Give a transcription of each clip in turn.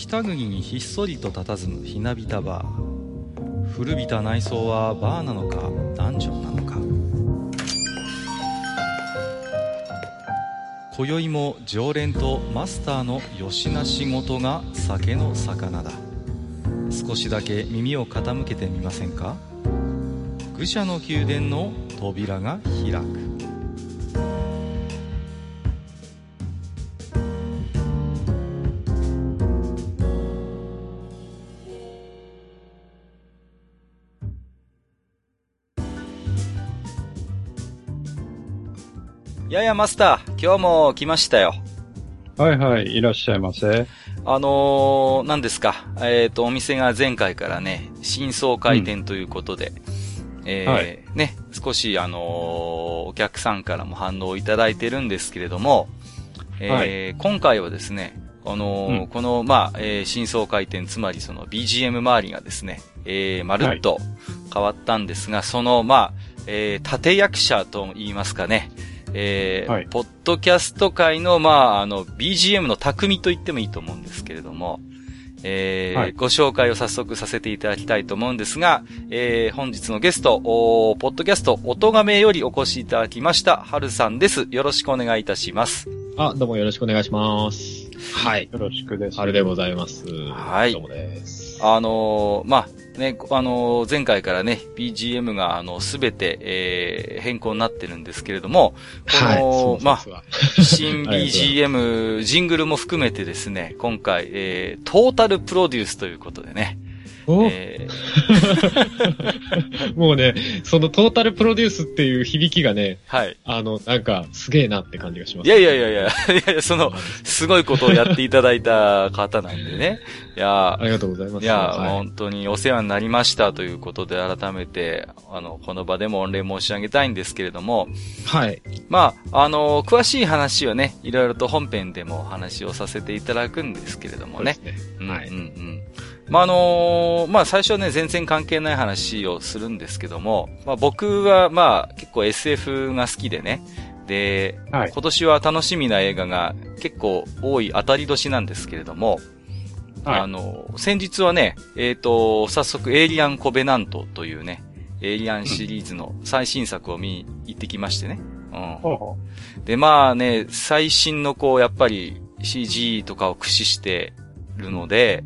北国にひっそりと佇むひなびたバー。古びた内装はバーなのかダンジョンなのか。今宵も常連とマスターのよしな仕事が酒の魚だ。少しだけ耳を傾けてみませんか？愚者の宮殿の扉が開く。ややマスター、今日も来ましたよ。はいはい、いらっしゃいませ。あのー、何ですか？えっ、ー、と、お店が前回からね、新装開店ということで、うん、えー、はい、ね、少しあのー、お客さんからも反応いただいてるんですけれども、えー、はい、今回はですね、あのーうん、この、まあ、えー、新装開店、つまりその BGM 周りがですね、えー、まるっと変わったんですが、はい、その、まあ、えー、立役者と言いますかね、えー、はい、ポッドキャスト界の、まあ、あの、BGM の匠と言ってもいいと思うんですけれども、えー、はい、ご紹介を早速させていただきたいと思うんですが、えー、本日のゲスト、おポッドキャスト、音亀よりお越しいただきました、はるさんです。よろしくお願いいたします。あ、どうもよろしくお願いします。はい。よろしくです。はるでございます。はい。どうもです。あのー、まあ、ね、あのー、前回からね、BGM が、あの、すべて、えー、変更になってるんですけれども、この、はい、まあ、新 BGM、ジングルも含めてですね、今回、えー、トータルプロデュースということでね、えー、もうね、そのトータルプロデュースっていう響きがね、はい。あの、なんか、すげえなって感じがします、ね。いやいやいやいや、いやいや、その、すごいことをやっていただいた方なんでね。いや、ありがとうございます。いや、はい、本当にお世話になりましたということで、改めて、あの、この場でも御礼申し上げたいんですけれども、はい。まあ、あの、詳しい話はね、いろいろと本編でもお話をさせていただくんですけれどもね。そうですね。はい。うんうん。まあ、あのー、まあ、最初はね、全然関係ない話をするんですけども、まあ、僕は、まあ、結構 SF が好きでね、で、はい、今年は楽しみな映画が結構多い当たり年なんですけれども、はい、あの、先日はね、えっ、ー、と、早速、エイリアン・コベナントというね、エイリアンシリーズの最新作を見に行ってきましてね。うん。で、まあね、最新のこう、やっぱり CG とかを駆使してるので、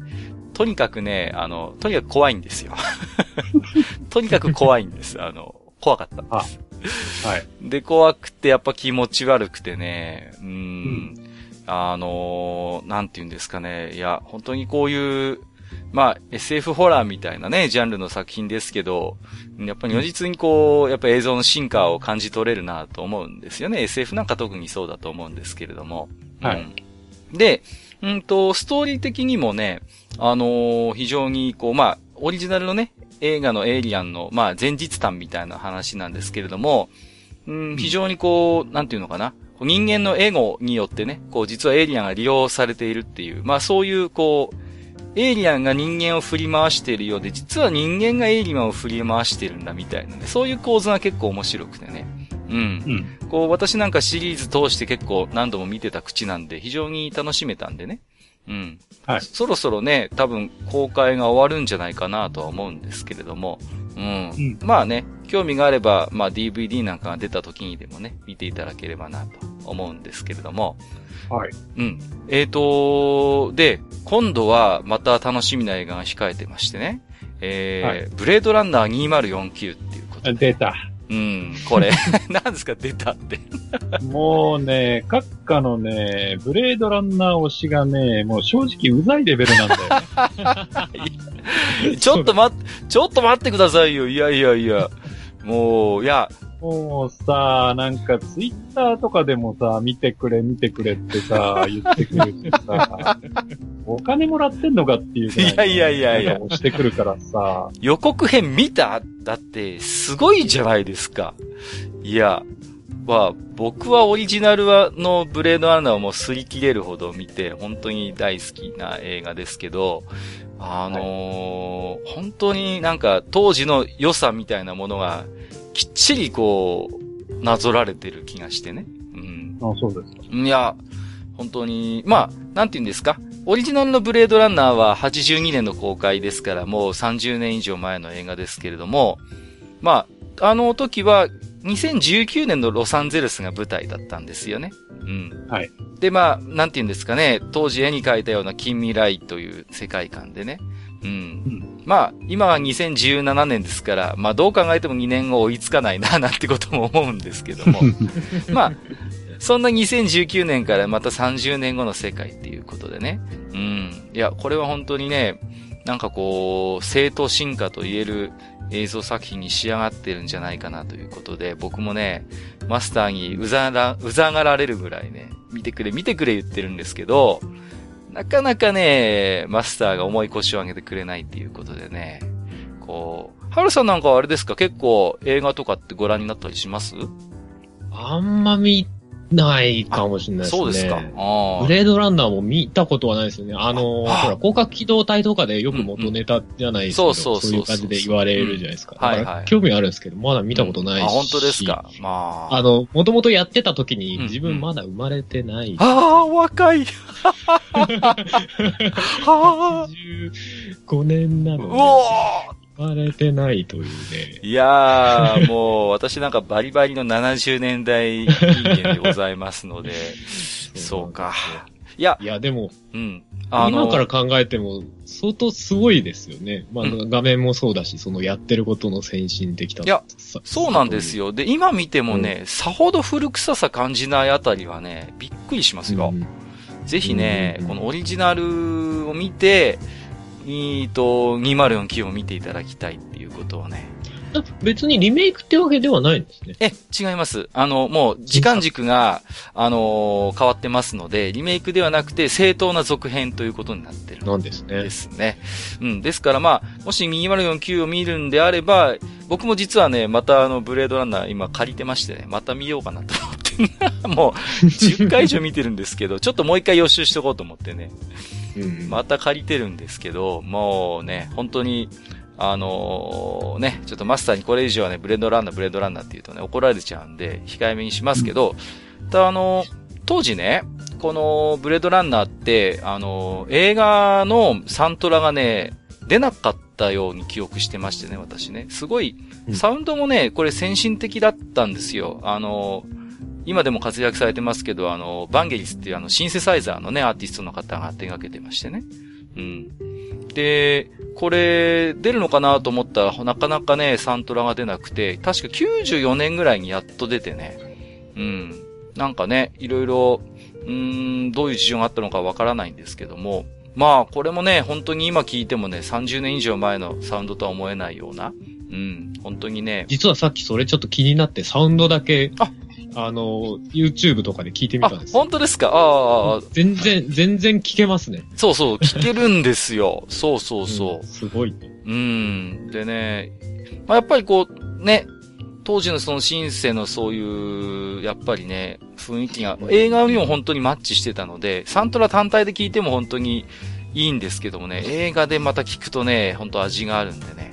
とにかくね、あの、とにかく怖いんですよ。とにかく怖いんです。あの、怖かったんです。はい。で、怖くてやっぱ気持ち悪くてね、うん、うん、あの、なんて言うんですかね。いや、本当にこういう、まあ、SF ホラーみたいなね、ジャンルの作品ですけど、やっぱり如実にこう、やっぱ映像の進化を感じ取れるなと思うんですよね。SF なんか特にそうだと思うんですけれども。はい。うん、で、うんと、ストーリー的にもね、あのー、非常に、こう、まあ、オリジナルのね、映画のエイリアンの、まあ、前日談みたいな話なんですけれども、うん、非常にこう、なんていうのかな。人間のエゴによってね、こう、実はエイリアンが利用されているっていう、まあ、そういう、こう、エイリアンが人間を振り回しているようで、実は人間がエイリアンを振り回してるんだみたいなね、そういう構図が結構面白くてね。うん。うん、こう、私なんかシリーズ通して結構何度も見てた口なんで、非常に楽しめたんでね。うん。はい。そろそろね、多分公開が終わるんじゃないかなとは思うんですけれども、うん。うん、まあね、興味があれば、まあ DVD なんかが出た時にでもね、見ていただければなと思うんですけれども、はい。うん。えっ、ー、とで、今度はまた楽しみな映画が控えてましてね、えー、はい、ブレードランナー2049っていうことで。出た。うん、これ。何ですか、出たってもうね、閣下のね、ブレードランナー推しがね、もう正直うざいレベルなんだよ、ちょっと待って、ちょっと待ってくださいよ。いやいやいや。もう、いや、もうさ、なんかツイッターとかでもさ、見てくれ見てくれってさ、言ってくるしさ、お金もらってんのかっていうい？やいやいやいや。してくるからさ。予告編見た？だって、すごいじゃないですか。いや、まあ、僕はオリジナルはのブレードランナーをもう擦り切れるほど見て、本当に大好きな映画ですけど、あのーはい、本当になんか当時の良さみたいなものがきっちりこう、なぞられてる気がしてね。うん。あそうですか。いや、本当に、まあ、なんて言うんですか？オリジナルのブレードランナーは82年の公開ですから、もう30年以上前の映画ですけれども、まあ、あの時は2019年のロサンゼルスが舞台だったんですよね。うん。はい。で、まあ、なんて言うんですかね、当時絵に描いたような近未来という世界観でね。うん。うん、まあ、今は2017年ですから、まあ、どう考えても2年後追いつかないな、なんてことも思うんですけども。まあ、そんな2019年からまた30年後の世界っていうことでね。うん。いや、これは本当にね、なんかこう、正当進化と言える映像作品に仕上がってるんじゃないかなということで、僕もね、マスターにうざら、うざがられるぐらいね、見てくれ、見てくれ言ってるんですけど、なかなかね、マスターが重い腰を上げてくれないっていうことでね、こう、ハルさんなんかあれですか？結構映画とかってご覧になったりします？あんま見ないかもしれないですね。そうですか。ブレードランナーも見たことはないですよね。あの、ほら、広角機動隊とかでよく元ネタじゃないですか、うんうん。そうそうそう。そういう感じで言われるじゃないですか。はいはい。興味あるんですけど、まだ見たことないし。うん、あ、本当ですか。まあ。あの、もともとやってた時に自分まだ生まれてない。ああ、若い。は あ。85年なので。うおーまれてないというね。いやー、もう、私なんかバリバリの70年代人間でございますので、そうか。いや、いや、でも、うん。今から考えても、相当すごいですよね。まあ、うん、画面もそうだし、そのやってることの先進的いや、そうなんですよ。で、今見てもね、うん、さほど古臭さ感じないあたりはね、びっくりしますよ。うん、ぜひね、このオリジナルを見て、えっと、204Q を見ていただきたいっていうことをね。別にリメイクってわけではないんですね。え、違います。あの、もう、時間軸が、あのー、変わってますので、リメイクではなくて、正当な続編ということになってる。なんですね。ですね。うん。ですからまあ、もし 204Q を見るんであれば、僕も実はね、またあの、ブレードランナー今借りてましてね、また見ようかなと思って もう、10回以上見てるんですけど、ちょっともう一回予習しとこうと思ってね。また借りてるんですけど、もうね、本当に、あのー、ね、ちょっとマスターにこれ以上はね、ブレードランナー、ブレードランナーって言うとね、怒られちゃうんで、控えめにしますけど、ただあのー、当時ね、このブレードランナーって、あのー、映画のサントラがね、出なかったように記憶してましてね、私ね。すごい、サウンドもね、これ先進的だったんですよ。あのー、今でも活躍されてますけど、あの、バンゲリスっていうあの、シンセサイザーのね、アーティストの方が手掛けてましてね。うん。で、これ、出るのかなと思ったら、なかなかね、サントラが出なくて、確か94年ぐらいにやっと出てね。うん。なんかね、いろいろ、うん、どういう事情があったのかわからないんですけども、まあ、これもね、本当に今聞いてもね、30年以上前のサウンドとは思えないような、うん、本当にね。実はさっきそれちょっと気になって、サウンドだけ、あ、あの、YouTube とかで聞いてみたんです。本当ですか？ああ。全然、全然聞けますね。そうそう、聞けるんですよ。そうそうそう。うん、すごい。うん。でね、まあ、やっぱりこう、ね、当時のそのシンセのそういう、やっぱりね、雰囲気が、映画にも本当にマッチしてたので、サントラ単体で聞いても本当にいいんですけどもね、映画でまた聞くとね、本当味があるんでね。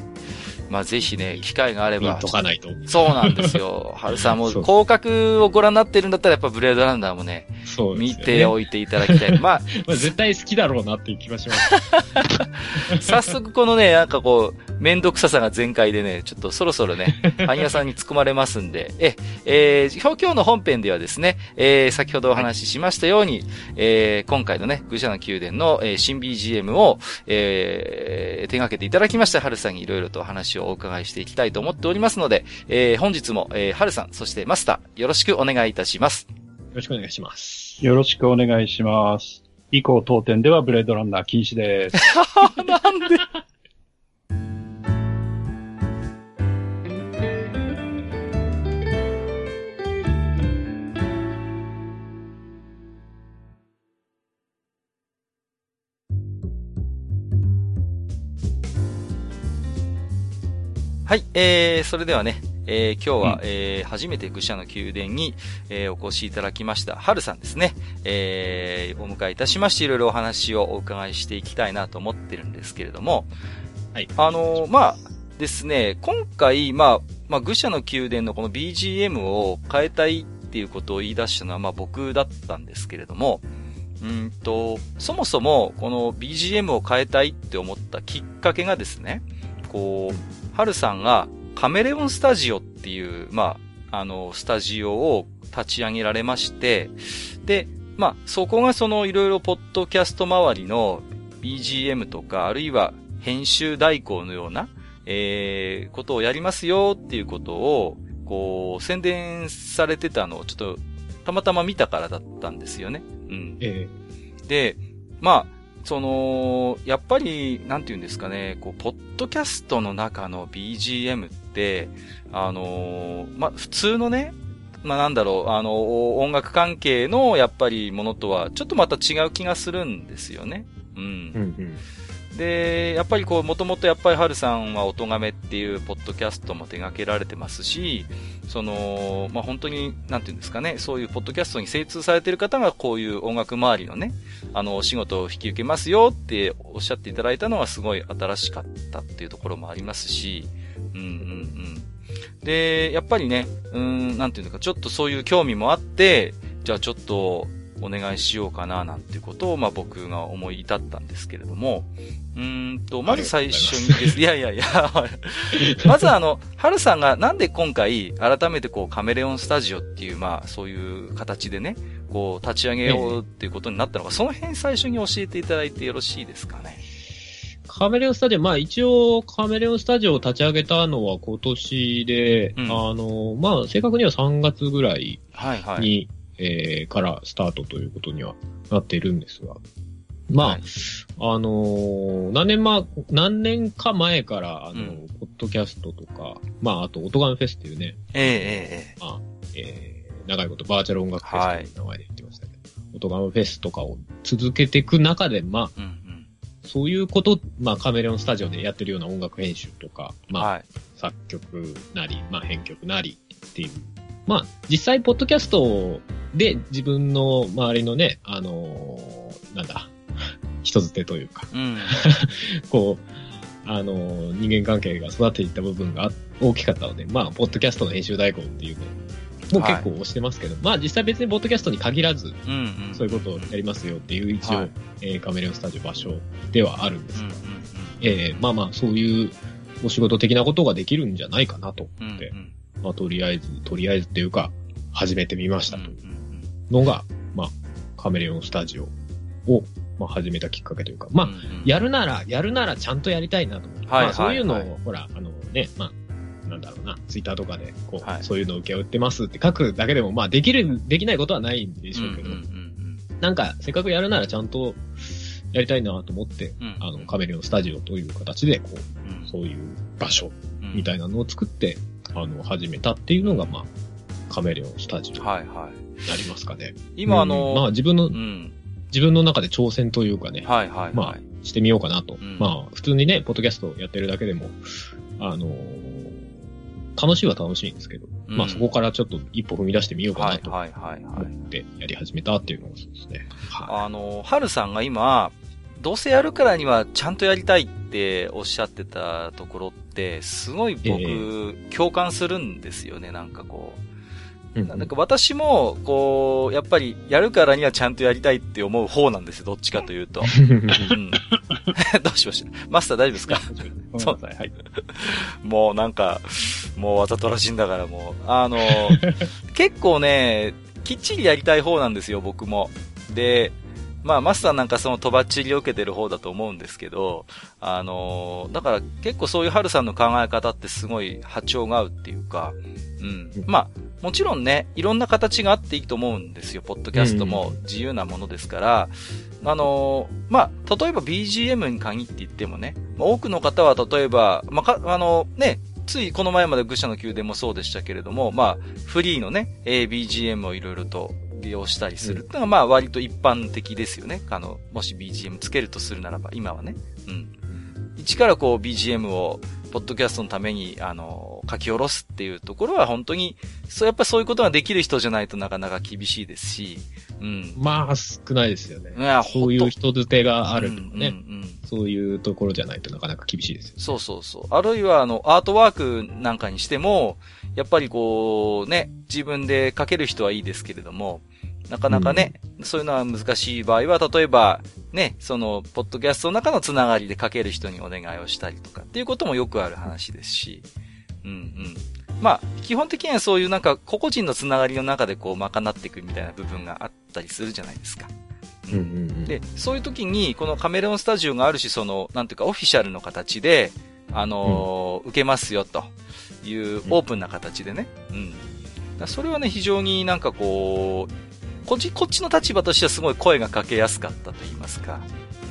まあぜひね、機会があれば。見とかないと。そうなんですよ。はるさんも広角をご覧になってるんだったらやっぱブレードランナーもね、そうね見ておいていただきたい。まあ、まあ絶対好きだろうなっていう気がします。早速このね、なんかこう、めんどくささが全開でね、ちょっとそろそろね、パン屋さんに突っ込まれますんで、え、えー、今日の本編ではですね、えー、先ほどお話ししましたように、えー、今回のね、愚者の宮殿の、えー、新 BGM を、えー、手掛けていただきました、はるさんにいろいろとお話をお伺いしていきたいと思っておりますので、えー、本日も、えー、はるさん、そしてマスター、よろしくお願いいたします。よろしくお願いします。よろしくお願いします。以降当店ではブレードランナー禁止です。なんで？はい、えー、それではね、えー、今日は、うん、えー、初めて愚者の宮殿に、えー、お越しいただきました、春さんですね。えー、お迎えいたしまして、いろいろお話をお伺いしていきたいなと思ってるんですけれども、はい。あのー、まあ、ですね、今回、まあ、まあ、愚者の宮殿のこの BGM を変えたいっていうことを言い出したのは、まあ僕だったんですけれども、うんと、そもそも、この BGM を変えたいって思ったきっかけがですね、こう、はるさんがカメレオンスタジオっていう、まあ、あの、スタジオを立ち上げられまして、で、まあ、そこがそのいろいろポッドキャスト周りの BGM とか、あるいは編集代行のような、えー、ことをやりますよっていうことを、こう、宣伝されてたのをちょっと、たまたま見たからだったんですよね。うん。ええ。で、まあ、その、やっぱり、なんて言うんですかね、こう、ポッドキャストの中の BGM って、あのー、ま、普通のね、まあ、なんだろう、あの、音楽関係の、やっぱりものとは、ちょっとまた違う気がするんですよね。うん。うんうんで、やっぱりこう、もともとやっぱりハルさんは音亀っていうポッドキャストも手掛けられてますし、その、まあ、本当に、なんていうんですかね、そういうポッドキャストに精通されてる方がこういう音楽周りのね、あの、お仕事を引き受けますよっておっしゃっていただいたのはすごい新しかったっていうところもありますし、うんうんうん。で、やっぱりね、うん、なんていうのか、ちょっとそういう興味もあって、じゃあちょっと、お願いしようかな、なんてことを、まあ僕が思い至ったんですけれども、うんと、まず最初にです。いやいやいや、まずあの、はるさんがなんで今回、改めてこう、カメレオンスタジオっていう、まあ、そういう形でね、こう、立ち上げようっていうことになったのか、その辺最初に教えていただいてよろしいですかね？カメレオンスタジオ、まあ一応カメレオンスタジオを立ち上げたのは今年で、うん、あの、まあ正確には3月ぐらいに、はいはい、えー、からスタートということにはなっているんですが、まあ、はい、あのー、何年ま、何年か前から、あの、うん、ポッドキャストとか、まあ、あと、オトガンフェスっていうね、ええええまあ、えー、長いことバーチャル音楽フェスという名前で言ってましたけど、はい、オトガンフェスとかを続けていく中で、まあ、うんうん、そういうこと、まあ、カメレオンスタジオでやってるような音楽編集とか、まあ、はい、作曲なり、まあ、編曲なりっていうまあ、実際、ポッドキャストで自分の周りのね、あのー、なんだ、人づてというか、うん、こう、あのー、人間関係が育っていった部分が大きかったので、まあ、ポッドキャストの編集代行っていうのも結構押してますけど、はい、まあ実際別にポッドキャストに限らず、うんうん、そういうことをやりますよっていう一応、はい、えー、カメレオンスタジオ場所ではあるんです。が、うんうんうん、えー、まあまあそういうお仕事的なことができるんじゃないかなと思って、うんうんまあ、とりあえず、とりあえずっていうか、始めてみました。というのが、まあ、カメレオンスタジオを、まあ、始めたきっかけというか、まあ、やるなら、やるならちゃんとやりたいなと思って、はい、まあ、そういうのを、ほら、あのね、まあ、なんだろうな、ツイッターとかで、こう、はい、そういうのを受け負ってますって書くだけでも、まあ、できる、できないことはないんでしょうけど、なんか、せっかくやるならちゃんとやりたいなと思って、うん、あの、カメレオンスタジオという形で、こう、うん、そういう場所みたいなのを作って、あの、始めたっていうのが、まあ、カメレオンスタジオ。はいはい。なりますかね。今あの、まあ自分の、うん、自分の中で挑戦というかね。はいはい、はい、まあ、してみようかなと。うん、まあ、普通にね、ポッドキャストやってるだけでも、あのー、楽しいは楽しいんですけど、うん、まあそこからちょっと一歩踏み出してみようかなと思ってやり始めたっていうのがそうですね。はい、あの、はるさんが今、どうせやるからにはちゃんとやりたいっておっしゃってたところって、すごい僕、えー、共感するんですよね、なんかこう。なんか私も、こう、やっぱりやるからにはちゃんとやりたいって思う方なんですよ、どっちかというと。うん、どうしました？マスター大丈夫ですか？そう、はい。もうなんか、もうわざとらしいんだからもう、あの、結構ね、きっちりやりたい方なんですよ、僕も。で、まあ、マスターなんかそのとばっちりを受けてる方だと思うんですけど、あのー、だから結構そういうハルさんの考え方ってすごい波長が合うっていうか、うん。まあ、もちろんね、いろんな形があっていいと思うんですよ。ポッドキャストも自由なものですから、あのー、まあ、例えば BGM に限って言ってもね、多くの方は例えば、まあ、あのね、ついこの前まで愚者の宮殿もそうでしたけれども、まあ、フリーのね、BGM をいろいろと利用したりするってのが、まあ割と一般的ですよね。あの、もし BGM つけるとするならば、今はね。うん。一からこう BGM を、ポッドキャストのために、あの、書き下ろすっていうところは本当に、そう、やっぱそういうことができる人じゃないとなかなか厳しいですし、うん。まあ、少ないですよね。いや、そういう人づてがあるとかね、うんうんうん。そういうところじゃないとなかなか厳しいですよね。そうそうそう。あるいは、あの、アートワークなんかにしても、やっぱりこう、ね、自分で書ける人はいいですけれども、なかなかね、うん、そういうのは難しい場合は、例えば、ね、その、ポッドキャストの中のつながりで書ける人にお願いをしたりとかっていうこともよくある話ですし、うんうん。まあ、基本的にはそういうなんか、個々人のつながりの中でこう、賄っていくみたいな部分があったりするじゃないですか。うんうんうん、で、そういう時に、このカメレオンスタジオがあるし、その、なんていうか、オフィシャルの形で、あのーうん、受けますよ、というオープンな形でね。うん。それはね、非常になんかこう、こっち、こっちの立場としてはすごい声がかけやすかったと言いますか。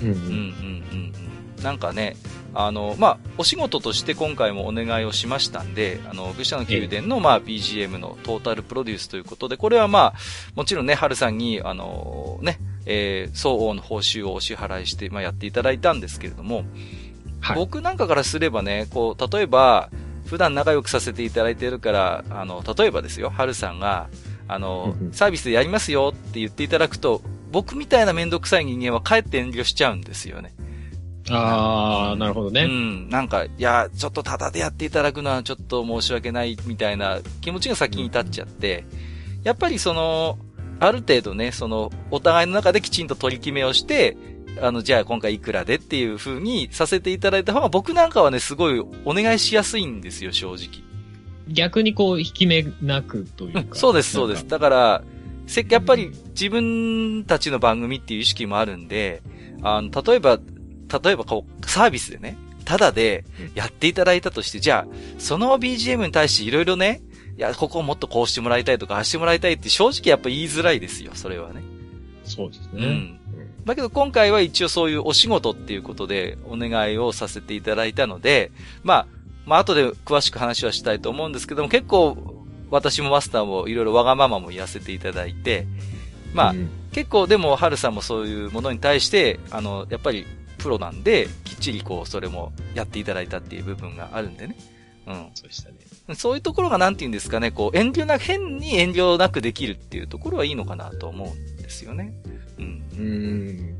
うんうん。うんうん。なんかね、あの、まあ、お仕事として今回もお願いをしましたんで、あの、愚者の宮殿の、まあ、BGM のトータルプロデュースということで、これはまあ、もちろんね、春さんに、あの、ね、えー、相応の報酬をお支払いして、まあ、やっていただいたんですけれども、はい、僕なんかからすればね、こう、例えば、普段仲良くさせていただいているから、あの、例えばですよ、春さんが、あの、サービスでやりますよって言っていただくと、僕みたいなめんどくさい人間はかえって遠慮しちゃうんですよね。ああ、なるほどね。うん。なんか、いや、ちょっとタダでやっていただくのはちょっと申し訳ないみたいな気持ちが先に立っちゃって、やっぱりその、ある程度ね、その、お互いの中できちんと取り決めをして、あの、じゃあ今回いくらでっていう風にさせていただいた方が僕なんかはね、すごいお願いしやすいんですよ、正直。逆にこう、引き目なくというか。そうです、そうです。だから、せやっぱり自分たちの番組っていう意識もあるんで、あの、例えば、例えばこう、サービスでね、ただでやっていただいたとして、じゃあ、その BGM に対していろいろね、いや、ここをもっとこうしてもらいたいとか、ああしてもらいたいって正直やっぱ言いづらいですよ、それはね。そうですね。うん。だけど今回は一応そういうお仕事っていうことでお願いをさせていただいたので、まあ、まあ後で詳しく話はしたいと思うんですけども、結構私もマスターもいろいろわがままも言わせていただいて、まあ、うん、結構でも、ハルさんもそういうものに対して、あの、やっぱりプロなんで、きっちりこう、それもやっていただいたっていう部分があるんでね。うん。そうでしたね。そういうところがなんて言うんですかね、こう、遠慮な、変に遠慮なくできるっていうところはいいのかなと思うんですよね。うん。うん。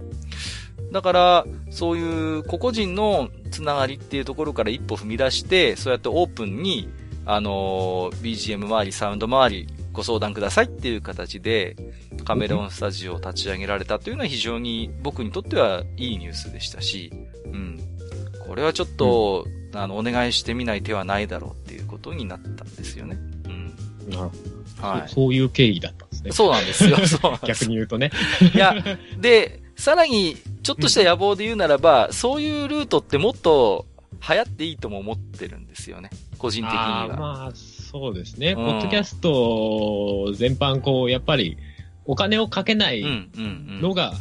だから、そういう個々人のつながりっていうところから一歩踏み出して、そうやってオープンに、あのー、BGM 周り、サウンド周り、ご相談くださいっていう形で、カメレオンスタジオを立ち上げられたというのは非常に僕にとってはいいニュースでしたし、うん。これはちょっと、うん、あの、お願いしてみない手はないだろうっていうことになったんですよね。うん。なるほど。はいそ。そういう経緯だったんですね。そうなんですよ。そう 逆に言うとね。いや、で、さらに、ちょっとした野望で言うならば、うん、そういうルートってもっと流行っていいとも思ってるんですよね。個人的には。まあ、そうですね。うん、ポッドキャスト全般、こう、やっぱり、お金をかけないのが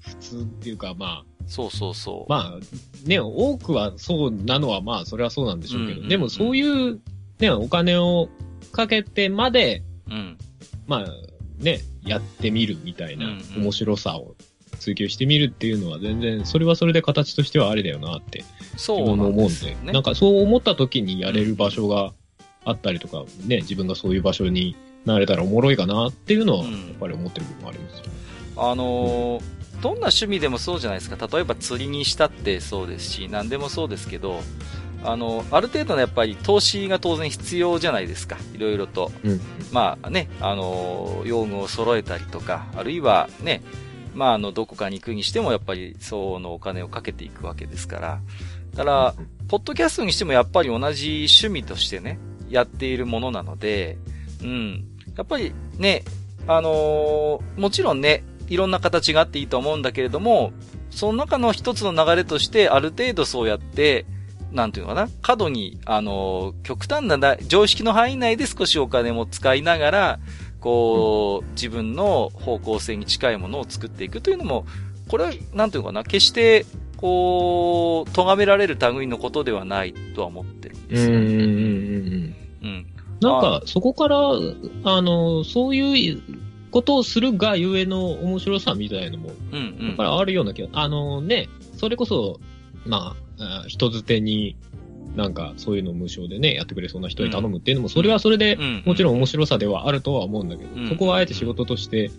普通っていうか、まあ、そうそうそう。まあ、ね、多くはそうなのは、まあ、それはそうなんでしょうけど、うんうんうん、でもそういう、ね、お金をかけてまで、うん、まあ、ね、やってみるみたいな面白さを追求してみるっていうのは全然、それはそれで形としてはありだよなって、そう思うんで、なんかそう思った時にやれる場所があったりとか、ね、自分がそういう場所になれたらおもろいかなっていうのは、やっぱり思ってる部分もありますよ、ね、あのーうん、どんな趣味でもそうじゃないですか。例えば釣りにしたってそうですし、何でもそうですけど、あの、ある程度のやっぱり投資が当然必要じゃないですか。いろいろと。うん、まあね、あの、用具を揃えたりとか、あるいはね、まあ、あの、どこかに行くにしても、やっぱり、そうのお金をかけていくわけですから。だから、ポッドキャストにしてもやっぱり同じ趣味としてね、やっているものなので、うん。やっぱりね、あのー、もちろんね、いろんな形があっていいと思うんだけれども、その中の一つの流れとして、ある程度そうやって、なんていうのかな、過度に、あのー、極端な常識の範囲内で少しお金も使いながら、こう、自分の方向性に近いものを作っていくというのも、これは、なんていうのかな、決して、こう、咎められる類のことではないとは思ってるんですよ。うんうんうんうん。なんか、そこから、あの、そういうことをするがゆえの面白さみたいのも、うんうん。やっぱりあるような気が、あのね、それこそ、まあ、人づてに、なんかそういうの無償でね、やってくれそうな人に頼むっていうのも、それはそれで、もちろん面白さではあるとは思うんだけど、そこはあえて仕事として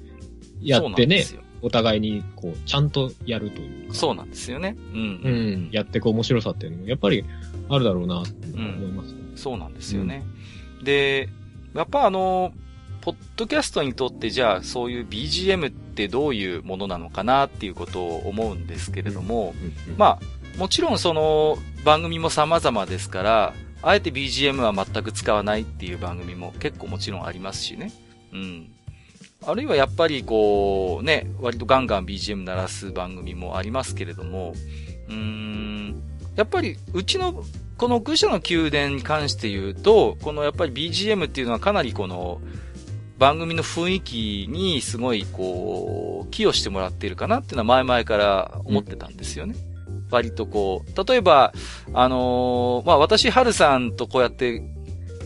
やってね、お互いに、こう、ちゃんとやるという。そうなんですよね。うん。うん。やっていく面白さっていうのも、やっぱりあるだろうな、と思います、ね。うん、そうなんですよね。うん、で、やっぱあの、ポッドキャストにとってじゃあそういう BGM ってどういうものなのかなっていうことを思うんですけれども、まあ、もちろんその番組も様々ですから、あえて BGM は全く使わないっていう番組も結構もちろんありますしね。うん。あるいはやっぱりこう、ね、割とガンガン BGM 鳴らす番組もありますけれども、うーん、やっぱりうちのこの愚者の宮殿に関して言うと、このやっぱり BGM っていうのはかなりこの番組の雰囲気にすごいこう、寄与してもらっているかなっていうのは前々から思ってたんですよね。うん、割とこう、例えば、あのー、まあ、私、春さんとこうやって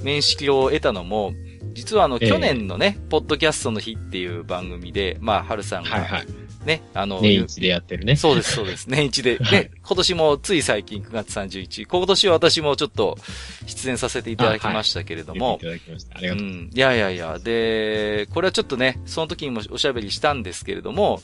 面識を得たのも、実はあの、去年のね、ポッドキャストの日っていう番組で、まあ、春さんが、はいはい、ね、あの、年一でやってるね。そうです、そうです。年一で。で、今年もつい最近9月31日、今年は私もちょっと出演させていただきましたけれども。はい、いただきました。ありがとうございます。うん。いやいやいや、で、これはちょっとね、その時にもおしゃべりしたんですけれども、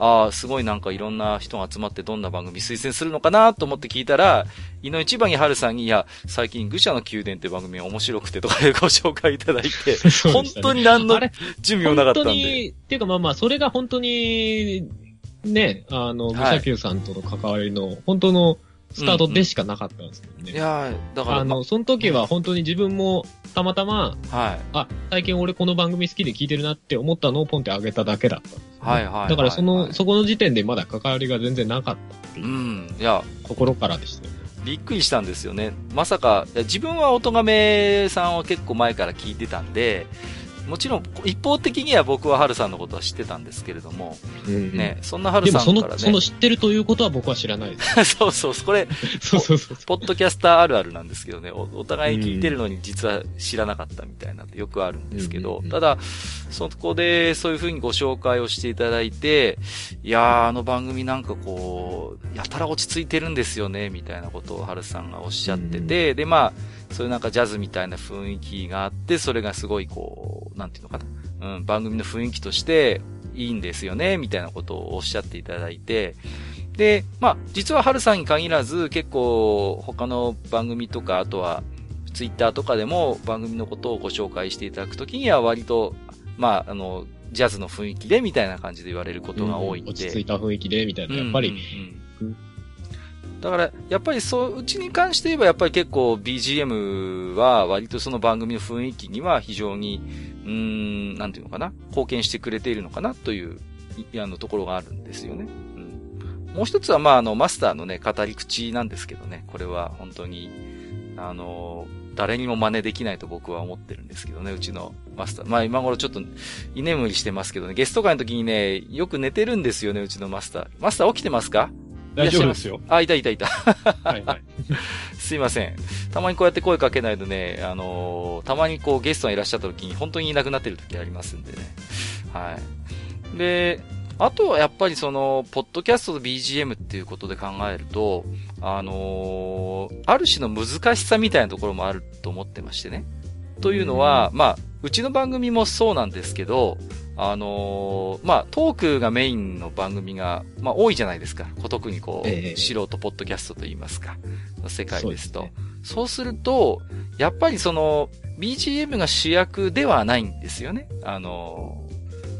ああ、すごいなんかいろんな人が集まってどんな番組推薦するのかなと思って聞いたら、井の一番に春さんに、いや、最近愚者の宮殿って番組が面白くてとかでご紹介いただいて、ね、本当に何の準備もなかったんで。本当に、っていうかまあまあ、それが本当に、ね、あの、武者級さんとの関わりの、本当のスタートでしかなかったんですけどね。うんうん、いやだから。あの、その時は本当に自分もたまたま、はい。あ、最近俺この番組好きで聞いてるなって思ったのをポンってあげただけだったんです、ね、はいはいだからその、そこの時点でまだ関わりが全然なかったっていう。うん。いや。ところからでしたよね。びっくりしたんですよね。まさか、自分は音亀さんを結構前から聞いてたんで、もちろん、一方的には僕は春さんのことは知ってたんですけれども、うん、ね、そんな春さんからね。その知ってるということは僕は知らないです。そうそう、これ、そうそうそうポッドキャスターあるあるなんですけどね。お、お互い聞いてるのに実は知らなかったみたいなってよくあるんですけど、ただ、そこでそういうふうにご紹介をしていただいて、いやー、あの番組なんかこう、やたら落ち着いてるんですよね、みたいなことを春さんがおっしゃってて、で、まあ、そういうなんかジャズみたいな雰囲気があって、それがすごいこう、なんていうのかな。うん、番組の雰囲気としていいんですよね、みたいなことをおっしゃっていただいて、で、まあ、実は春さんに限らず、結構他の番組とか、あとは、ツイッターとかでも番組のことをご紹介していただくときには割と、まあ、あの、ジャズの雰囲気でみたいな感じで言われることが多いんで。うん、落ち着いた雰囲気でみたいな、やっぱり、うんうんうん、だから、やっぱりそう、うちに関して言えば、やっぱり結構 BGM は割とその番組の雰囲気には非常に、うーん、なんていうのかな、貢献してくれているのかなという、あの、ところがあるんですよね。うん。もう一つは、まあ、あの、マスターのね、語り口なんですけどね、これは本当に、あの、誰にも真似できないと僕は思ってるんですけどね、うちのマスター。まあ今頃ちょっと居眠りしてますけどね、ゲスト会の時にね、よく寝てるんですよね、うちのマスター。マスター起きてますか？大丈夫ですよ。あ、いたいたいた。はいはい。すいません。たまにこうやって声かけないとね、あのー、たまにこうゲストがいらっしゃった時に本当にいなくなってる時ありますんでね。はい。で、あとはやっぱりその、ポッドキャストと BGM っていうことで考えると、あのー、ある種の難しさみたいなところもあると思ってましてね。というのは、まあ、うちの番組もそうなんですけど、あのー、まあ、トークがメインの番組が、まあ、多いじゃないですか。特にこう、えー、素人ポッドキャストといいますか、世界ですと。そう、ね,、すると、やっぱりその、BGM が主役ではないんですよね。あの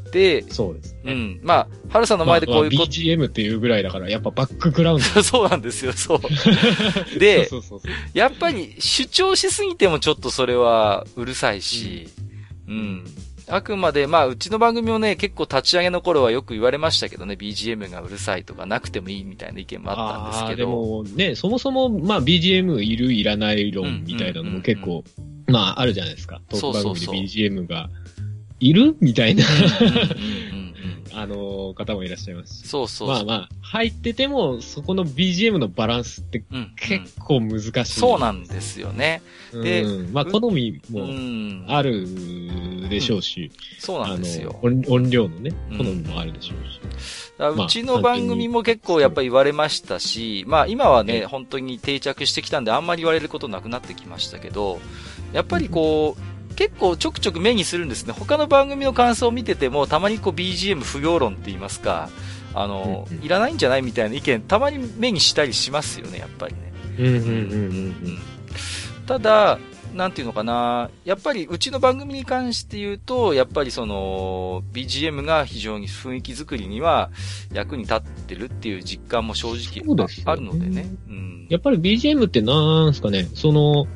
ー、で、そうです、ね。うん。まあ、春さんの前でこういうこと。まあ、BGM っていうぐらいだから、やっぱバックグラウンド。そうなんですよ、そう。でそうそうそう、やっぱり主張しすぎてもちょっとそれはうるさいし、うん、うんあくまで、まあ、うちの番組もね、結構立ち上げの頃はよく言われましたけどね、BGM がうるさいとかなくてもいいみたいな意見もあったんですけど。でもね、そもそも、まあ、BGM いるいらない論みたいなのも結構、まあ、あるじゃないですか。トーク番組で BGM がいるみたいな。あの方もいらっしゃいますそうそうまあまあ、入ってても、そこの BGM のバランスって結構難しい、うんうん、そうなんですよね。で、まあ好みもあるでしょうし、うん、そうなんですよ。音。音量のね、好みもあるでしょうし。うちの番組も結構やっぱり言われましたし、まあ今はね、本当に定着してきたんであんまり言われることなくなってきましたけど、やっぱりこう、結構ちょくちょく目にするんですね。他の番組の感想を見てても、たまにこう BGM 不要論って言いますか、あの、いらないんじゃないみたいな意見、たまに目にしたりしますよね、やっぱりね。うんうんうんうん。ただ、なんていうのかな、やっぱりうちの番組に関して言うと、やっぱりその、BGM が非常に雰囲気作りには役に立ってるっていう実感も正直あるのでね。うん、やっぱり BGM ってなんすかね、その、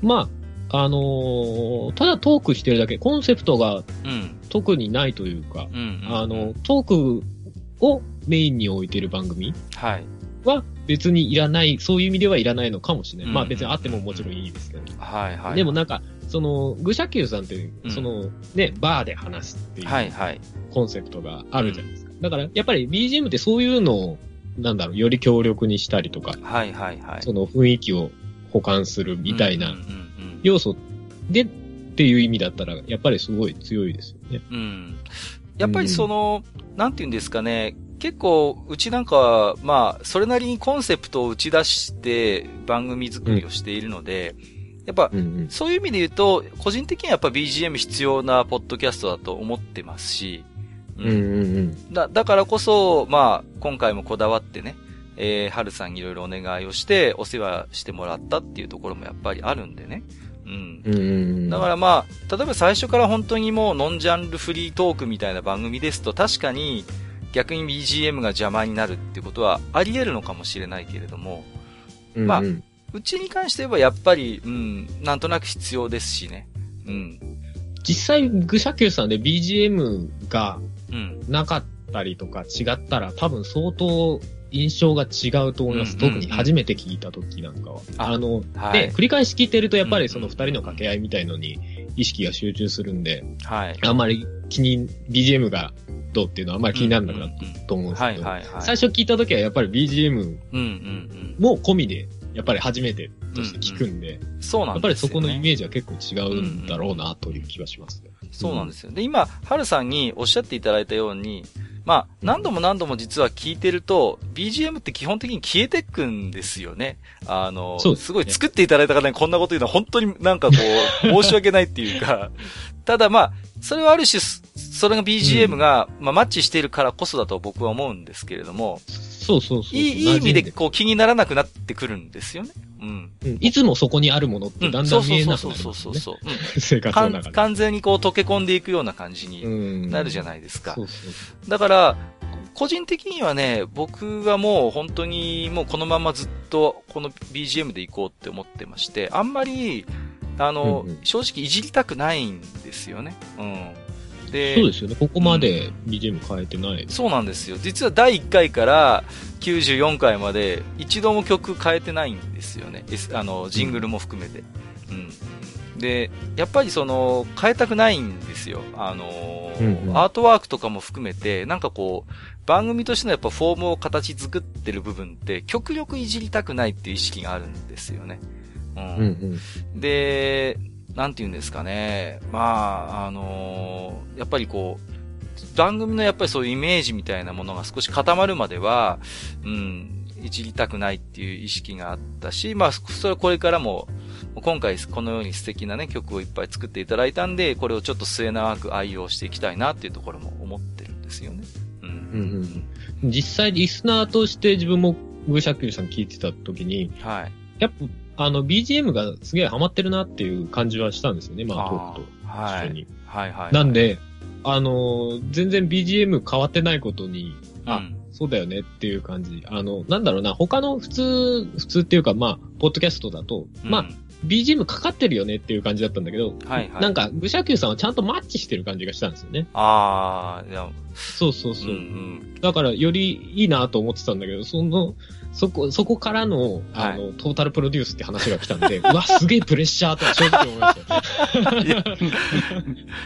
まあ、あのー、ただトークしてるだけ、コンセプトが特にないというか、あの、トークをメインに置いてる番組はい。は別にいらない、そういう意味ではいらないのかもしれない。まあ別にあってももちろんいいですけど。はいはい。でもなんか、その、愚者級さんって、その、ね、バーで話すっていう、はいはい。コンセプトがあるじゃないですか。だから、やっぱり BGM ってそういうのを、なんだろう、より強力にしたりとか、はいはいはい。その雰囲気を補完するみたいな要素でっていう意味だったら、やっぱりすごい強いですよね。うん。やっぱりその、うん、なんて言うんですかね、結構、うちなんかは、まあ、それなりにコンセプトを打ち出して番組作りをしているので、うん、やっぱ、うんうん、そういう意味で言うと、個人的にはやっぱ BGM 必要なポッドキャストだと思ってますし、うんうんうん、だだからこそ、まあ、今回もこだわってね、えー、春さんにいろいろお願いをして、お世話してもらったっていうところもやっぱりあるんでね。うん。うん、だからまあ、例えば最初から本当にもうノンジャンルフリートークみたいな番組ですと、確かに、逆に BGM が邪魔になるってことはあり得るのかもしれないけれども、うんうん、まあ、うちに関して言えばやっぱり、うん、なんとなく必要ですしね。うん。実際、グシャキューさんで BGM がなかったりとか違ったら、多分相当印象が違うと思います。うんうんうん、特に初めて聞いた時なんかは。あの、はい、で、繰り返し聞いてるとやっぱりその二人の掛け合いみたいのに意識が集中するんで、はい。あんまり気に、BGM がどうっていうのはあんまり気にならなくなったと思うんですけど、最初聞いた時はやっぱり BGM も込みで、やっぱり初めてとして聞くんで、そうなんですやっぱりそこのイメージは結構違うんだろうなという気はします、ね、そうなんですよ。で、今、はるさんにおっしゃっていただいたように、まあ、何度も何度も実は聞いてると、BGM って基本的に消えてくんですよね。あの、すね、すごい作っていただいた方にこんなこと言うのは本当になんかこう、申し訳ないっていうか、ただまあ、それはある種、それが BGM が、まあ、マッチしているからこそだと僕は思うんですけれども、そうそうそう。いい、いい意味でこう気にならなくなってくるんですよね。うん。うん、いつもそこにあるものってだんだん見えなくなる、ね、そうそうそうそう。うん、生活の中で。完全にこう溶け込んでいくような感じになるじゃないですか。そうそうだから、個人的にはね、僕はもう本当にもうこのままずっとこの BGM でいこうって思ってまして、あんまり、あの、うんうん、正直いじりたくないんですよね。うん。で、そうですよね。ここまで BGM 変えてない、うん、そうなんですよ。実は第1回から94回まで一度も曲変えてないんですよね。あの、ジングルも含めて。うん。で、やっぱりその、変えたくないんですよ。あのーうんうん、アートワークとかも含めて、なんかこう、番組としてのやっぱフォームを形作ってる部分って、極力いじりたくないっていう意識があるんですよね。うん。うんうん、で、なんて言うんですかね。まあ、あのー、やっぱりこう、番組のやっぱりそういうイメージみたいなものが少し固まるまでは、うん、いじりたくないっていう意識があったし、まあ、それはこれからも、今回このように素敵なね、曲をいっぱい作っていただいたんで、これをちょっと末永く愛用していきたいなっていうところも思ってるんですよね。うん。うんうん、実際リスナーとして自分もグーシャッキューさん聞いてた時に、はい。やっぱあの、BGM がすげえハマってるなっていう感じはしたんですよね、まあ、トークと一緒に。はい、はい、はい。なんで、あの、全然 BGM 変わってないことに、あ、うん、そうだよねっていう感じ。あの、なんだろうな、他の普通、普通っていうか、まあ、ポッドキャストだと、うん、まあ、BGM かかってるよねっていう感じだったんだけど、はいはい。なんか、愚者級さんはちゃんとマッチしてる感じがしたんですよね。ああ、いや。そうそうそう。うんうん、だから、よりいいなと思ってたんだけど、その、そこ、そこからの、あの、はい、トータルプロデュースって話が来たんで、うわ、すげえプレッシャーと正直思いました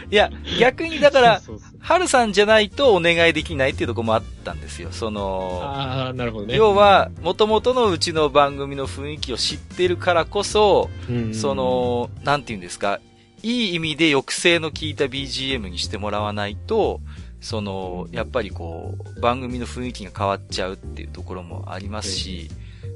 いや、逆にだから、はるさんじゃないとお願いできないっていうところもあったんですよ。その、ああ、なるほどね。要は、元々のうちの番組の雰囲気を知ってるからこそ、その、なんて言うんですか、いい意味で抑制の効いた BGM にしてもらわないと、その、やっぱりこう、番組の雰囲気が変わっちゃうっていうところもありますし、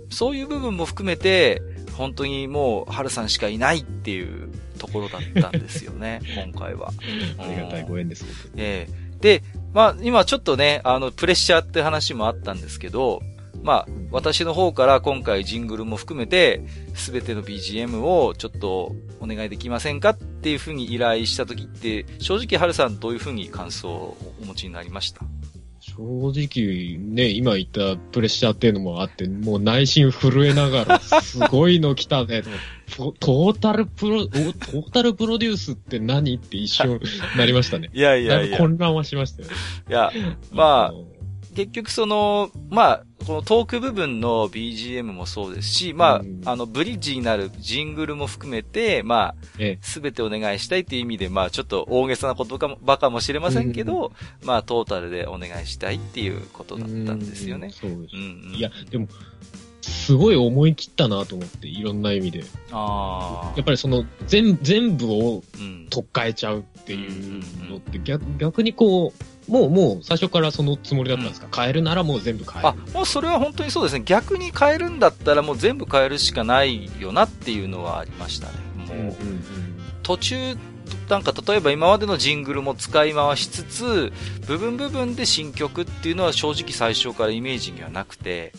そういう部分も含めて、本当にもう、春さんしかいないっていうところだったんですよね、今回は。ありがたいご縁です、ええ。ー、で、まあ、今ちょっとね、あの、プレッシャーって話もあったんですけど、まあ、私の方から今回ジングルも含めて、すべての BGM をちょっとお願いできませんかっていうふうに依頼した時って、正直、はるさんどういうふうに感想をお持ちになりました？正直ね、今言ったプレッシャーっていうのもあって、もう内心震えながら、すごいの来たね。トータルプロ、トータルプロデュースって何って一瞬なりましたね。いやいやいや。混乱はしましたよ、ね。いや、まあ、結局その、まあ、このトーク部分の BGM もそうですし、まあ、あの、ブリッジになるジングルも含めて、まあ、すべてお願いしたいっていう意味で、まあ、ちょっと大げさなことかも、ばかもしれませんけど、まあ、トータルでお願いしたいっていうことだったんですよね。そうです。うん、いや、でも、すごい思い切ったなと思って、いろんな意味で。ああ。やっぱりその、全、全部を、取っ替えちゃうっていうのって逆、逆にこう、もう、もう、最初からそのつもりだったんですか、うん、変えるならもう全部変える。あ、もうそれは本当にそうですね。逆に変えるんだったらもう全部変えるしかないよなっていうのはありましたね。もう、うんうんうん、途中、なんか例えば今までのジングルも使い回しつつ、部分部分で新曲っていうのは正直最初からイメージにはなくて、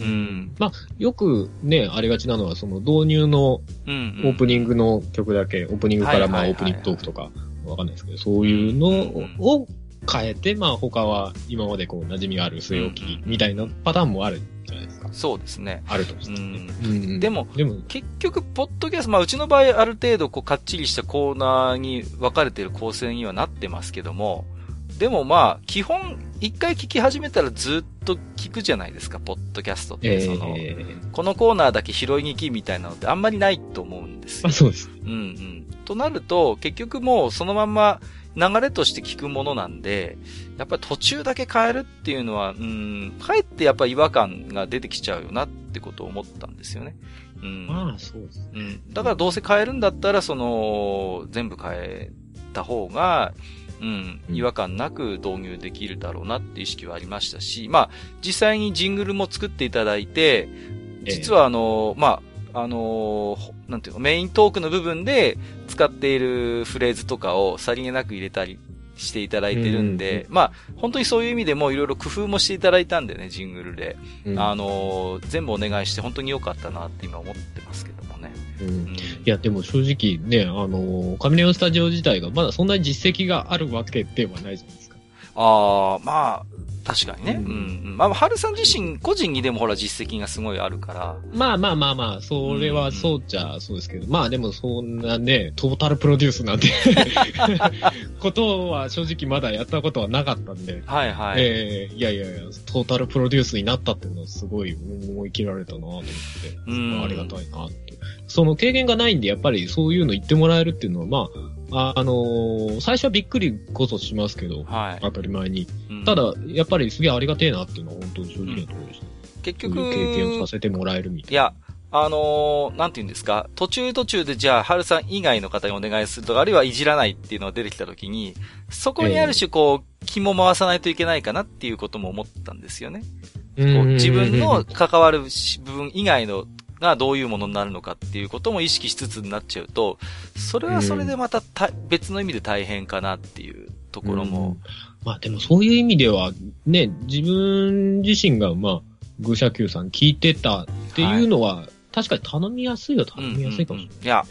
うん。まあ、よくね、ありがちなのは、その導入のオープニングの曲だけ、オープニングからまあオープニングトークとか、わかんないですけど、そういうのを変えて、まあ他は今までこう馴染みがある据え置きみたいなパターンもあるじゃないですか。そうですね。あるとして、ね、うん。でも、でも結局、ポッドキャスト、まあうちの場合ある程度こうかっちりしたコーナーに分かれてる構成にはなってますけども、でもまあ、基本、一回聞き始めたらずっと聞くじゃないですか、ポッドキャストって。えー、その、このコーナーだけ拾いに行きみたいなのってあんまりないと思うんですよ。あ、そうです。うんうん。となると、結局もうそのまま流れとして聞くものなんで、やっぱり途中だけ変えるっていうのは、うん、かえってやっぱ違和感が出てきちゃうよなってことを思ったんですよね。うん。まあ、そうです、ね。うん。だからどうせ変えるんだったら、その、全部変えた方が、うん、違和感なく導入できるだろうなって意識はありましたし、まあ、実際にジングルも作っていただいて、実はあの、まあ、あのなんていうの、メイントークの部分で使っているフレーズとかをさりげなく入れたりしていただいてるんで、うん、まあ、本当にそういう意味でもいろいろ工夫もしていただいたんでね、ジングルで。うん、あの全部お願いして本当に良かったなって今思ってますけどもね。うん、いや、でも正直ね、あのカミネオンスタジオ自体がまだそんなに実績があるわけではないじゃないですか。ああ、まあ、確かにね。うん。うん、まあ、春さん自身、個人にでもほら実績がすごいあるから。まあまあまあまあ、それはそうじゃそうですけど、まあでもそんなね、トータルプロデュースなんて ことは正直まだやったことはなかったんで。はいはい。ええー、いやいやいや、トータルプロデュースになったっていうのはすごい思い切られたなと思って、うん、ありがたいなって。その経験がないんで、やっぱりそういうの言ってもらえるっていうのは、まあ、あ、あのー、最初はびっくりこそしますけど、はい、当たり前に、うん、ただ、やっぱりすげえありがてえなっていうのは本当に正直なところでした。うん、結局、経験をさせてもらえるみたいな。いや、あのー、なんて言うんですか、途中途中でじゃあ、春さん以外の方にお願いするとか、あるいはいじらないっていうのが出てきたときに、そこにある種こう、気も回さないといけないかなっていうことも思ったんですよね。こう自分の関わる部分以外のがどういうものになるのかっていうことも意識しつつになっちゃうと、それはそれでまた別の意味で大変かなっていうところも。まあでもそういう意味では、ね、自分自身がまあ、グーシャキューさん聞いてたっていうのは、はい。確かに頼みやすいは頼みやすいかもしれない、ね。いや、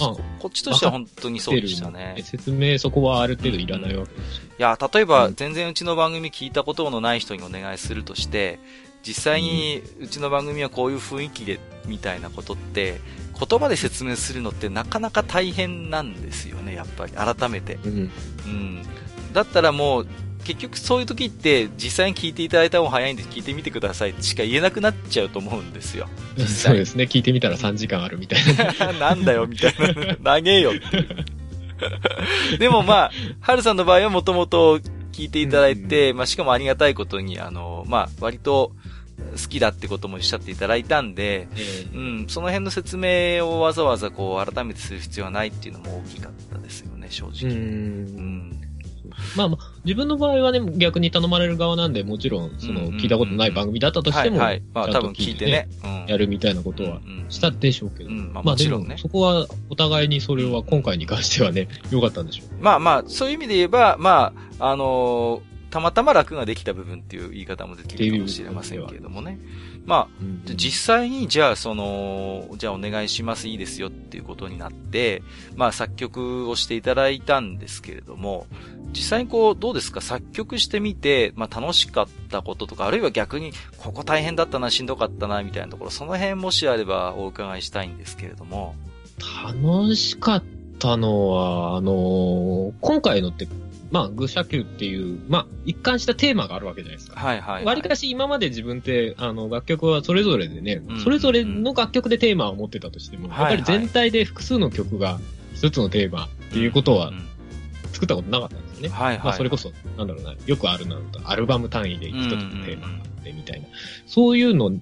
まあ、こっちとしては本当にそうでしたね。説明そこはある程度いらないわけですうん、いや、例えば、全然うちの番組聞いたことのない人にお願いするとして、実際にうちの番組はこういう雰囲気でみたいなことって言葉で説明するのってなかなか大変なんですよねやっぱり改めて、うん、うん、だったらもう結局そういう時って実際に聞いていただいた方が早いんで聞いてみてくださいしか言えなくなっちゃうと思うんですよ。そうですね。聞いてみたら3時間あるみたいな。なんだよみたいな。長えよって。でもまあ、はるさんの場合はもともと聞いていただいて、うん、まあしかもありがたいことに、あの、まあ割と、好きだってこともおっしゃっていただいたんで、えー、うん、その辺の説明をわざわざこう改めてする必要はないっていうのも大きかったですよね、正直。うん。うん。まあまあ、自分の場合はね、逆に頼まれる側なんで、もちろん、その、聞いたことない番組だったとしても、はい、まあ多分聞いてね、やるみたいなことはしたでしょうけど。まあもちろんね。そこは、お互いにそれは今回に関してはね、良かったんでしょう。まあまあ、そういう意味で言えば、まあ、あのーたまたま楽ができた部分っていう言い方もできるかもしれませんけれどもね。まあ、実際に、じゃあ、その、じゃあお願いします、いいですよっていうことになって、まあ、作曲をしていただいたんですけれども、実際にこう、どうですか？作曲してみて、まあ、楽しかったこととか、あるいは逆に、ここ大変だったな、しんどかったな、みたいなところ、その辺もしあればお伺いしたいんですけれども。楽しかったのは、あのー、今回のってまあ、愚者級っていう、まあ、一貫したテーマがあるわけじゃないですか。はいはい、はい。割かし今まで自分って、あの、楽曲はそれぞれでね、うんうんうん、それぞれの楽曲でテーマを持ってたとしても、やっぱり全体で複数の曲が一つのテーマっていうことは、作ったことなかったんですよね。はいはい、まあ、それこそ、なんだろうな、よくあるなと、アルバム単位で一つのテーマがあってみたいな、そういうの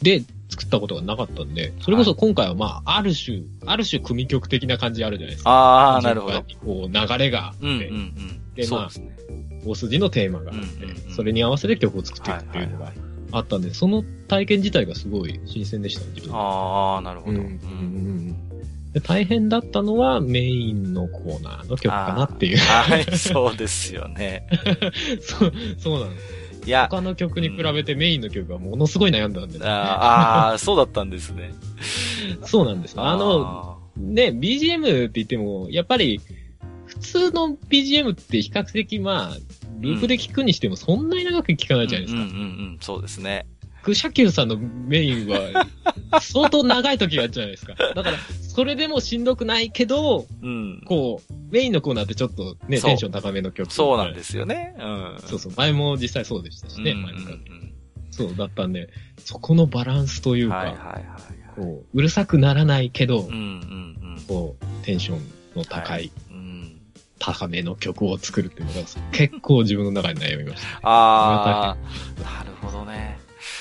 で作ったことがなかったんで、それこそ今回はまあ、ある種、ある種組曲的な感じあるじゃないですか。ああ、なるほど。こう、流れがあって、うんうんうんで、まあ、大筋のテーマがあって、それに合わせて曲を作っていくっていうのがあったんで、その体験自体がすごい新鮮でしたね、自分ああ、なるほど。うんうんで大変だったのはメインのコーナーの曲かなっていう。はい、そうですよね。そう、そうなんです。いや。他の曲に比べてメインの曲はものすごい悩んだんで、ね、ああ、そうだったんですね。そうなんです。あの、ね、BGM って言っても、やっぱり、普通の BGM って比較的まあ、ループで聞くにしてもそんなに長く聞かないじゃないですか。うんうんうん、そうですね。クシャキューさんのメインは、相当長い時があるじゃないですか。だから、それでもしんどくないけど、うん、こう、メインのコーナーってちょっとね、テンション高めの曲。そうなんですよね。うん。そうそう。前も実際そうでしたしね、前から。そうだったんで、そこのバランスというか、はいはいはい、こう、うるさくならないけど、うんうんうん、こう、テンションの高い、高めの曲を作るっていうのが結構自分の中に悩みました。ああ、なるほどね。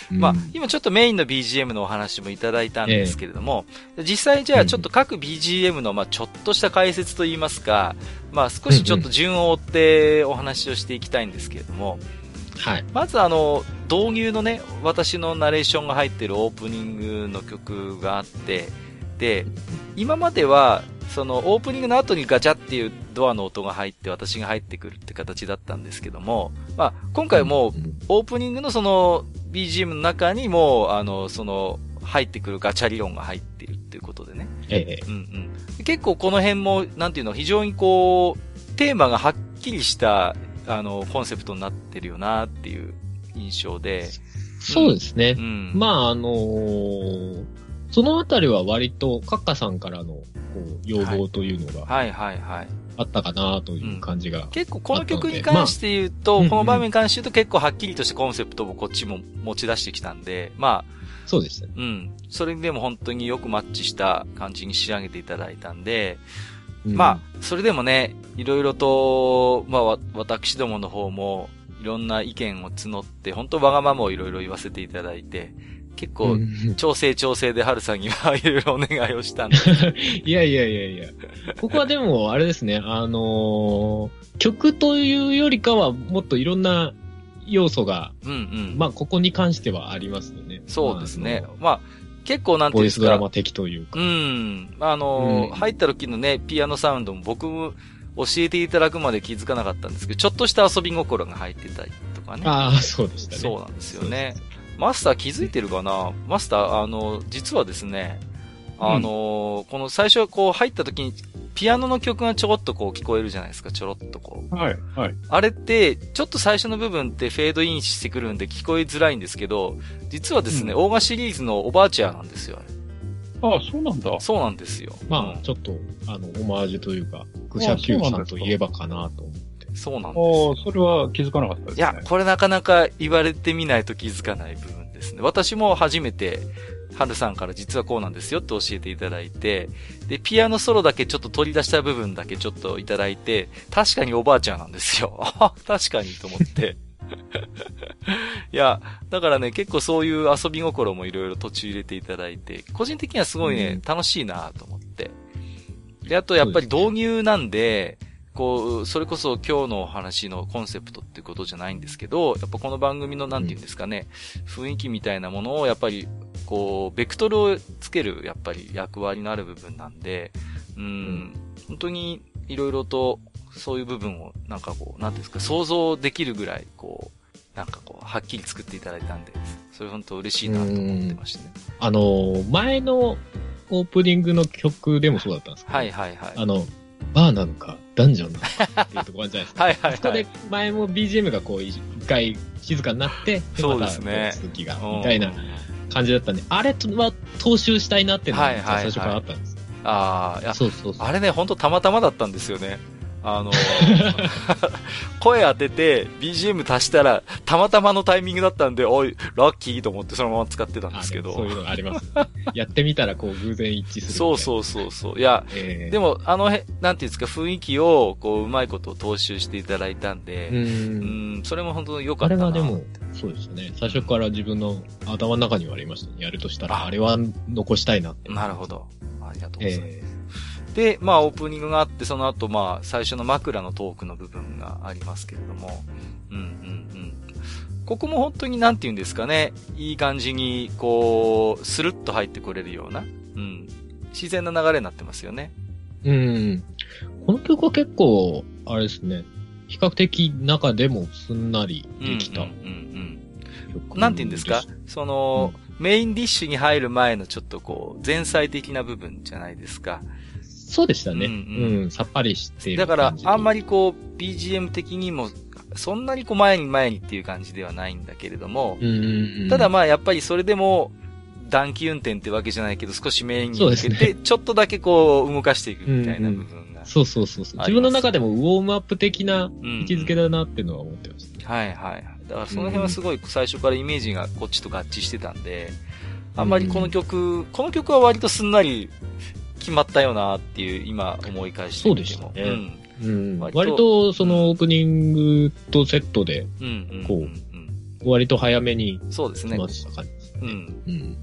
まあ、今ちょっとメインの BGM のお話もいただいたんですけれども、え実際じゃあちょっと各 BGM の、まあ、ちょっとした解説といいますか、まあ、少しちょっと順を追ってお話をしていきたいんですけれども、はい。まずあの、導入のね、私のナレーションが入ってるオープニングの曲があって、で、今までは、そのオープニングの後にガチャっていうドアの音が入って私が入ってくるって形だったんですけども、まあ、今回もオープニングのその BGM の中にも、あの、その、入ってくるガチャ理論が入っているっていうことでね。ええ。うんうん。結構この辺も、なんていうの、非常にこう、テーマがはっきりした、あの、コンセプトになってるよなっていう印象で。そうですね。うん、まあ、あのー、そのあたりは割と、カッカさんからの、こう、要望というのが、はい、はい、はいはい。あったかなという感じが、うん、結構この曲に関して言うと、まあ、この場面に関して言うと結構はっきりとしたコンセプトをこっちも持ち出してきたんで、まあ、そうでしたね。うん。それでも本当によくマッチした感じに仕上げていただいたんで、うん、まあ、それでもね、いろいろと、まあ、私どもの方も、いろんな意見を募って、本当わがままをいろいろ言わせていただいて、結構、調整調整で春さんにはいろいろお願いをしたんで。いやいやいやいや。ここはでも、あれですね、あのー、曲というよりかは、もっといろんな要素が、うんうん。まあ、ここに関してはありますよね。そうですね。まあ、結構なんていうんですか。ボイスドラマ的というか。うん。あのーうん、入った時のね、ピアノサウンドも僕も教えていただくまで気づかなかったんですけど、ちょっとした遊び心が入ってたりとかね。ああ、そうでしたね。そうなんですよね。マスター気づいてるかな？マスター、あの、実はですね、あの、うん、この最初こう入った時に、ピアノの曲がちょろっとこう聞こえるじゃないですか、ちょろっとこう。はい、はい。あれって、ちょっと最初の部分ってフェードインしてくるんで聞こえづらいんですけど、実はですね、うん、オーガシリーズのオバーチャーなんですよ、ああ、そうなんだ。そうなんですよ。まあ、ちょっと、あの、オマージュというか、クシャキューさんといえばかなと。そうなんです。それは気づかなかったですね。いや、これなかなか言われてみないと気づかない部分ですね。私も初めて、ハルさんから実はこうなんですよって教えていただいて、で、ピアノソロだけちょっと取り出した部分だけちょっといただいて、確かにおばあちゃんなんですよ。あ、確かにと思って。いや、だからね、結構そういう遊び心もいろいろ途中入れていただいて、個人的にはすごいね、うん、楽しいなと思って。で、あとやっぱり導入なんで、こう、それこそ今日のお話のコンセプトっていうことじゃないんですけど、やっぱこの番組のなんて言うんですかね、うん、雰囲気みたいなものをやっぱり、こう、ベクトルをつける、やっぱり役割のある部分なんで、うん、うん、本当にいろいろとそういう部分を、なんかこう、なんですか、想像できるぐらい、こう、なんかこう、はっきり作っていただいたんで、それ本当嬉しいなと思ってましたね。あの、前のオープニングの曲でもそうだったんですけど、はいはいはい。あの、バーなのか、ダンジョンなのかっていうところじゃないですか。はいはいはい。そこで前も BGM がこう、一回静かになって、そうですね続きが、みたいな感じだったんで、あれは踏襲したいなっていうのがはいはいはい最初からあったんです。ああ、いや、そうそうそう。あれね、ほんとたまたまだったんですよね。あの声当てて BGM 足したら、たまたまのタイミングだったんで、おい、ラッキーと思ってそのまま使ってたんですけど。あそういうのがあります。やってみたらこう偶然一致する。そうそうそうそう。いや、えーでも、あのへ、なんていうんですか、雰囲気を、こう、うまいことを踏襲していただいたんで、う。うんん、それも本当に良かあったな。れはでも、そうですね。最初から自分の頭の中にはありましたね。やるとしたら、ああれは残したいなって。なるほど。ありがとうございます。えで、まあ、オープニングがあって、その後、まあ、最初の枕のトークの部分がありますけれども、うんうんうん。ここも本当になんて言うんですかね、いい感じに、こう、スルッと入ってこれるような、うん。自然な流れになってますよね。えうん。この曲は結構、あれですね。比較的中でもすんなりできたうんうんうん曲うん。なんて言うんですか？その、メインディッシュに入る前のちょっとこう、前菜的な部分じゃないですか。そうでしたね。ううんん、さっぱりしてだから、あんまり。りこう、BGM 的にも、そんなにこう前に前にっていう感じではないんだけれども、うんうんうん、ただまあやっぱりそれでも、短期運転ってわけじゃないけど、少しメインに向けて、ちょっとだけこう、動かしていくみたいな部分が。そうそうそうそう。あります自分の中でもウォームアップ的なうん位置づけだなっていうのは思ってました。はいはい。だからその辺はすごい最初からイメージがこっちと合致してたんで、あんまりこの曲、この曲は割とすんなり決まったよなっていう、今思い返して。そうでしたねうん、割と割とそのオープニングとセットで。こううん割と早めにそうですね。来ました感じですね。うん。うん。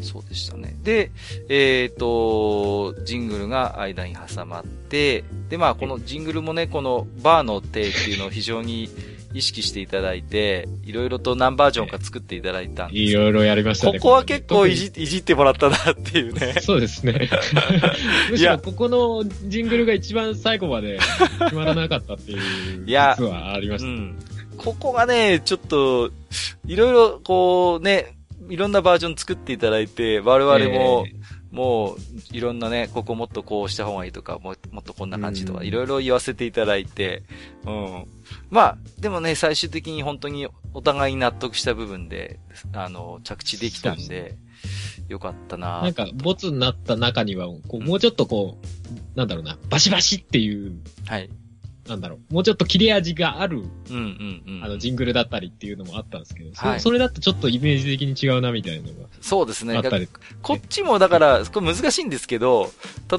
そうでしたね。で、えっ、と、ジングルが間に挟まって、で、まあ、このジングルもね、このバーの手っていうのを非常に意識していただいて、いろいろと何バージョンか作っていただいたんですいろいろやりましたね。ここは結構いじいじってもらったなっていうね。そうですね。むしろここのジングルが一番最後まで決まらなかったっていう、いや実はありました。うん。ここがね、ちょっと、いろいろこうね、いろんなバージョン作っていただいて、我々も、もう、いろんなね、ここもっとこうした方がいいとか、ももっとこんな感じとか、うんいろいろ言わせていただいて、うん。まあ、でもね、最終的に本当にお互いに納得した部分で、あの、着地できたんで、よかったななんか、ボツになった中には、こうもうちょっとこう、なんだろうな、バシバシっていう、はい。なんだろう、もうちょっと切れ味がある、うんうんうん。あの、ジングルだったりっていうのもあったんですけど、そはいそれだとちょっとイメージ的に違うなみたいなのそうですね。があったり。こっちもだから、これ難しいんですけど、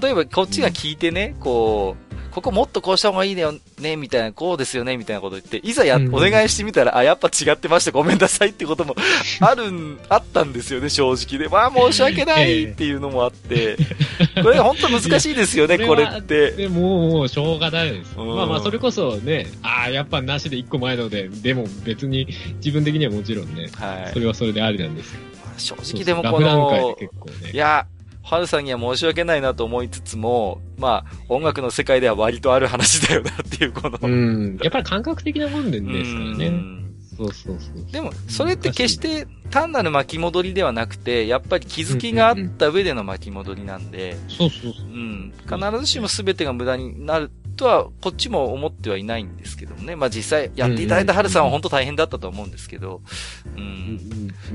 例えばこっちが聞いてね、こう、ここもっとこうした方がいいよね、みたいな、こうですよね、みたいなこと言って、いざや、うんお願いしてみたら、あ、やっぱ違ってました、ごめんなさいってことも、あるん、あったんですよね、正直で。まあ、申し訳ないっていうのもあって、これ本当難しいですよね、これって。でもう、もう、しょうがないです。うんまあまあ、それこそね、ああ、やっぱなしで一個前ので、でも別に、自分的にはもちろんね、はいそ。れはそれでありなんです。正直でもこのね。いや、ハルさんには申し訳ないなと思いつつも、まあ、音楽の世界では割とある話だよなっていう、この。うん。やっぱり感覚的なもんですからね。んそうそうそう。でも、それって決して単なる巻き戻りではなくて、やっぱり気づきがあった上での巻き戻りなんで、そうそうそう。うん。必ずしも全てが無駄になるとは、こっちも思ってはいないんですけどもね。まあ実際やっていただいたハルさんは本当大変だったと思うんですけど、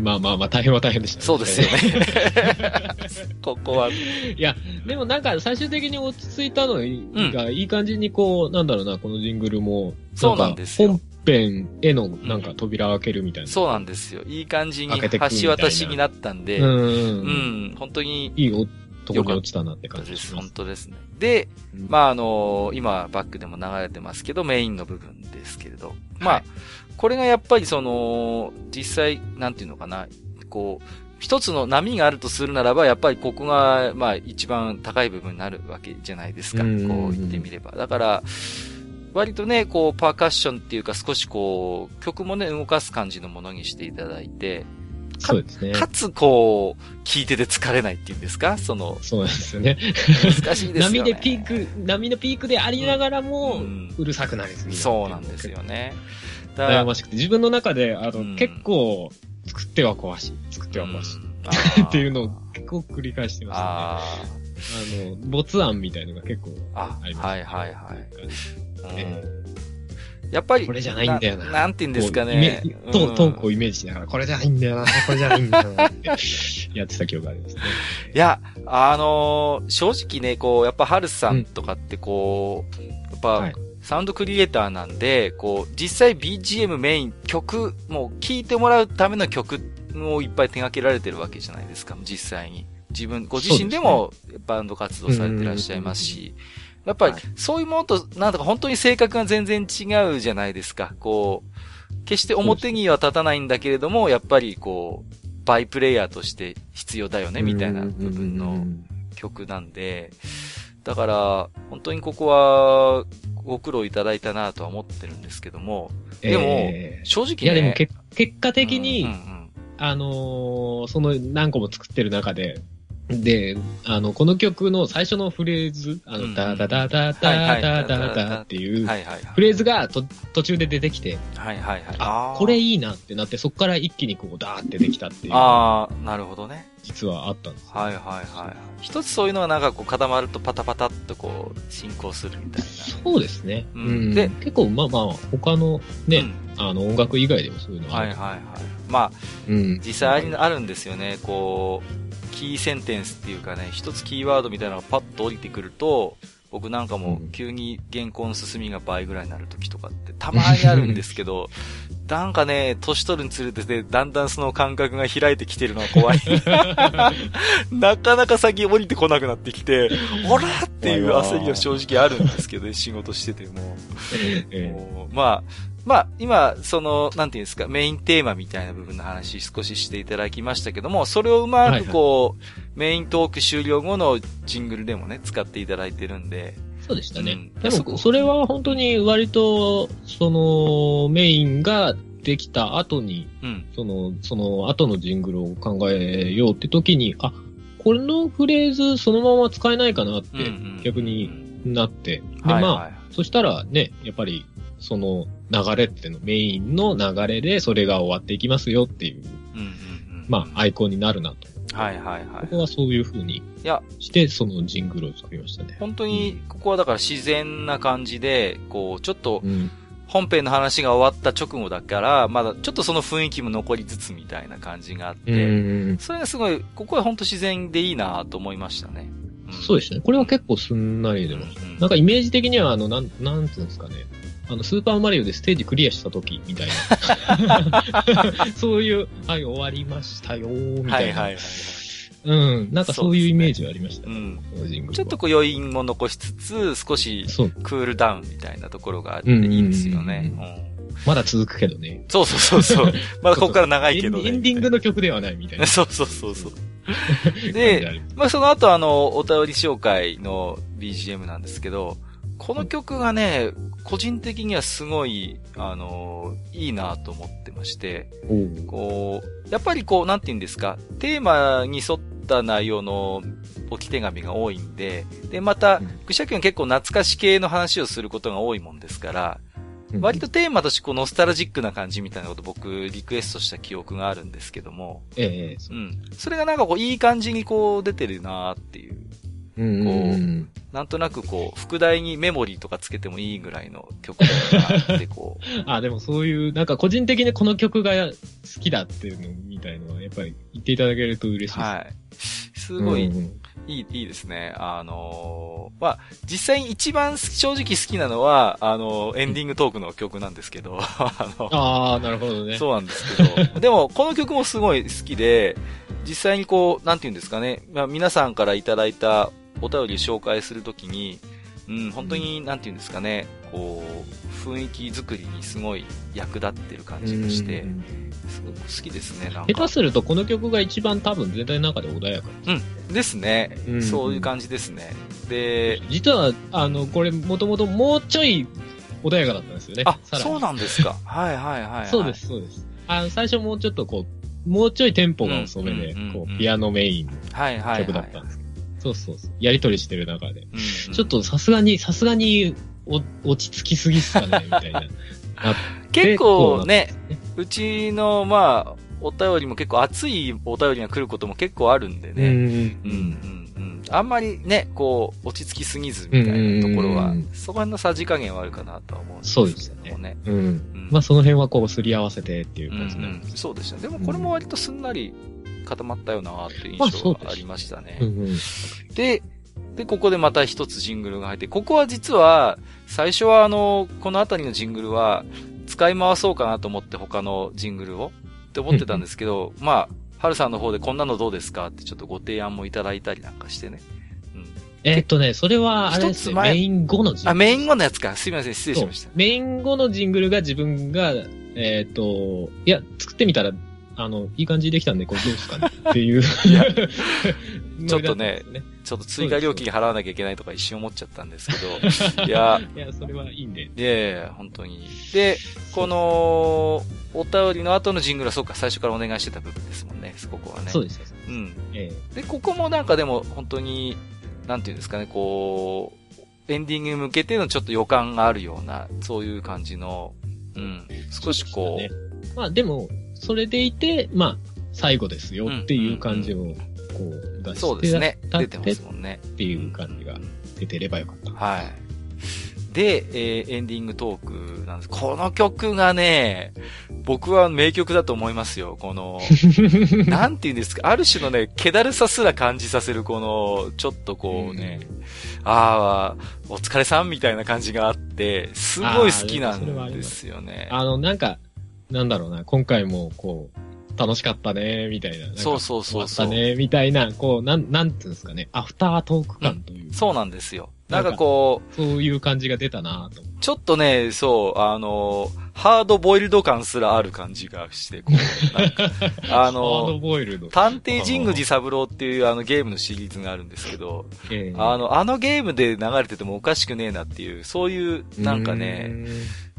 まあまあまあ、大変は大変でした、そうですよ。ね。ここは。いや、でもなんか最終的に落ち着いたのがいい感じにこう、なんだろうな、このジングルも。そうなんですよ本編へのなんか扉を開けるみたいな。そうなんですよ。いい感じに橋な渡しになったんで、う。うんん。本当にいいおとこに落ちたなって感じです。本。当ですね。で、うんまあ、あの今、バックでも流れてますけど、メインの部分ですけれど。まあ、はいこれがやっぱりその、実際、なんていうのかな、こう、一つの波があるとするならば、やっぱりここが、まあ、一番高い部分になるわけじゃないですか。こうんう言ってみれば。だから、割とね、こう、パーカッションっていうか少しこう、曲もね、動かす感じのものにしていただいて、そうですね。かつ、こう、聞いてて疲れないっていうんですか？その、そうなんですよね。難しいですよね。波でピーク、波のピークでありながらも、うるさくなりすぎないそうなんですよね。悩ましくて、自分の中で、あの、うん。結構、作っては壊し、作っては壊し、うん。っていうのを結構繰り返してましたね。ああの、没案みたいのが結構あありました、はいはいはい。感じー、えうんやっぱり、これじゃないんだよな。なんて言うんですかね。トうん。トークをイメージしながら、これじゃないんだよな、これじゃないんだよなって、やってた記憶がありますね。いや、あのー正直ね、こう、やっぱハルさんとかってこう、やっぱ、はい。サウンドクリエイターなんで、こう、実際 BGM メイン曲、もう聴いてもらうための曲をいっぱい手掛けられてるわけじゃないですか、実際に。自分、ご自身でもバンド活動されてらっしゃいますし、やっぱりはい。そういうものと、なんとか本当に性格が全然違うじゃないですか。こう、決して表には立たないんだけれども、やっぱりこう、バイプレイヤーとして必要だよね、みたいな部分の曲なんで、だから、本当にここは、ご苦労いただいたなとは思ってるんですけども、でもえー正直ね。いやでもけ結果的に、うんうん。あのーその何個も作ってる中で、で、あの、この曲の最初のフレーズ、あの、うんダダダダダダダダっていう。フレーズがと途中で出てきて、はいはいはい。あ、ーこれいいなってなって、そこから一気にこう、ダーってできたっていう、ああ、なるほどね。実はあったんですよ。はいはいはい。一つそういうのがなんかこう固まるとパタパタっとこう進行するみたいな。そうですね。ううんん。でで、結構まあまあ、他のね、うんあの、音楽以外でもそういうのある。はいはいはい。まあ、うん。実際あるんですよね。こう、キーセンテンスっていうかね、一つキーワードみたいなのがパッと降りてくると、僕なんかもうん急に原稿の進みが倍ぐらいになる時とかってたまにあるんですけど、なんかね、年取るにつれてて、だんだんその感覚が開いてきてるのが怖い。なかなか先降りてこなくなってきて、ほらっていう焦りは正直あるんですけど、仕事してても。えもうまあ、まあ、今、その、なんていうんですか、メインテーマみたいな部分の話少ししていただきましたけども、それをうまくこう、メイントーク終了後のジングルでもね、使っていただいてるんで、そうでしたね。うん。でも、それは本当に割と、その、メインができた後に、うん。その、その後のジングルを考えようって時に、あ、これのフレーズそのまま使えないかなって逆になって、で、はいまあ、はいそしたらね、やっぱり、その流れっての、メインの流れでそれが終わっていきますよっていう、うんうんうん。まあ、アイコンになるなと。はいはいはい。ここはそういう風にいや、して、そのジングルを作りましたね。本当に、ここはだから自然な感じで、こう、ちょっとうん。本編の話が終わった直後だから、まだちょっとその雰囲気も残りつつみたいな感じがあって、うん。それがすごい、ここは本当自然でいいなと思いましたね。そうですね。これは結構すんなり出ました。うんなんかイメージ的には、あの、なん、なんつうんですかね。あの、スーパーマリオでステージクリアした時みたいな。そういう、はい、終わりましたよー、みたいな。はいはいはい。うん。なんかそういうイメージはありましたね。うん。ちょっとこう余韻も残しつつ、少しそう。クールダウンみたいなところがあっていいですよね。まだ続くけどね。そうそうそうそう。まだここから長いけどね。エンディングの曲ではないみたいな。そうそうそうそう。でる、まあその後あの、お便り紹介の BGM なんですけど、この曲がね、個人的にはすごい、あの、いいなと思ってまして、おうこう、やっぱりこう、なんて言うんですか、テーマに沿った内容の置き手紙が多いんで、で、またうん、愚者君結構懐かし系の話をすることが多いもんですから、うん割とテーマとしてこうノスタルジックな感じみたいなこと僕リクエストした記憶があるんですけども、ええそううん。それがなんかこういい感じにこう出てるなーっていう。うんうなんとなくこう、副題にメモリーとかつけてもいいぐらいの曲があって、こう。あ、でもそういう、なんか個人的にこの曲が好きだっていうのみたいのは、やっぱり言っていただけると嬉しいです。はい。すごい、うんうんいい、いいですね。あのーまあ、実際に一番正直好きなのは、あのーエンディングトークの曲なんですけど、あの、ああ、なるほどね。そうなんですけど、でも、この曲もすごい好きで、実際にこう、なんて言うんですかね、まあ、皆さんからいただいたお便りを紹介するときに、うん、本当に、なんて言うんですかね、こう、雰囲気作りにすごい役立ってる感じがしてう、んすごく好きですね、なん下か手。するとこの曲が一番多分全体の中で穏やか。ですね、うんそういう感じですね。で、実は、あの、これもともともうちょい穏やかだったんですよね。あ、そうなんですか。はいはいはい、はい。そうで。す、そうです。あの、最初もうちょっとこう、もうちょいテンポが遅めでうんうんうん、こう、ピアノメインのはいはいはい。曲だったんですけど。そうそうそう。やりとりしてる中で。うんうんちょっとさすがに、さすがに、お、落ち着きすぎっすかね、みたいな。結構ねこうちの、まあ、お便りも結構熱いお便りが来ることも結構あるんでね。うん。うんうんうん。あんまりね、こう、落ち着きすぎずみたいなところはうんうんうん、そこら辺のさじ加減はあるかなとは思うんですそうでしたけどもね。うん。うんまあ、その辺はこう、すり合わせてっていううん感じなんうんです。そうでしたね。でもこれも割とすんなり固まったよなっていう印象がありましたね。うんうん。で、で、ここでまた一つジングルが入って、ここは実は、最初はあの、このあたりのジングルは、使い回そうかなと思って他のジングルをって思ってたんですけど、まあ、はるさんの方でこんなのどうですかってちょっとご提案もいただいたりなんかしてね。うん。えーっとね、それは、あれですね、一つ前メイン後のジングル。あ、メイン後のやつか。すいません、失礼しました。メイン後のジングルが自分が、えーっと、いや、作ってみたら、あの、いい感じできたんで、これどうですかね？っていう。ちょっとねちょっと追加料金払わなきゃいけないとか一瞬思っちゃったんですけど、いや、いや、それはいいんで。いやいや、本当に。で、この、お便りの後のジングルはそうか、最初からお願いしてた部分ですもんね、ここはね。そうです。うん。えで、ここもなんかでも本当に、なんていうんですかね、こう、エンディングに向けてのちょっと予感があるような、そういう感じの、うん、少しこそう。でまあでも、それでいて、まあ、最後ですよっていう感じを、こう、出う、してそうですね、た出てますもんね。っていう感じが出てればよかった。はい。で、えーエンディングトークなんです。この曲がね、僕は名曲だと思いますよ。この、なんて言うんですか、ある種のね、気だるさすら感じさせる、この、ちょっとこうね、ああ、お疲れさんみたいな感じがあって、すごい好きなんですよね。あの、なんか、なんだろうな、今回も、こう、楽しかったね、みたいな。そうそうそうそったね、みたいな、こう、なん、なんていうんですかね、アフタートーク感という。そうなんですよ。なんかこう、そういう感じが出たなと。ちょっとね、そう、あの、ハードボイルド感すらある感じがして、こう、なんか あハードの、ボイルド。探偵神宮寺三郎っていうあのゲームのシリーズがあるんですけど、ええあの、あのゲームで流れててもおかしくねえなっていう、そういう、なんかね、、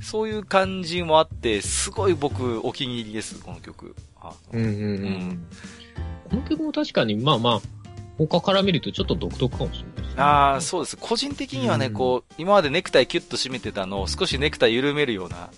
そういう感じもあって、すごい僕お気に入りです、この曲。あうんうんうんうん。この曲も確かに、まあまあ、他から見るとちょっと独特かもしれないですね。あー、そうです。個人的にはね、うんこう、今までネクタイキュッと締めてたのを少しネクタイ緩めるような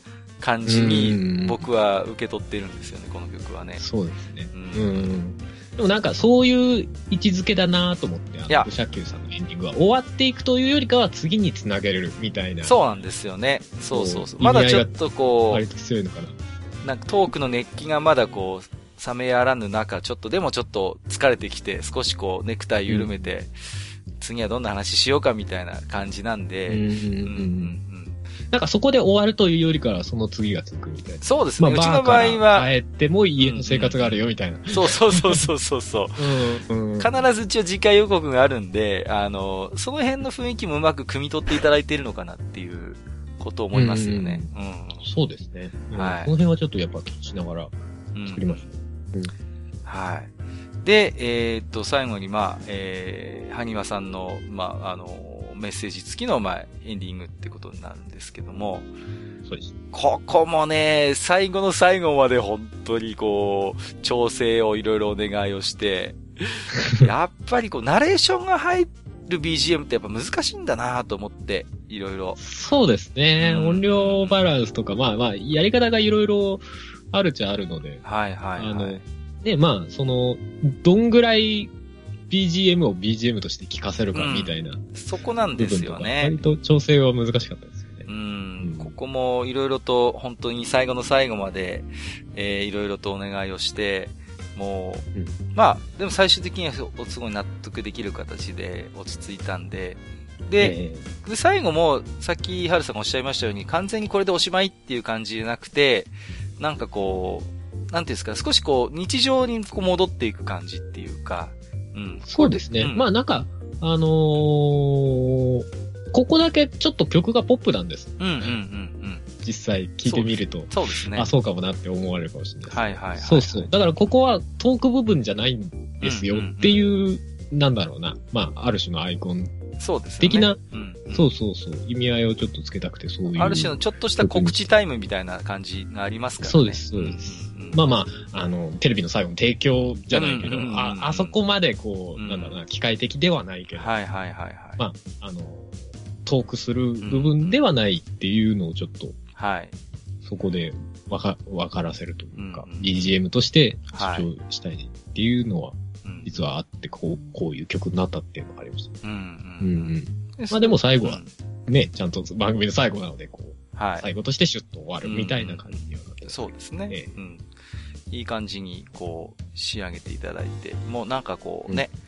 感じうんに僕は受け取ってるんですよね、この曲はね。そうですね。ううんん。でもなんかそういう位置づけだなと思って、あいやの、ブシャッキューさんのエンディングは終わっていくというよりかは次に繋げれるみたいな。そうなんですよね。そうそうそう。まだちょっとこ割と強いのかな。う、なんかトークの熱気がまだこう、冷めやらぬ中、ちょっとでもちょっと疲れてきて、少しこう、ネクタイ緩めて、次はどんな話しようかみたいな感じなんで、うんうんうんうんうんうんなんかそこで終わるというよりかはその次が続くみたいな。そうですね。うちの場合は、帰っても家の生活があるよみたいな。そうそうそうそうそうそう。うんうん。必ず一応次回予告があるんで、あの、その辺の雰囲気もうまく汲み取っていただいているのかなっていうことを思いますよね。うん。そうですね。うんはいこの辺はちょっとやっぱ気にしながらうん作りました。はい。で、えーっと、最後に、まあ、えー、埴輪さんの、まあ、あの、メッセージ付きの、まあ、エンディングってことになるんですけども、そうです。ここもね、最後の最後まで本当にこう、調整をいろいろお願いをして、やっぱりこう、ナレーションが入る BGM ってやっぱ難しいんだなと思って、いろいろ。そうですね。うん音量バランスとか、まあまあ、やり方がいろいろあるっちゃあるので。はいはい、はい。あの、で、まあ、その、どんぐらい BGM を BGM として聴かせるかみたいなそこなん部ですよね割。と調整は難しかったですよね。うんうんここもいろいろと本当に最後の最後まで、えーいろいろとお願いをして、もう、うんまあ、でも最終的にはすごい納得できる形で落ち着いたんで、で、えで最後も、さっき、ハルさんがおっしゃいましたように、完全にこれでおしまいっていう感じじゃなくて、なんかこう、なんていうんですか、少しこう、日常にこう戻っていく感じっていうか、うん。そうですね。うんまあなんか、あのーここだけちょっと曲がポップなんです。うんうんうんうん。実際聞いてみると。そうですね。あ、そうかもなって思われるかもしれないです。はいはいはい。そうそう。だからここはトーク部分じゃないんですようんうんうんっていう、なんだろうな。まあ、ある種のアイコン。そうですよね。的な、うんうんそうそうそう。意味合いをちょっとつけたくて、そういう。ある種のちょっとした告知タイムみたいな感じがありますからね。そうですそうですうんうんまあまあ、あの、テレビの最後の提供じゃないけど、あ、あそこまでこう、なんだろうな、機械的ではないけど、はいはいはいはい。まあ、あの、トークする部分ではないっていうのをちょっと、はい。そこでわか、わからせるというか、うんうん、BGM として主張したいっていうのは、実はあって、こう、こういう曲になったっていうのがありました。うん、うん。うんうん。まあでも最後は、ね、ちゃんと番組の最後なので、こう、はい、最後としてシュッと終わるみたいな感じにはなって、そうですね。ええ、うん。いい感じに、こう、仕上げていただいて、もうなんかこうね、うん。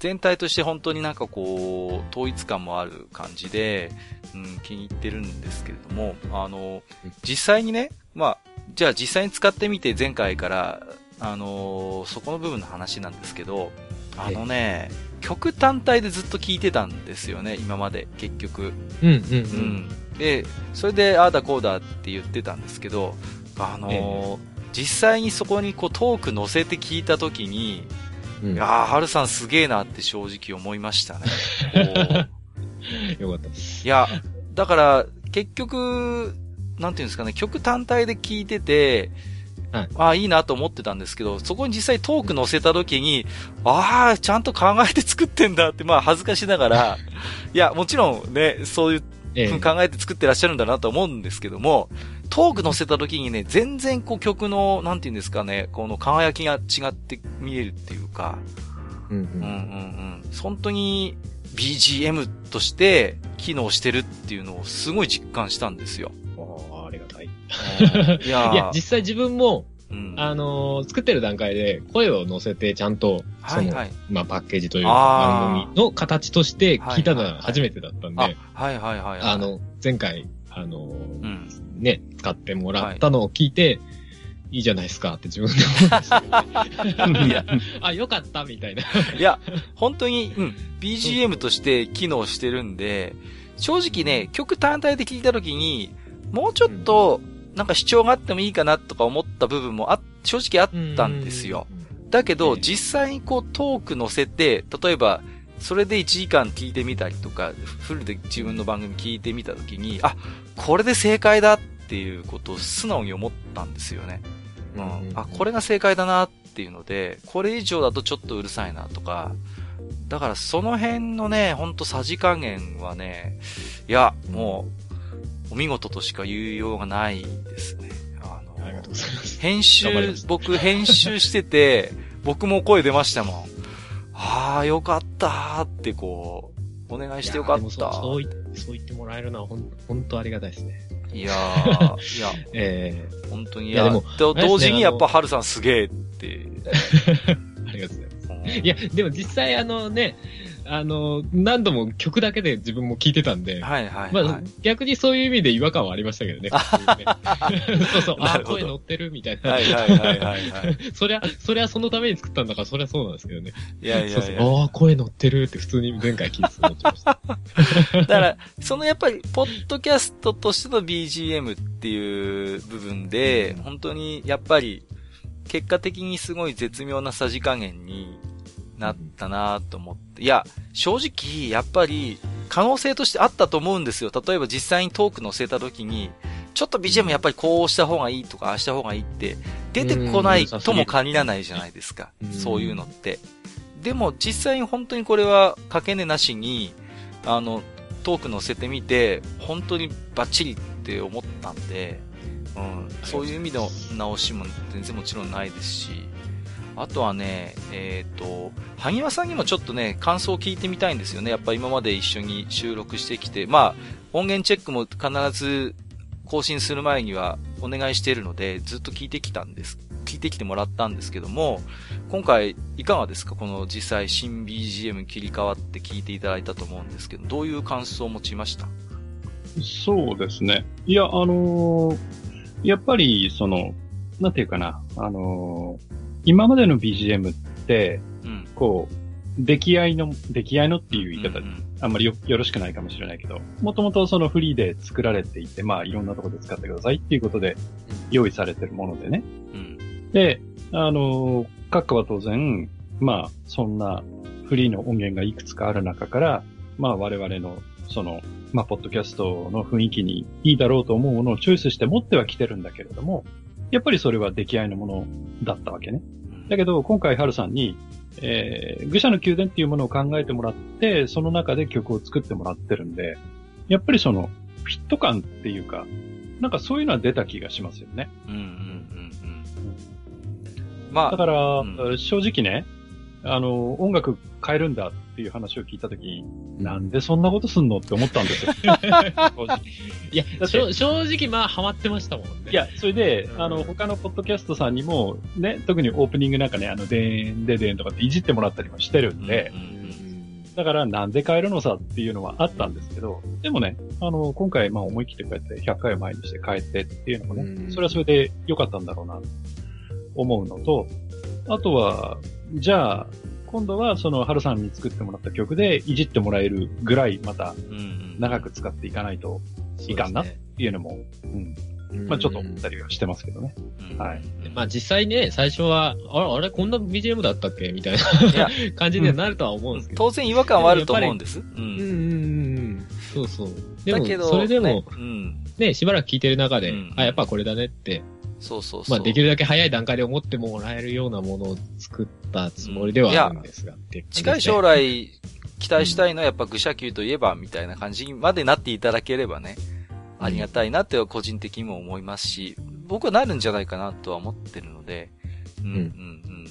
全体として本当になんかこう、統一感もある感じで、うん、気に入ってるんですけれども、あの、実際にね、まあ、じゃあ実際に使ってみて前回から、あのそこの部分の話なんですけど、あのね、曲単体でずっと聴いてたんですよね、今まで、結局。うんうんうん。うん、で、それで、ああだこうだって言ってたんですけど、あのー、実際にそこにこうトーク乗せて聞いたときに、うん、いやー、はるさんすげえなって正直思いましたね。よかったです。いや、だから、結局、なんていうんですかね、曲単体で聴いてて、はい、ああ、いいなと思ってたんですけど、そこに実際トーク載せた時に、ああ、ちゃんと考えて作ってんだって、まあ恥ずかしながら、いや、もちろんね、そういう考えて作ってらっしゃるんだなと思うんですけども、トーク載せた時にね、全然こう曲の、なんていうんですかね、この輝きが違って見えるっていうか、うんうん、うんうんうん。本当に BGM として機能してるっていうのをすごい実感したんですよ。い。いやいや、実際自分も、うん、あのー、作ってる段階で声を乗せてちゃんと、その、はい。はい、まあ、パッケージというか番組の形として聞いたのは初めてだったんで、はいはいはい、はい、あの、前回、あのーうん、ね、使ってもらったのを聞いて、はい。いいじゃないですかって自分で思いました、ね。いや、あ、よかったみたいな。いや、本当に、うん、BGM として機能してるんで、正直ね、曲単体で聴いた時に、もうちょっと、なんか主張があってもいいかなとか思った部分もあ、正直あったんですよ。だけど、実際にこうトーク乗せて、例えば、それで1時間聞いてみたりとか、フルで自分の番組聞いてみたときに、あ、これで正解だっていうことを素直に思ったんですよね。うん。あ、これが正解だなっていうので、これ以上だとちょっとうるさいなとか、だからその辺のね、ほんとさじ加減はね、いや、もう、お見事としか言いようがないですね。あの、ありがとうございます。編集、僕編集してて、僕も声出ましたもん。ああ、よかったーってこう、お願いしてよかった。そうそうそう言ってもらえるのはほん、本当ありがたいですね。いやー、いや、ええー、本当に、いや、でも、同時にやっぱ、ハルさんすげえって。ありがとうございます。いや、でも実際あのね、あの、何度も曲だけで自分も聴いてたんで、はいはい、はい、まあ、逆にそういう意味で違和感はありましたけどね。そうそう、あ、声乗ってるみたいな。はいはいはいはい、はい。そりゃ、そりゃそのために作ったんだから、そりゃそうなんですけどね。いやいやいや。そうそう、ああ、声乗ってるって普通に前回聞いて思ってました。だから、そのやっぱり、ポッドキャストとしての BGM っていう部分で、うん、本当にやっぱり、結果的にすごい絶妙なさじ加減になったなと思って。いや、正直、やっぱり、可能性としてあったと思うんですよ。例えば実際にトーク載せた時に、ちょっと BGM やっぱりこうした方がいいとか、ああした方がいいって、出てこないとも限らないじゃないですか。そういうのって。でも実際に本当にこれはかけねなしに、あの、トーク載せてみて、本当にバッチリって思ったんで、うん、そういう意味の直しも全然もちろんないですし、あとはね、えっ、ー、と、萩和さんにもちょっとね、感想を聞いてみたいんですよね。やっぱ今まで一緒に収録してきて、まあ、音源チェックも必ず更新する前にはお願いしているので、ずっと聞いてきたんです。聞いてきてもらったんですけども、今回いかがですか？この実際新 BGM 切り替わって聞いていただいたと思うんですけど、どういう感想を持ちました？そうですね。いや、あのー、やっぱり、その、なんていうかな、あのー今までの BGM って、うん、こう、出来合いの、出来合いのっていう言い方、うんうん、あんまりよよろしくないかもしれないけど、もともとそのフリーで作られていて、まあいろんなところで使ってくださいっていうことで用意されてるものでね。うん、で、あの、各家は当然、まあそんなフリーの音源がいくつかある中から、まあ我々のその、まあポッドキャストの雰囲気にいいだろうと思うものをチョイスして持ってはきてるんだけれども、やっぱりそれは出来合いのものだったわけね。だけど、今回、ハルさんに、えー、愚者の宮殿っていうものを考えてもらって、その中で曲を作ってもらってるんで、やっぱりその、フィット感っていうか、なんかそういうのは出た気がしますよね。うんうんうんうん。まあ。だから、うん、正直ね、あの、音楽変えるんだっていう話を聞いたとき、なんでそんなことすんのって思ったんですよ。正直。いや、正直まあハマってましたもんね。いや、それで、あの、他のポッドキャストさんにも、ね、特にオープニングなんかね、あの、でーん、ででーんとかっていじってもらったりもしてるんで、だからなんで変えるのさっていうのはあったんですけど、でもね、あの、今回まあ思い切ってこうやって100回を前にして変えてっていうのもね、それはそれで良かったんだろうな、思うのと、あとは、じゃあ、今度はその、春さんに作ってもらった曲でいじってもらえるぐらい、また、長く使っていかないといかんなっていうのも、うん、まあちょっと思ったりはしてますけどね。はい。まあ実際ね、最初は、あれ、あれこんな BGM だったっけ？みたいな 感じにはなるとは思うんですけど。当然違和感はあると思うんです。うん。うんうんうんそうそう。でも、それでも、ね、しばらく聞いてる中で、あ、やっぱこれだねってそうそうそう。まあ、できるだけ早い段階で思ってもらえるようなものを作ったつもりではあるんですが、ね、近い将来、期待したいのはやっぱ愚者級といえば、みたいな感じまでなっていただければね、ありがたいなって個人的にも思いますし、僕はなるんじゃないかなとは思ってるので、うん、うん、うん。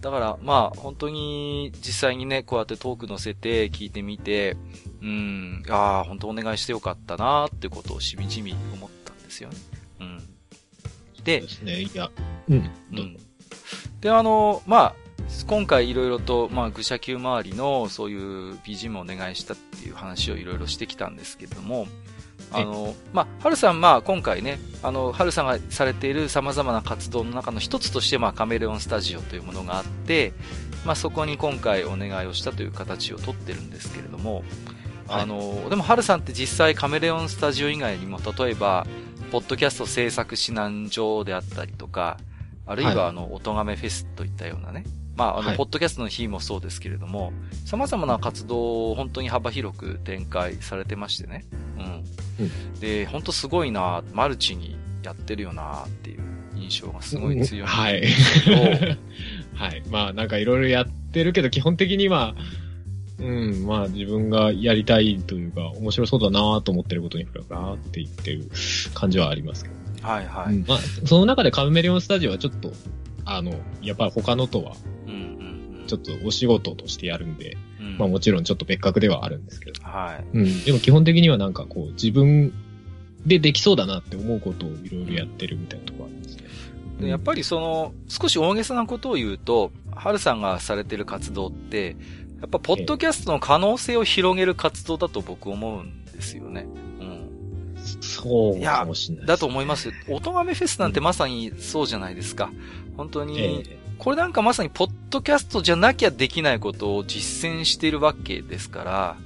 だから、まあ、本当に実際にね、こうやってトーク乗せて聞いてみて、うん、ああ、本当お願いしてよかったなってことをしみじみ思ったんですよね。うん。で、ですね、いや、うん。うん。で、あの、まあ、今回いろいろと、まあ、愚者級周りのそういう BGM をお願いしたっていう話をいろいろしてきたんですけれども、あの、まあ、はるさん、まあ、今回ね、あの、はるさんがされている様々な活動の中の一つとして、まあ、カメレオンスタジオというものがあって、まあ、そこに今回お願いをしたという形をとってるんですけれども、はい、あの、でも、はるさんって実際カメレオンスタジオ以外にも、例えば、ポッドキャスト制作指南所であったりとか、あるいはあの、音亀フェスといったようなね、まあ、あの、ポッドキャストの日もそうですけれども、様々な活動を本当に幅広く展開されてましてね。うん。うん、で、本当すごいな、マルチにやってるよなっていう印象がすごい強い、うん、はい。はい。まあ、なんかいろいろやってるけど、基本的には、うん、まあ自分がやりたいというか、面白そうだなと思ってることにふらふらって言ってる感じはありますけど。はいはい。うん、まあ、その中でカメレオンスタジオはちょっと、あの、やっぱり他のとは、ちょっとお仕事としてやるんで、うん、まあもちろんちょっと別格ではあるんですけど。はい。うん。でも基本的にはなんかこう、自分でできそうだなって思うことをいろいろやってるみたいなところあるんですね。でやっぱりその、少し大げさなことを言うと、ハルさんがされてる活動って、やっぱ、ポッドキャストの可能性を広げる活動だと僕思うんですよね。うん。そうかもしれない、ね、だと思います。音亀フェスなんてまさにそうじゃないですか。本当に、これなんかまさにポッドキャストじゃなきゃできないことを実践しているわけですから、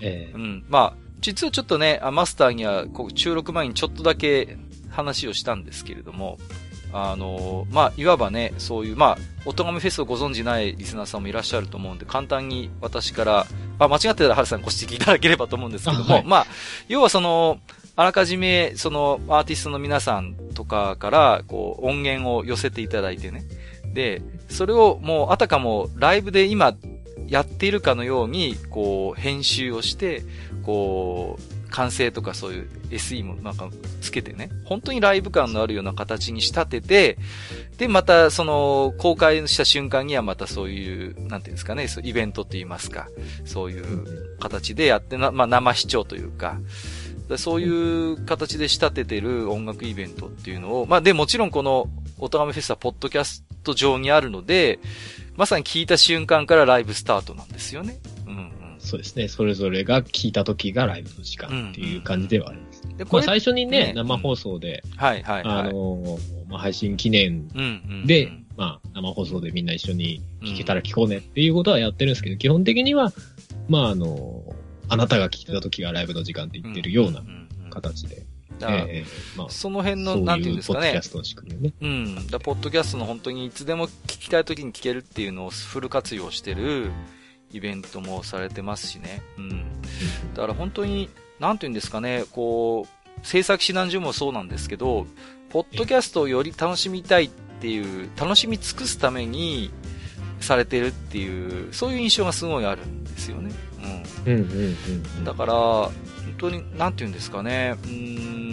ええ、うん。まあ、実はちょっとね、マスターには、収録前にちょっとだけ話をしたんですけれども、あの、まあ、いわばね、そういう、まあ、おとがめフェスをご存じないリスナーさんもいらっしゃると思うんで、簡単に私から、あ、間違ってたらハルさんご指摘いただければと思うんですけども、はい、まあ、要はその、あらかじめ、その、アーティストの皆さんとかから、こう、音源を寄せていただいてね。で、それをもう、あたかも、ライブで今、やっているかのように、こう、編集をして、こう、完成とかそういう SE もなんかつけてね、本当にライブ感のあるような形に仕立てて、で、またその公開した瞬間にはまたそういう、なんていうんですかね、イベントって言いますか、そういう形でやってな、まあ生視聴というか、そういう形で仕立ててる音楽イベントっていうのを、まあでもちろんこのオトガメフェスはポッドキャスト上にあるので、まさに聞いた瞬間からライブスタートなんですよね。うんそうですね。それぞれが聞いた時がライブの時間っていう感じではあります。で、これ最初にね、生放送で、はいはいあのまあ、配信記念で、まあ、生放送でみんな一緒に聞けたら聞こうねっていうことはやってるんですけど、基本的には、まあ、あの、あなたが聞いた時がライブの時間って言ってるような形で。えー、まあ、その辺の、なんていうんですかね。ポッドキャストの仕組みね。うん。だポッドキャストの本当にいつでも聞きたい時に聞けるっていうのをフル活用してる、イベントもされてますしね。うん。だから本当に、なんて言うんですかね、こう、制作指南所もそうなんですけど、ポッドキャストをより楽しみたいっていう、楽しみ尽くすためにされてるっていう、そういう印象がすごいあるんですよね。うん。うんうんうん、だから、本当に、なんて言うんですかね。うん。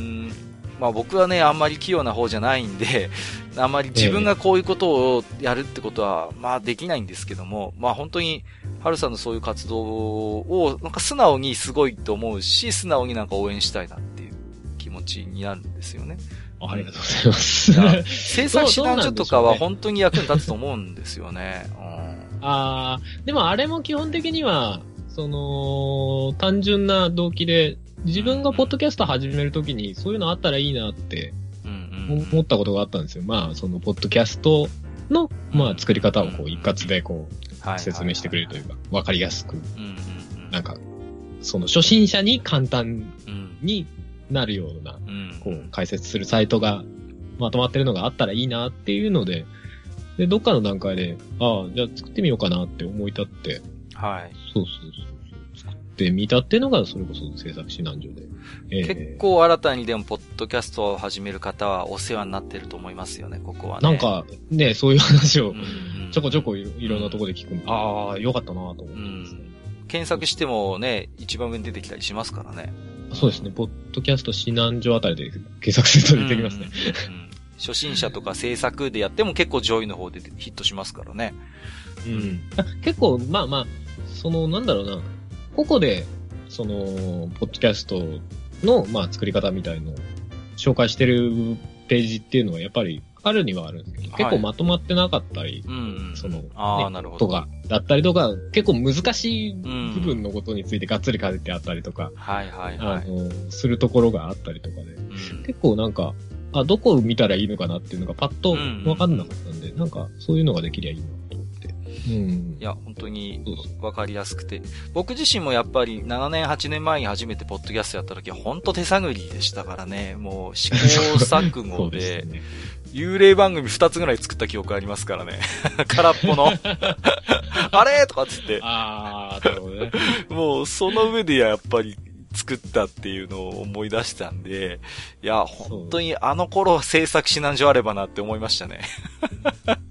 まあ僕はね、あんまり器用な方じゃないんで、あんまり自分がこういうことをやるってことは、まあできないんですけども、まあ本当に、ハルさんのそういう活動を、なんか素直にすごいと思うし、素直になんか応援したいなっていう気持ちになるんですよね。ありがとうございます。制作指南書とかは本当に役に立つと思うんですよね。うん、ああ、でもあれも基本的には、その、単純な動機で、自分がポッドキャスト始めるときに、そういうのあったらいいなって、思ったことがあったんですよ。まあ、その、ポッドキャストの、まあ、作り方をこう、一括でこう、説明してくれるというか、わかりやすく、なんか、その、初心者に簡単になるような、こう、解説するサイトがまとまってるのがあったらいいなっていうので、で、どっかの段階で、ああ、じゃあ作ってみようかなって思い立って、はい。そうそうそう。作ってみたっていうのが、それこそ制作指南所で。えー、結構新たにでも、ポッドキャストを始める方はお世話になってると思いますよね、ここはね。なんか、ね、そういう話を、ちょこちょこいろんなところで聞くんで、うん、ああ、よかったなと思ってますね、うん。検索してもね、一番上に出てきたりしますからね。そうですね。ポッドキャスト指南所あたりで検索すると出てきますね。初心者とか制作でやっても結構上位の方でヒットしますからね。うん。結構、まあまあ、その、なんだろうな。ここで、その、ポッドキャストの、まあ、作り方みたいのを紹介してるページっていうのはやっぱりあるにはあるんですけど、結構まとまってなかったり、その、ああ、なるほど。とか、だったりとか、結構難しい部分のことについてがっつり書いてあったりとか、はいはいはい。あの、するところがあったりとかで、結構なんか、あ、どこを見たらいいのかなっていうのがパッとわかんなかったんで、なんか、そういうのができりゃいいな。うん。いや、本当にわかりやすくて。僕自身もやっぱり7年、8年前に初めてポッドキャストやった時は本当手探りでしたからね。もう試行錯誤で、ね、幽霊番組2つぐらい作った記憶ありますからね。空っぽの。あれとかっつって。ああ、なるほどね。もう、その上でやっぱり作ったっていうのを思い出したんで、いや、本当にあの頃制作指南所あればなって思いましたね。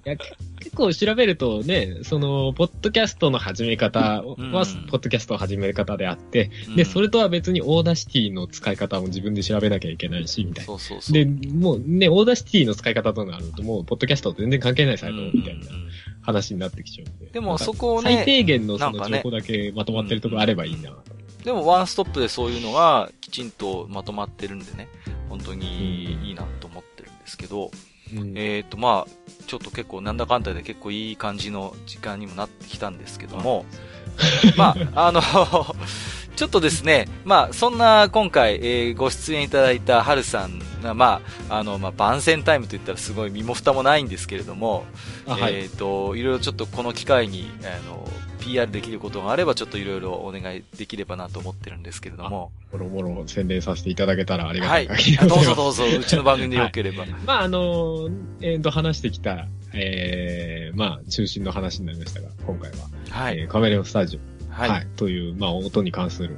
いや結構調べるとね、その、ポッドキャストの始め方は、ポッドキャストを始める方であって、うん、で、それとは別に Audacity の使い方も自分で調べなきゃいけないし、みたいな。そうそうそう。で、もうね、 Audacity の使い方となると、もう、ポッドキャスト全然関係ないサイトみたいな話になってきちゃうんで。でも、そこをね、最低限のその情報だけまとまってるところあればいいな、でもワンストップでそういうのがきちんとまとまってるんでね、本当にいいなと思ってるんですけど、うん、えっ、ー、とまあ、ちょっと結構なんだかんだで結構いい感じの時間にもなってきたんですけども、まあ、あの ちょっとですね、まあ、そんな今回、えー、ご出演いただいたハルさんが、まあ、あの、まあ、番宣タイムといったらすごい身も蓋もないんですけれども、はい、えっ、ー、と、いろいろちょっとこの機会に、あの、PR できることがあれば、ちょっといろいろお願いできればなと思ってるんですけれども。もろもろ宣伝させていただけたらありがたいはい。どうぞどうぞ、うちの番組でよければ。はい、まあ、あの、えっ、ー、と、話してきた、ええー、まあ、中心の話になりましたが、今回は。はい。えー、カメレオンスタジオ。はい。はい、という、まあ、音に関する、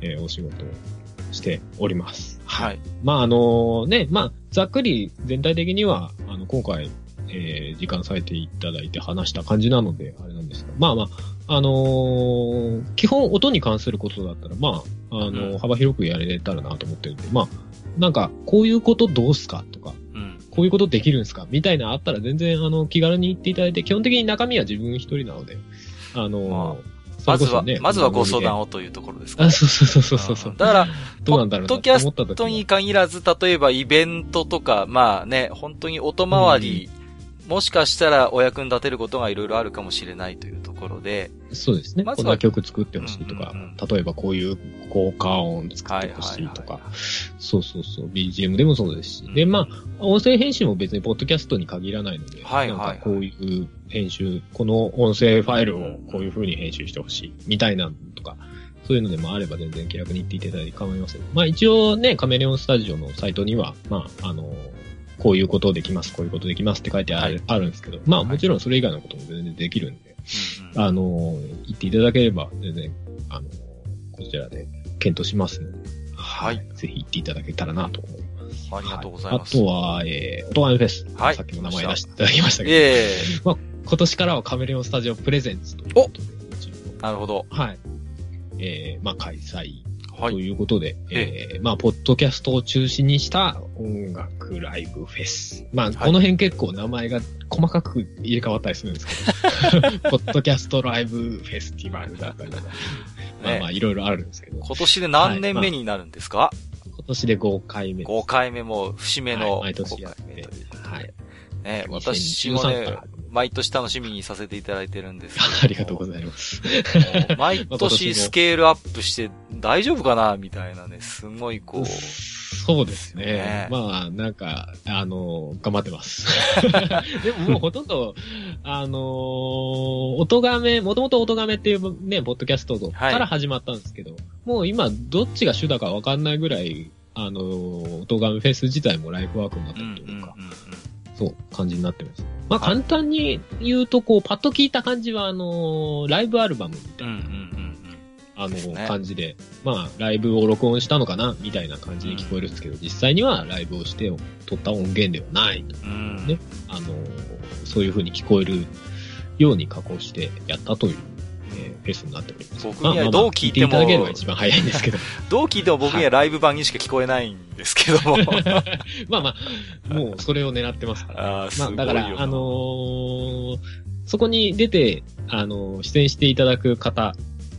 えー、お仕事をしております。はい。まあ、あのね、まあ、ざっくり全体的には、あの、今回、えー、時間割いていただいて話した感じなので、あれなんですが、まあまあ、あのー、基本音に関することだったら、まあ、あのーうん、幅広くやれたらなと思ってるんで、まあ、なんか、こういうことどうすかとか、うん、こういうことできるんですかみたいなあったら全然、あの、気軽に言っていただいて、基本的に中身は自分一人なので、あのーまずは、まずはご相談をというところですか、ね、あ、そうそうそうそうそう。だから、どうなんだろうポッドキャストに限らず、例えばイベントとか、まあね、本当に音回りもしかしたらお役に立てることがいろいろあるかもしれないというところで。そうですね。まずはこんな曲作ってほしいとか、うんうんうん、例えばこういう効果音作ってほしいとか、はいはいはい、そうそうそう、BGM でもそうですし。うん、で、まあ、音声編集も別にポッドキャストに限らないので、はいはい、なんかこういう編集、この音声ファイルをこういう風に編集してほしい、みたいなとか、そういうのでもあれば全然気楽に言っていただいて構いません。まあ一応ね、カメレオンスタジオのサイトには、まあ、あの、こういうことできます、こういうことできますって書いてあるはい、あるんですけど、まあもちろんそれ以外のことも全然できるんで、はい、あの、言っていただければ全然、あの、こちらで検討しますので、はい。ぜひ言っていただけたらなと思います。ありがとうございます。あとは、えー、オトガメフェス。はい。さっきの名前出していただきましたけど。ええー、まあ、今年からはカメレオンスタジオプレゼンツということで。なるほど。はい。えー、まあ、開催ということで、はい、えー、まあ、ポッドキャストを中心にした音楽ライブフェス。まあ、この辺結構名前が細かく入れ替わったりするんですけど、ポッドキャストライブフェスティバルだったりとか、まあまあ、いろいろあるんですけど。今年で何年目になるんですか、はいまあ、今年で5回目です。5回目も節目の、はい、毎年やって。はい。ね、私もね、毎年楽しみにさせていただいてるんですけど。ありがとうございます。毎年 スケールアップして大丈夫かなみたいなね、すごいこう。そうですね。ねまあ、なんか、あの、頑張ってます。でももうほとんど、あの、音がめ、もともと音がめっていうね、ポッドキャストから始まったんですけど、はい、もう今、どっちが主だかわかんないぐらい、あの、音がめフェス自体もライフワークになったというか、そう、感じになってます。まあ、簡単に言うと、こう、パッと聞いた感じは、あのー、ライブアルバムみたいな、あの、ね、感じで、まあ、ライブを録音したのかな、みたいな感じに聞こえるんですけど、うん、実際にはライブをして撮った音源ではないと、うん、ね。あのー、そういう風に聞こえるように加工してやったというえー、ペースになっております。僕にはどう聞いても、まあまあ、いただければ一番早いんですけど。どう聞いても僕にはライブ版にしか聞こえないんですけども。まあまあ、もうそれを狙ってますから。あまあ、だから、あのー、そこに出て、あのー、出演していただく方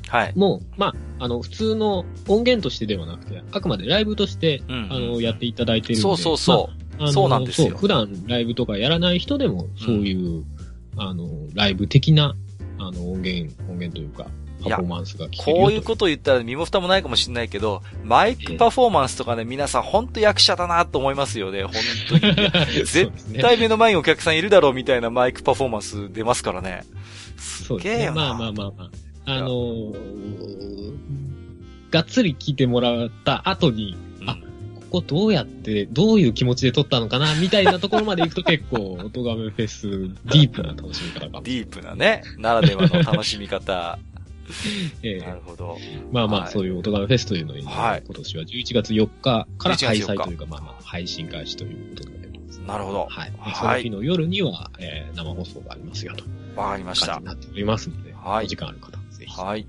はい。もう、まあ、あの、普通の音源としてではなくて、あくまでライブとして、うん、あの、やっていただいてるんで。そうそうそう。まあ、そうなんですよ。普段ライブとかやらない人でも、そういう、うん、あの、ライブ的なあの、音源、音源というか、パフォーマンスが聞けるこういうこと言ったら身も蓋もないかもしれないけど、マイクパフォーマンスとかね、皆さん本当役者だなと思いますよね、本当に。絶対目の前にお客さんいるだろうみたいなマイクパフォーマンス出ますからね。すげえよな。まあまあまあまあ。あのー、がっつり聞いてもらった後に、こどうやって、どういう気持ちで撮ったのかな、みたいなところまで行くと結構、音ガメフェス、ディープな楽しみ方かディープなね、ならではの楽しみ方。ええー、なるほど。まあまあ、はい、そういう音ガメフェスというのに、はい、今年は11月4日から開催というか、まあまあ、配信開始ということで、なるほど。はい。その日の夜には、えー、生放送がありますよと。わかりました。になっておりますので、はい。お時間ある方はぜひ。はい。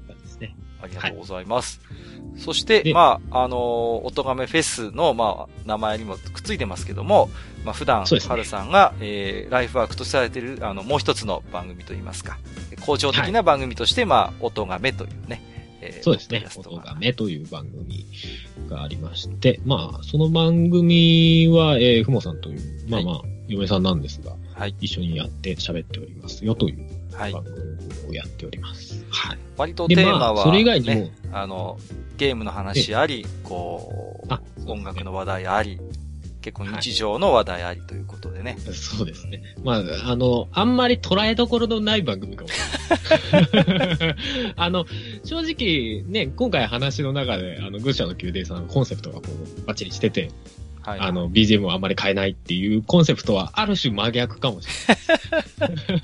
ありがとうございます。はい。そして、まあ、あのー、おとがめフェスの、まあ、名前にもくっついてますけども、まあ、普段、はるさんが、えー、ライフワークとされている、あの、もう一つの番組といいますか、校長的な番組として、はい、まあ、おとがめというね、えー、そうですね。おとがめという番組がありまして、まあ、その番組は、えー、ふもさんという、まあまあ、はい、嫁さんなんですが、はい、一緒にやって喋っておりますよという番組をやっております。はい。割とテーマは、まあ、それ以外にも、あの、ゲームの話あり、こう、音楽の話題あり、結構日常の話題ありということでね。はい、そうですね。まあ、あの、あんまり捉えどころのない番組かも。あの、正直、ね、今回話の中で、あの、愚者の宮殿さんのコンセプトがこう、バッチリしてて、はい、あの、BGM をあんまり変えないっていうコンセプトはある種真逆かもしれ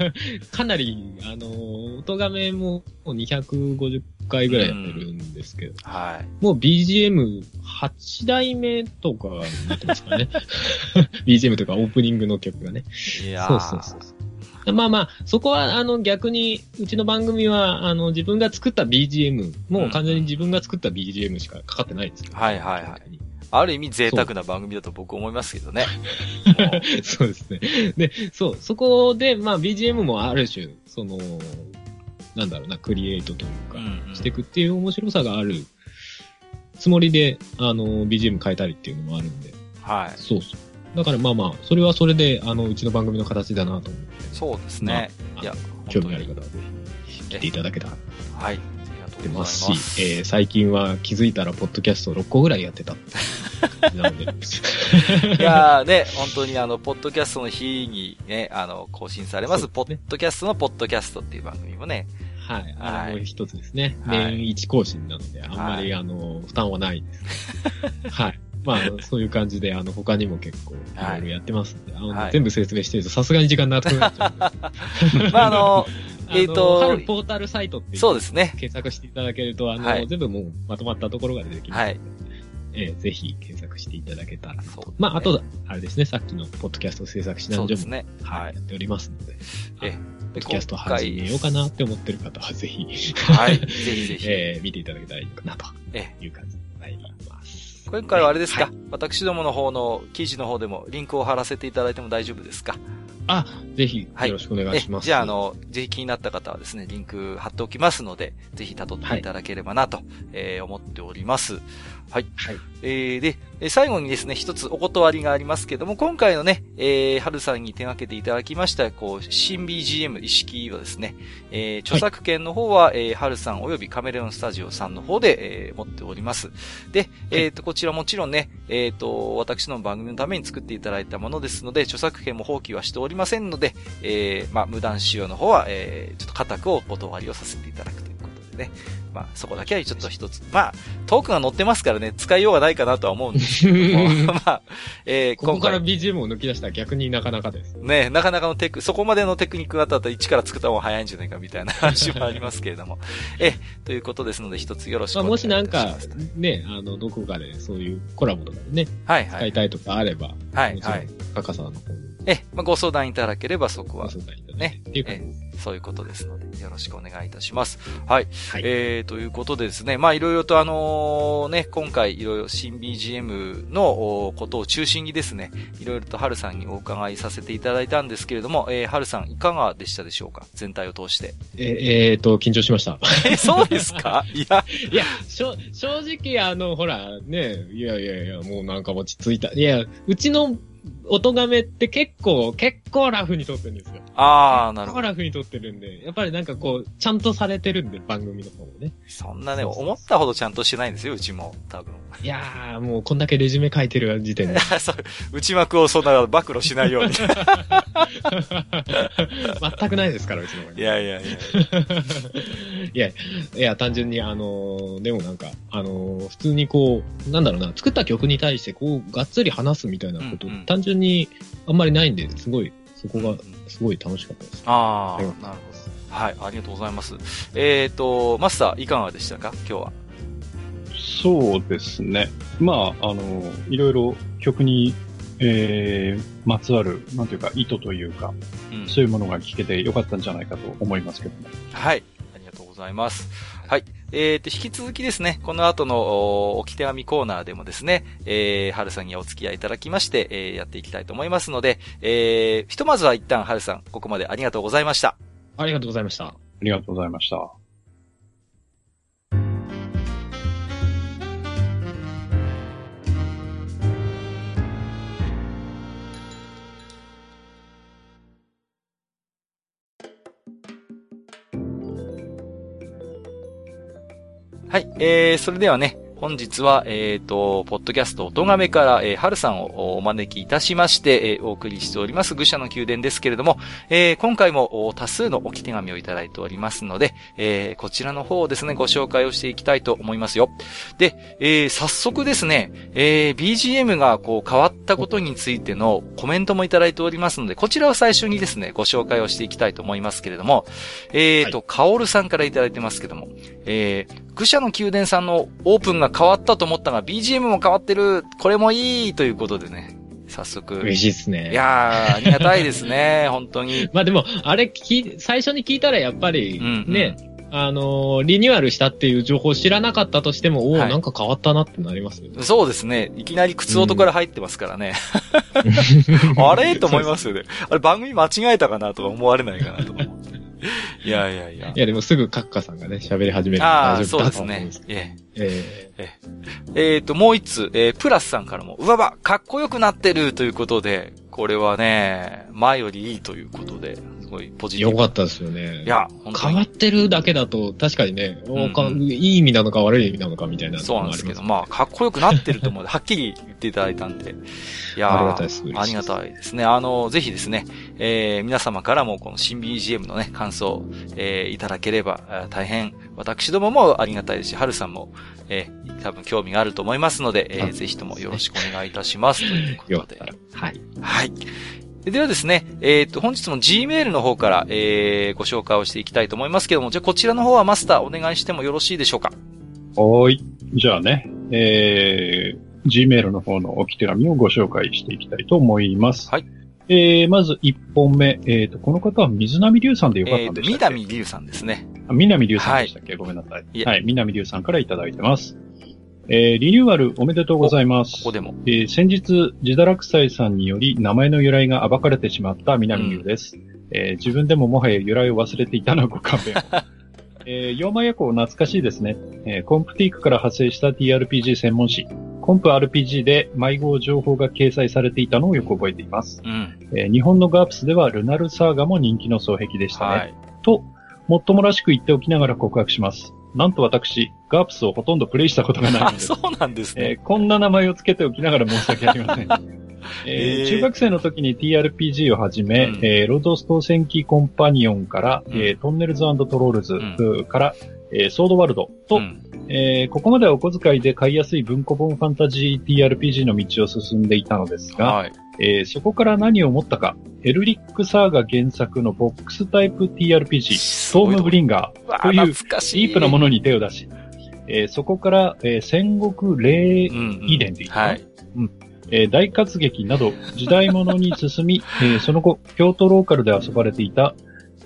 ない。かなり、あの、音がめも250回ぐらいやってるんですけど、はい。もう BGM8 代目とかになってますからね。BGM とかオープニングの曲がね。いやそうそうそう。まあまあ、そこは、あの、逆に、うちの番組は、あの、自分が作った BGM、もう完全に自分が作った BGM しかかかってないんですけど、はいはいはい。ある意味贅沢な番組だと僕思いますけどね。そうですね。で、そう、そこで、まあ BGM もある種、その、なんだろうな、クリエイトというか、していくっていう面白さがあるつもりで、あの、BGM 変えたりっていうのもあるんで。はい。そうそう。だからまあまあ、それはそれで、あの、うちの番組の形だなと思って。そうですね。まあ、いや、興味ある方はぜひ、聞いていただけたら。はい。ってますし、えー、最近は気づいたらポッドキャスト6個ぐらいやってたなので。いやーね、本当にあの、ポッドキャストの日にね、あの、更新されます、ね、ポッドキャストのポッドキャストっていう番組もね。はい。あれも一つですね。はい、年一更新なので、あんまり、あの、負担はないです。はい。まあ、そういう感じで、あの、他にも結構、いろいろやってますんで、あの、はい、全部説明してるとさすがに時間長くなっちゃう。まあ、あの、えっ、ー、と、春ポータルサイトってそうですね。検索していただけると、あの、はい、全部もうまとまったところが出てきます。はい。えー、ぜひ検索していただけたら。そう、ね、まあ、あと、あれですね、さっきのポッドキャスト制作指南所も、ね、はい、やっておりますので。えポッドキャスト始めようかなって思ってる方は、ぜひ、はい、ぜひぜひ、えー、見ていただけたらいいかな、という感じになります。今回はあれですか、はい、私どもの方の記事の方でもリンクを貼らせていただいても大丈夫ですか？あ、ぜひ、よろしくお願いします。はい、じゃあ、あの、ぜひ気になった方はですね、リンク貼っておきますので、ぜひ辿っていただければなと、はい、えー、思っております。はい。はい。えー、で、最後にですね、一つお断りがありますけども、今回のね、えー、春さんに手掛けていただきました、こう、新 BGM 意識はですね、えー、著作権の方は、はい、えー、春さん及びカメレオンスタジオさんの方で、えー、持っております。で、えっ、ー、と、こちらもちろんね、えっ、ー、と、私の番組のために作っていただいたものですので、著作権も放棄はしておりませんので、えー、まあ、無断使用の方は、えー、ちょっと固くお断りをさせていただくということでね、まあ、そこだけはちょっと一つ。まあ、トークが載ってますからね、使いようがないかなとは思うんですけども。まあ、えー、ここから BGM を抜き出したら逆になかなかです。ね、なかなかのテク、そこまでのテクニックがあったら一から作った方が早いんじゃないかみたいな話もありますけれども。え、ということですので一つよろしくお願いします。まあ、もしなんか、ね、あの、どこかでそういうコラボとかでね、はいはい。使いたいとかあれば、はい、はい。カさんの方に。え、まあ、ご相談いただければそこは。ご相談いただね。っていうか、そういうことですので、よろしくお願いいたします。はい。はい、えー、ということでですね、まあいろいろとあのね、今回いろいろ新 BGM のことを中心にですね、いろいろと春さんにお伺いさせていただいたんですけれども、えー、春さんいかがでしたでしょうか？全体を通して。え、えー、と、緊張しました。え、そうですか？いや。いや、正直あの、ほら、ね、いやいやいや、もうなんか落ち着いた。いや、うちの音がめって結構、結構ラフに撮ってるんですよ。ああ、なるほど。結構ラフに撮ってるんで、やっぱりなんかこう、ちゃんとされてるんで、番組の方もね。そんなね、思ったほどちゃんとしてないんですよ、うちも、多分。いやー、もうこんだけレジュメ書いてる時点で。そう、内幕をそんな暴露しないように。全くないですから、うちのいやいや いや。いや、いや、単純にあのー、でもなんか、あのー、普通にこう、なんだろうな、作った曲に対してこう、がっつり話すみたいなこと、うんうん、単純にあんまりないんで、すごい、そこが、すごい楽しかったです。ああ、なるほど。はい、ありがとうございます。えっ、ー、と、マスター、いかがでしたか？今日は。そうですね。まあ、あの、いろいろ曲に、えー、まつわる、なんていうか、意図というか、うん、そういうものが聞けてよかったんじゃないかと思いますけども。はい。ありがとうございます。はい。えっ、ー、と、引き続きですね、この後の置き手紙コーナーでもですね、えー、春さんにお付き合いいただきまして、えー、やっていきたいと思いますので、えー、ひとまずは一旦春さん、ここまでありがとうございました。ありがとうございました。ありがとうございました。はい。えー、それではね、本日は、えっ、ー、と、ポッドキャスト音亀から、えー、春さんをお招きいたしまして、えー、お送りしております、愚者の宮殿ですけれども、えー、今回も多数の置き手紙をいただいておりますので、えー、こちらの方をですね、ご紹介をしていきたいと思いますよ。で、えー、早速ですね、えー、BGM がこう変わったことについてのコメントもいただいておりますので、こちらを最初にですね、ご紹介をしていきたいと思いますけれども、えっ、ー、と、かおるさんからいただいてますけども、えー、愚者の宮殿さんのオープンが変わったと思ったが、BGM も変わってる、これもいいということでね、早速。嬉しいですね。いやー、ありがたいですね、本当に。まあでも、あれき、最初に聞いたらやっぱり、ね、うんうんあのー、リニューアルしたっていう情報を知らなかったとしても、おお、はい、なんか変わったなってなりますよね。そうですね。いきなり靴音から入ってますからね。うん、あれ？と思いますよね。あれ番組間違えたかなとか思われないかなと思って。いやいやいや。いや、でもすぐカッカさんがね、喋り始めるああ、そうですね。ええ。ええ。えっ、と、もう一つ、えー、プラスさんからも、うわば、かっこよくなってるということで、これはね、前よりいいということで、すごいポジティブ。よかったですよね。いや、変わってるだけだと、確かにね、うんうん、いい意味なのか悪い意味なのかみたいなそうなんですけど、まあ、かっこよくなってると思う はっきり言っていただいたんで。いやありがたいです。ありがたいですね。あの、ぜひですね、えー、皆様からもこの新 BGM のね、感想、えー、いただければ、大変、私どももありがたいですし、はるさんも、えー、多分興味があると思いますので、えー、ぜひともよろしくお願いいたします。ということで。はい。はい。ではですね、えっ、ー、と、本日も Gmail の方から、えー、ご紹介をしていきたいと思いますけども、じゃあこちらの方はマスターお願いしてもよろしいでしょうか？はい。じゃあね、えー、Gmail の方の置き手紙をご紹介していきたいと思います。はい。えー、まず1本目。えっ、ー、と、この方は水波龍さんでよかったんでしたっけ、えー、南龍さんですね。あ、南龍さんでしたっけ、はい、ごめんなさい。はい、南龍さんからいただいてます。えー、リニューアルおめでとうございます。ここでも。えー、先日、自堕落斎さんにより名前の由来が暴かれてしまった南龍です。うん、えー、自分でももはや由来を忘れていたのはご勘弁を。えー、妖魔夜行懐かしいですね。えー、コンプティークから派生した TRPG 専門誌、コンプ RPG で迷子情報が掲載されていたのをよく覚えています。うん、えー、日本のガープスではルナルサーガも人気の双璧でしたね。はい、と、もっともらしく言っておきながら告白します。なんと私、ガープスをほとんどプレイしたことがないので。そうなんですね、えー、こんな名前を付けておきながら申し訳ありません。えー、中学生の時に TRPG を始め、うん、えー、ロードス島戦記コンパニオンから、うん、えー、トンネルズトロールズから、えー、ソードワールドと、うん、えー、ここまではお小遣いで買いやすい文庫本ファンタジー TRPG の道を進んでいたのですが、はい、えー、そこから何を思ったか、エルリックサーガ原作のボックスタイプ TRPG、ストームブリンガー。というディープなものに手を出し、えー、そこから、えー、戦国霊異伝でいいかな、うん、はい。うん。えー、大活劇など時代物に進み、えー、その後、京都ローカルで遊ばれていた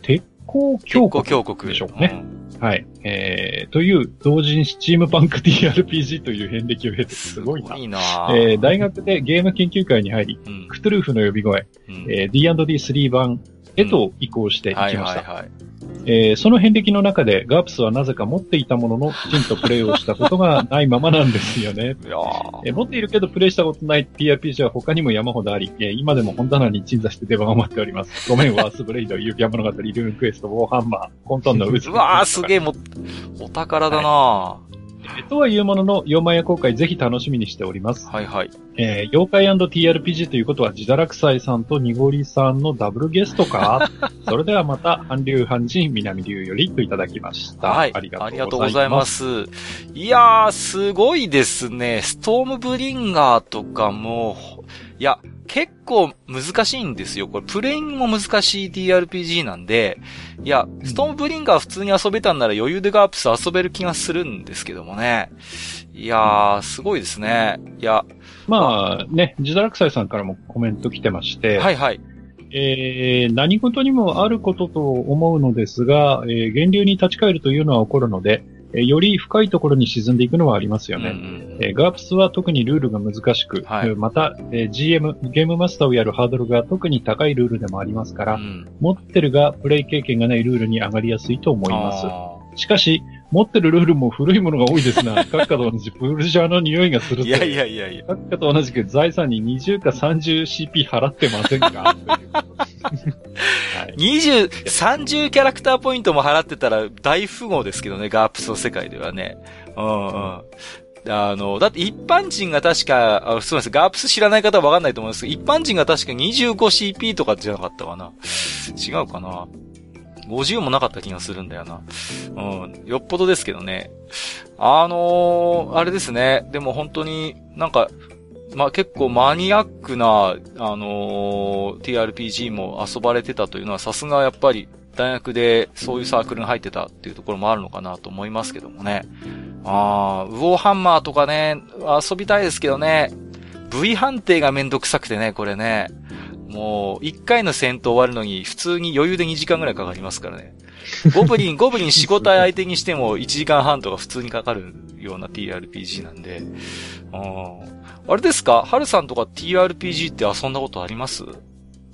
鉄鋼峡谷でしょうね。うんはい。えー、という、同人スチームパンク TRPG という遍歴を経て、すごいな。いいな。えー、大学でゲーム研究会に入り、うん、クトゥルーフの呼び声、うん、えー、D&D3 版へと移行していきました。はいはいはいえー、その遍歴の中でガープスはなぜか持っていたもののきちんとプレイをしたことがないままなんですよね。えー、持っているけどプレイしたことない TRPG は他にも山ほどあり、えー、今でも本棚に鎮座して出番を待っております。ごめん、ワースブレイド、指輪物語、ルーンクエスト、ウォーハンマー、コントンの渦。うわー、すげえ、も、お宝だな、はいえとはいうものの、妖魔屋公開ぜひ楽しみにしております。はいはい。えー、妖怪 &TRPG ということは、自堕落斎さんとニゴリさんのダブルゲストか？それではまた、韓流韓人南流よりといただきました。はい。ありがとうございます。いやー、すごいですね。ストームブリンガーとかも、いや、結構難しいんですよ。これ、プレインも難しい TRPG なんで、いや、ストームブリンガー普通に遊べたんなら余裕でガープス遊べる気がするんですけどもね。いやー、すごいですね。いや。まあ、ね、ジダラクサイさんからもコメント来てまして。はいはい。えー、何事にもあることと思うのですが、えー、源流に立ち返るというのは起こるので、えより深いところに沈んでいくのはありますよね。えガープスは特にルールが難しく、はい、また、え GM、ゲームマスターをやるハードルが特に高いルールでもありますから、うん、持ってるがプレイ経験がないルールに上がりやすいと思います。しかし、持ってるルールも古いものが多いですな。閣下と同じプールジャーの匂いがするいやいやいやいや。閣下と同じく財産に20か 30CP 払ってませんか20、30キャラクターポイントも払ってたら大富豪ですけどね、ガープスの世界ではね。うんうん。あの、だって一般人が確か、あすみません、ガープス知らない方はわかんないと思うんですけど、一般人が確か 25CP とかじゃなかったかな。違うかな。50もなかった気がするんだよな。うん。よっぽどですけどね。あのー、あれですね。でも本当になんか、まあ、結構マニアックな、あのー、TRPG も遊ばれてたというのはさすがやっぱり大学でそういうサークルに入ってたっていうところもあるのかなと思いますけどもね。あー、ウォーハンマーとかね、遊びたいですけどね。V 判定がめんどくさくてね、これね。もう、一回の戦闘終わるのに普通に余裕で2時間ぐらいかかりますからね。ゴブリン、ゴブリン仕事相手にしても1時間半とか普通にかかるような TRPG なんで。あれですか？ハルさんとか TRPG って遊んだことあります？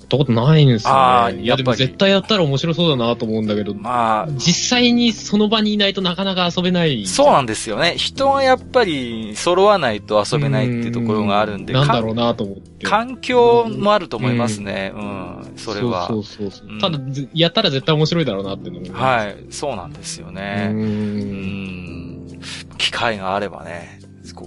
ったことないんですよね。いや、でも絶対やったら面白そうだなと思うんだけど、まあ、実際にその場にいないとなかなか遊べない。そうなんですよね。人はやっぱり揃わないと遊べないっていうところがあるんで。なんだろうなと思って。環境もあると思いますね。うん、うん、それは。そうそうそう、うん、ただ、やったら絶対面白いだろうなって思います。はい、そうなんですよね。うん。機会があればね。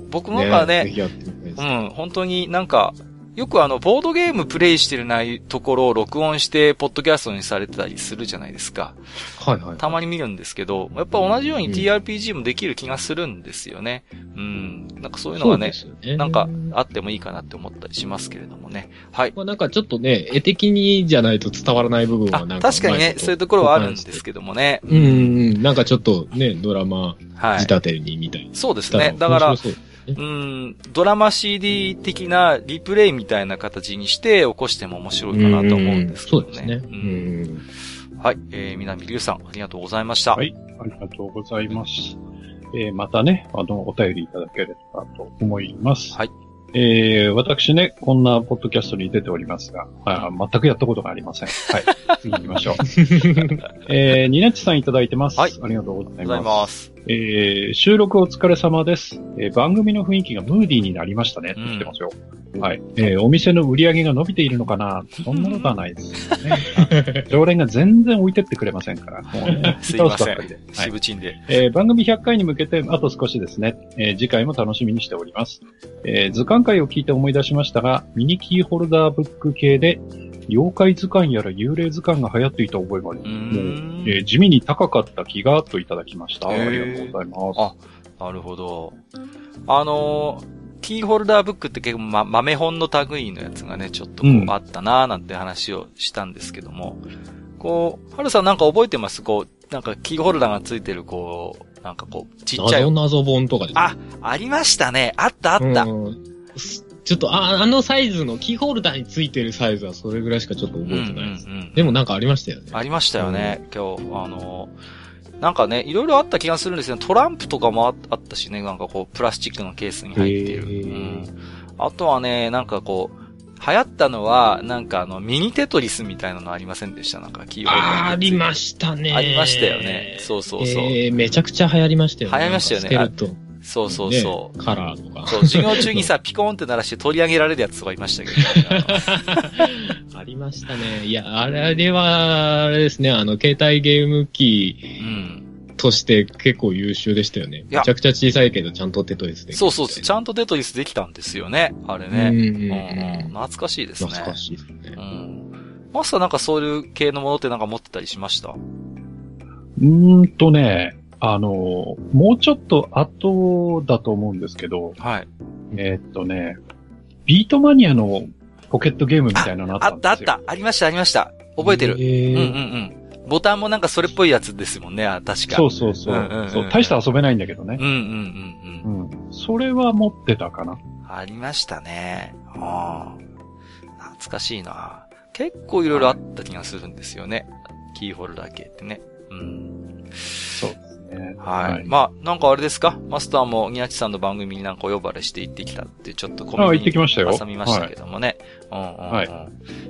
僕もかね、ねうん、本当になんか、よくあの、ボードゲームプレイしてるないところを録音して、ポッドキャストにされてたりするじゃないですか。はいはい。たまに見るんですけど、やっぱ同じように TRPG もできる気がするんですよね。うん。なんかそういうのがね、ねなんかあってもいいかなって思ったりしますけれどもね。はい。まあなんかちょっとね、絵的にじゃないと伝わらない部分はなんか。確かにね、そういうところはあるんですけどもね。うん、うん、なんかちょっとね、ドラマ、仕立てにみたいな。そうですね。だから、ね。うん、ドラマ CD 的なリプレイみたいな形にして起こしても面白いかなと思うんですけどね。そうですね。うん。はい、えー、南龍さん、ありがとうございました。はい、ありがとうございます。えー、またね、あの、お便りいただければと思います。はい。えー、私ね、こんなポッドキャストに出ておりますが、あ全くやったことがありません。はい。次行きましょう。えー、ニナッチさんいただいてます。はい。ありがとうございます。えー、収録お疲れ様です。えー、番組の雰囲気がムーディーになりましたね。って言ってますよ。うん、はい。えー、お店の売り上げが伸びているのかな？そんなことはないですね。常連が全然置いてってくれませんから。もうね、すいません。渋チンで。えー、番組100回に向けてあと少しですね。えー、次回も楽しみにしております。えー、図鑑会を聞いて思い出しましたが、ミニキーホルダーブック系で、妖怪図鑑やら幽霊図鑑が流行っていた覚えがあり。もう、えー、地味に高かった気がといただきました。ありがとうございます。あ、なるほど。あのー、キーホルダーブックって結構、ま、豆本の類のやつがね、ちょっとこう、あったなーなんて話をしたんですけども、こう、はるさんなんか覚えてます？こう、なんかキーホルダーがついてる、こう、なんかこう、ちっちゃい。謎謎本とかですね。あ、ありましたね。あったあった。ちょっと、あ、あのサイズのキーホルダーについてるサイズはそれぐらいしかちょっと覚えてないです。うんうんうん、でもなんかありましたよね。ありましたよね、うん、今日、あの、なんかね、いろいろあった気がするんですけど、トランプとかもあったしね、なんかこう、プラスチックのケースに入っている。うん、あとはね、なんかこう、流行ったのは、なんかあの、ミニテトリスみたいなのありませんでした？なんか、キーホルダー。ありましたね。ありましたよね。そうそうそう。えー、めちゃくちゃ流行りましたよね。流行りましたよね。そうそうそう。カラーとか。そう、授業中にさ、ピコーンって鳴らして取り上げられるやつとかいましたけど。ありましたね。いや、あれは、あれですね、あの、携帯ゲーム機、うん。として結構優秀でしたよね。めちゃくちゃ小さいけど、ちゃんとテトリスできた。そうそう、ちゃんとテトリスできたんですよね。あれね。うんうん、懐かしいですね。懐かしいですね。うん。マスターなんかそういう系のものってなんか持ってたりしました？うーんとね、あの、もうちょっと後だと思うんですけど、はい。えー、っとね、ビートマニアのポケットゲームみたいなのあったんですよ。あったあった。ありましたありました。覚えてる。うんうんうん。ボタンもなんかそれっぽいやつですもんね、確か。そうそうそう。うんうんうん、そう大して遊べないんだけどね。うんうんうんうん。うん。それは持ってたかな。ありましたね。ああ。懐かしいな。結構いろいろあった気がするんですよね。キーホルダー系ってね。うん。そう。ね。はい。はい、まあ、なんかあれですか？マスターもニヤチさんの番組になんかお呼ばれして行ってきたって、ちょっとコメントに挟みましたけどもね。はい、うんうん、うん。はい。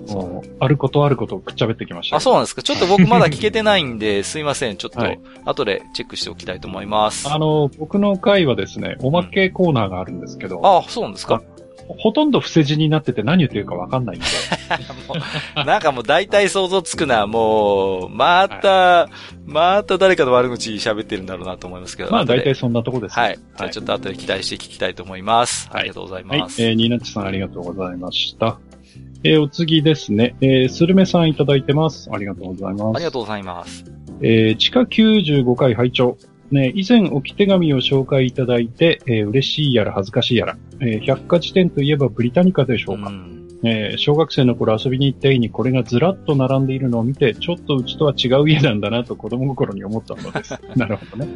そう。あることあることくっちゃべってきました。あ、そうなんですか？ちょっと僕まだ聞けてないんで、すいません。ちょっと、後でチェックしておきたいと思います。あの、僕の回はですね、おまけコーナーがあるんですけど。うん、あ、そうなんですか？ほとんど伏せ字になってて何言ってるかわかんないんで。なんかもう大体想像つくな。もう、また、はい、また誰かの悪口喋ってるんだろうなと思いますけど。まあ大体そんなとこです、ね。はい。じゃあちょっと後で期待して聞きたいと思います。はい、ありがとうございます。はい、えー、ニーナッチさんありがとうございました。えー、お次ですね。えー、スルメさんいただいてます。ありがとうございます。ありがとうございます。えー、地下95回拝聴ね、以前置き手紙を紹介いただいて、えー、嬉しいやら恥ずかしいやら、えー、百科事典といえばブリタニカでしょうか。うんえー、小学生の頃遊びに行った家にこれがずらっと並んでいるのを見て、ちょっとうちとは違う家なんだなと子供心に思ったのです。なるほどね、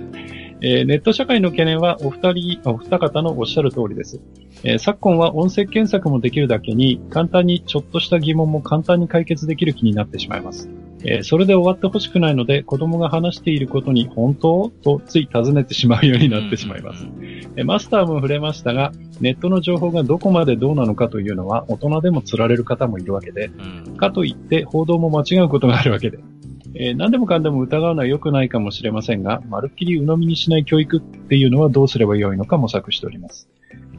えー、ネット社会の懸念はお二人、お二方のおっしゃる通りです。えー、昨今は音声検索もできるだけに、簡単にちょっとした疑問も簡単に解決できる気になってしまいます。えー、それで終わってほしくないので、子供が話していることに本当？とつい尋ねてしまうようになってしまいます。えマスターも触れましたが、ネットの情報がどこまでどうなのかというのは大人でも釣られる方もいるわけで、かといって報道も間違うことがあるわけで、えー、何でもかんでも疑うのは良くないかもしれませんが、まるっきり鵜呑みにしない教育っていうのはどうすればよいのか模索しております。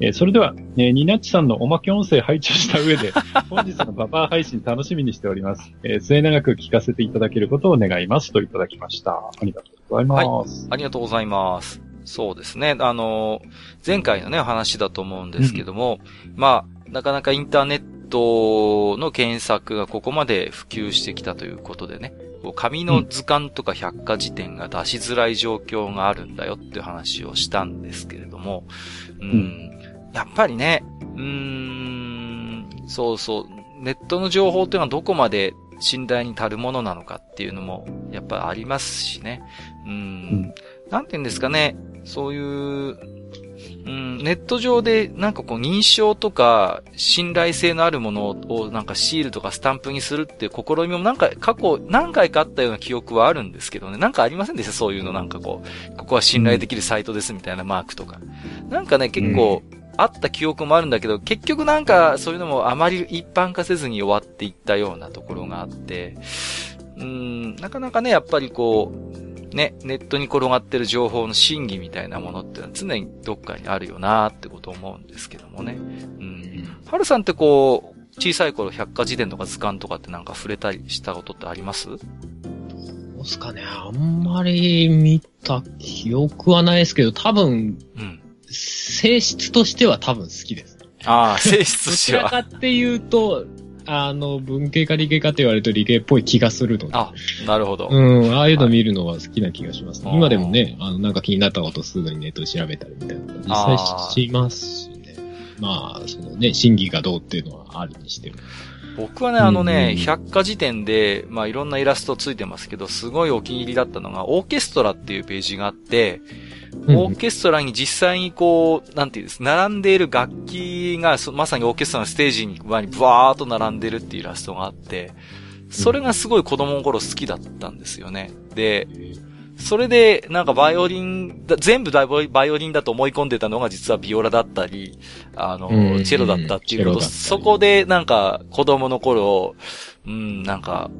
えー、それでは、えー、ニナッチさんのおまけ音声配置した上で、本日のババア配信楽しみにしております。えー、末永く聞かせていただけることを願いますといただきました。ありがとうございます。はい、ありがとうございます。そうですね。あの、前回のね、話だと思うんですけども、うん、まあ、なかなかインターネットの検索がここまで普及してきたということでね、紙の図鑑とか百科事典が出しづらい状況があるんだよっていう話をしたんですけれども、うん、うんやっぱりね、うーん、そうそう、ネットの情報っていうのはどこまで信頼に足るものなのかっていうのも、やっぱありますしね。うん。うん、なんて言うんですかね、そういう、うん、ネット上でなんかこう認証とか信頼性のあるものをなんかシールとかスタンプにするっていう試みもなんか過去何回かあったような記憶はあるんですけどね。なんかありませんでした？そういうのなんかこう、ここは信頼できるサイトですみたいなマークとか。なんかね、結構、あった記憶もあるんだけど、結局なんかそういうのもあまり一般化せずに終わっていったようなところがあって、うん、なかなかね、やっぱりこう、ね、ネットに転がってる情報の真偽みたいなものってのは常にどっかにあるよなってことを思うんですけどもね。うん。はるさんってこう、小さい頃百科事典とか図鑑とかってなんか触れたりしたことってあります？どうすかね。あんまり見た記憶はないですけど、多分、うん。性質としては多分好きです。ああ、性質としては。どちらかっていうと、あの、文系か理系かって言われると理系っぽい気がするので。あ、なるほど。うん、ああいうの見るのは好きな気がします、はい、今でもね、あの、なんか気になったことすぐにネットで調べたりみたいな実際しますしね。まあ、そのね、審議がどうっていうのはあるにしても。僕はね、あのね、百科事典で、まあいろんなイラストついてますけど、すごいお気に入りだったのが、オーケストラっていうページがあって、オーケストラに実際にこう、なんていうんです、並んでいる楽器が、まさにオーケストラのステージに前にブワーっと並んでるっていうイラストがあって、それがすごい子供の頃好きだったんですよね。で、それで、なんかバイオリン全部バイオリンだと思い込んでたのが実はビオラだったり、あの、チェロだったっていうこと、そこでなんか子供の頃、うん、なんか、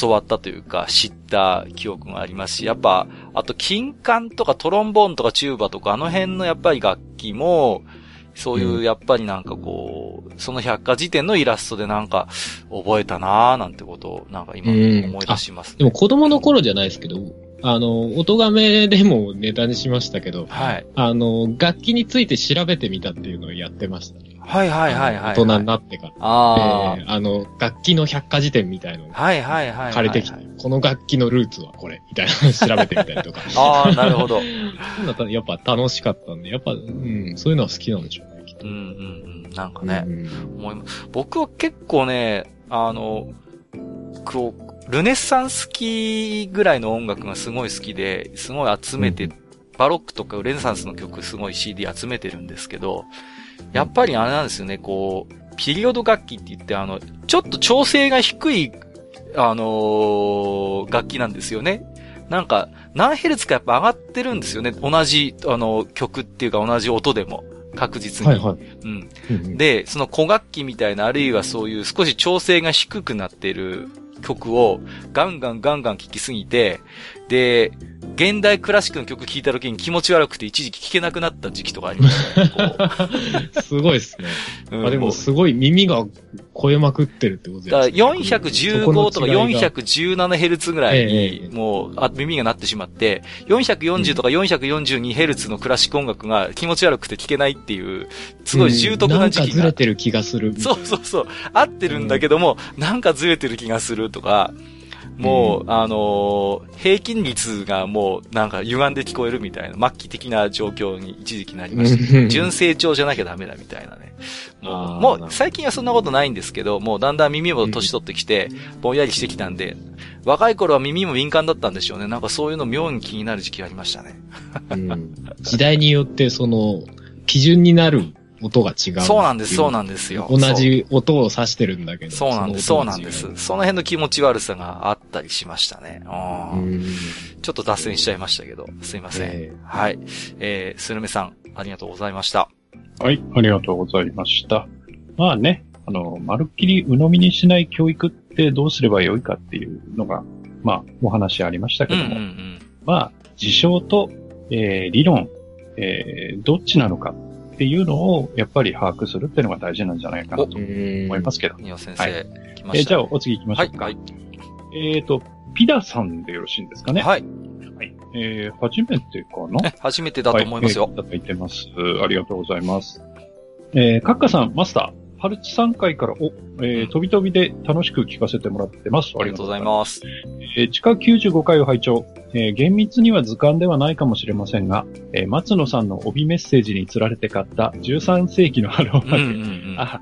教わったというか、知った記憶がありますし、やっぱ、あと、金管とかトロンボーンとかチューバとか、あの辺のやっぱり楽器も、そういう、やっぱりなんかこう、その百科事典のイラストでなんか、覚えたなーなんてことを、なんか今思い出します、ね、でも子供の頃じゃないですけど、あの、音亀でもネタにしましたけど、はい。あの、楽器について調べてみたっていうのをやってました。はいはいはいはい。大人になってから。ああ、えー、あの、楽器の百科事典みたいのを。はいはいはい。借りてきて、この楽器のルーツはこれ、みたいな調べてみたりとか。ああ、なるほど。やっぱ楽しかったんで、やっぱ、うん、そういうのは好きなんでしょうね、きっと。うんうんうん。なんかね、僕は結構ね、あの、こう、ルネッサンス期ぐらいの音楽がすごい好きで、すごい集めて、うん、バロックとかルネサンスの曲すごい CD 集めてるんですけど、やっぱりあれなんですよね、こう、ピリオド楽器って言って、あの、ちょっと調整が低い、あのー、楽器なんですよね。なんか、何ヘルツかやっぱ上がってるんですよね。同じ、あの、曲っていうか同じ音でも。確実に。はいはい。うん。で、その古楽器みたいな、あるいはそういう少し調整が低くなってる曲をガンガンガンガン聴きすぎて、で、現代クラシックの曲聴いた時に気持ち悪くて一時期聴けなくなった時期とかありましたね。すごいですね。うん、あでもすごい耳が超えまくってるってことですね。だから415とか 417Hz ぐらいにもう、あ耳がなってしまって、440とか 442Hz のクラシック音楽が気持ち悪くて聴けないっていう、すごい重篤な時期が、うん、なんかずれてる気がする。そうそうそう。合ってるんだけども、うん、なんかずれてる気がするとか、もう、うん、あのー、平均率がもうなんか歪んで聞こえるみたいな、末期的な状況に一時期なりました。純成長じゃなきゃダメだみたいなね。もう、もう最近はそんなことないんですけど、もうだんだん耳も年取ってきて、ぼんやりしてきたんで、若い頃は耳も敏感だったんでしょうね。なんかそういうの妙に気になる時期がありましたね。うん、時代によってその、基準になる音が違う。そうなんです、そうなんですよ。同じ音を指してるんだけど。そうなんです、そうなんです。その辺の気持ち悪さがあったりしましたね。ちょっと脱線しちゃいましたけど、すいません。えー、はい。えー、スルメさん、ありがとうございました。はい、ありがとうございました。まあね、あの、まるっきり鵜呑みにしない教育ってどうすればよいかっていうのが、まあ、お話ありましたけども、うんうんうん、まあ、事象と、えー、理論、えー、どっちなのかっていうのを、やっぱり把握するっていうのが大事なんじゃないかなと思いますけど。宮先生、はい、えー、じゃあ、お次行きましょうか。はい。はい、えっ、ー、と、ピダさんでよろしいんですかね？はい。はい。えー、初めてかな？初めてだと思いますよ。はい、いただいてます。ありがとうございます。えー、カッカさん、マスター、パルチ3回から、お、えー、飛び飛びで楽しく聞かせてもらってます。ありがとうございます。えー、地下95回を拝聴。えー、厳密には図鑑ではないかもしれませんが、えー、松野さんの帯メッセージに釣られて買った13世紀のハローワーク。うんうんうん、あ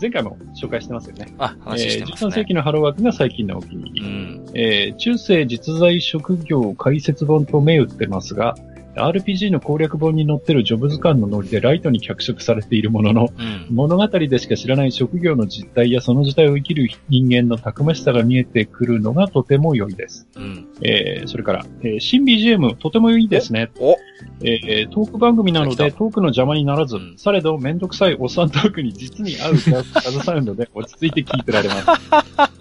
前回も紹介してますよね。あ、話してますね。えー、13世紀のハローワークが最近のお気に入り。うん、えー、中世実在職業解説本と銘打ってますが、RPG の攻略本に載ってるジョブ図鑑のノリでライトに脚色されているものの、うん、物語でしか知らない職業の実態やその時代を生きる人間のたくましさが見えてくるのがとても良いです。うん、えー、それから、えー、新 BGM とても良いですね。おえー、トーク番組なのでトークの邪魔にならず、されどめんどくさいおっさんトークに実に合うジャズサウンドで 落ち着いて聞いてられます。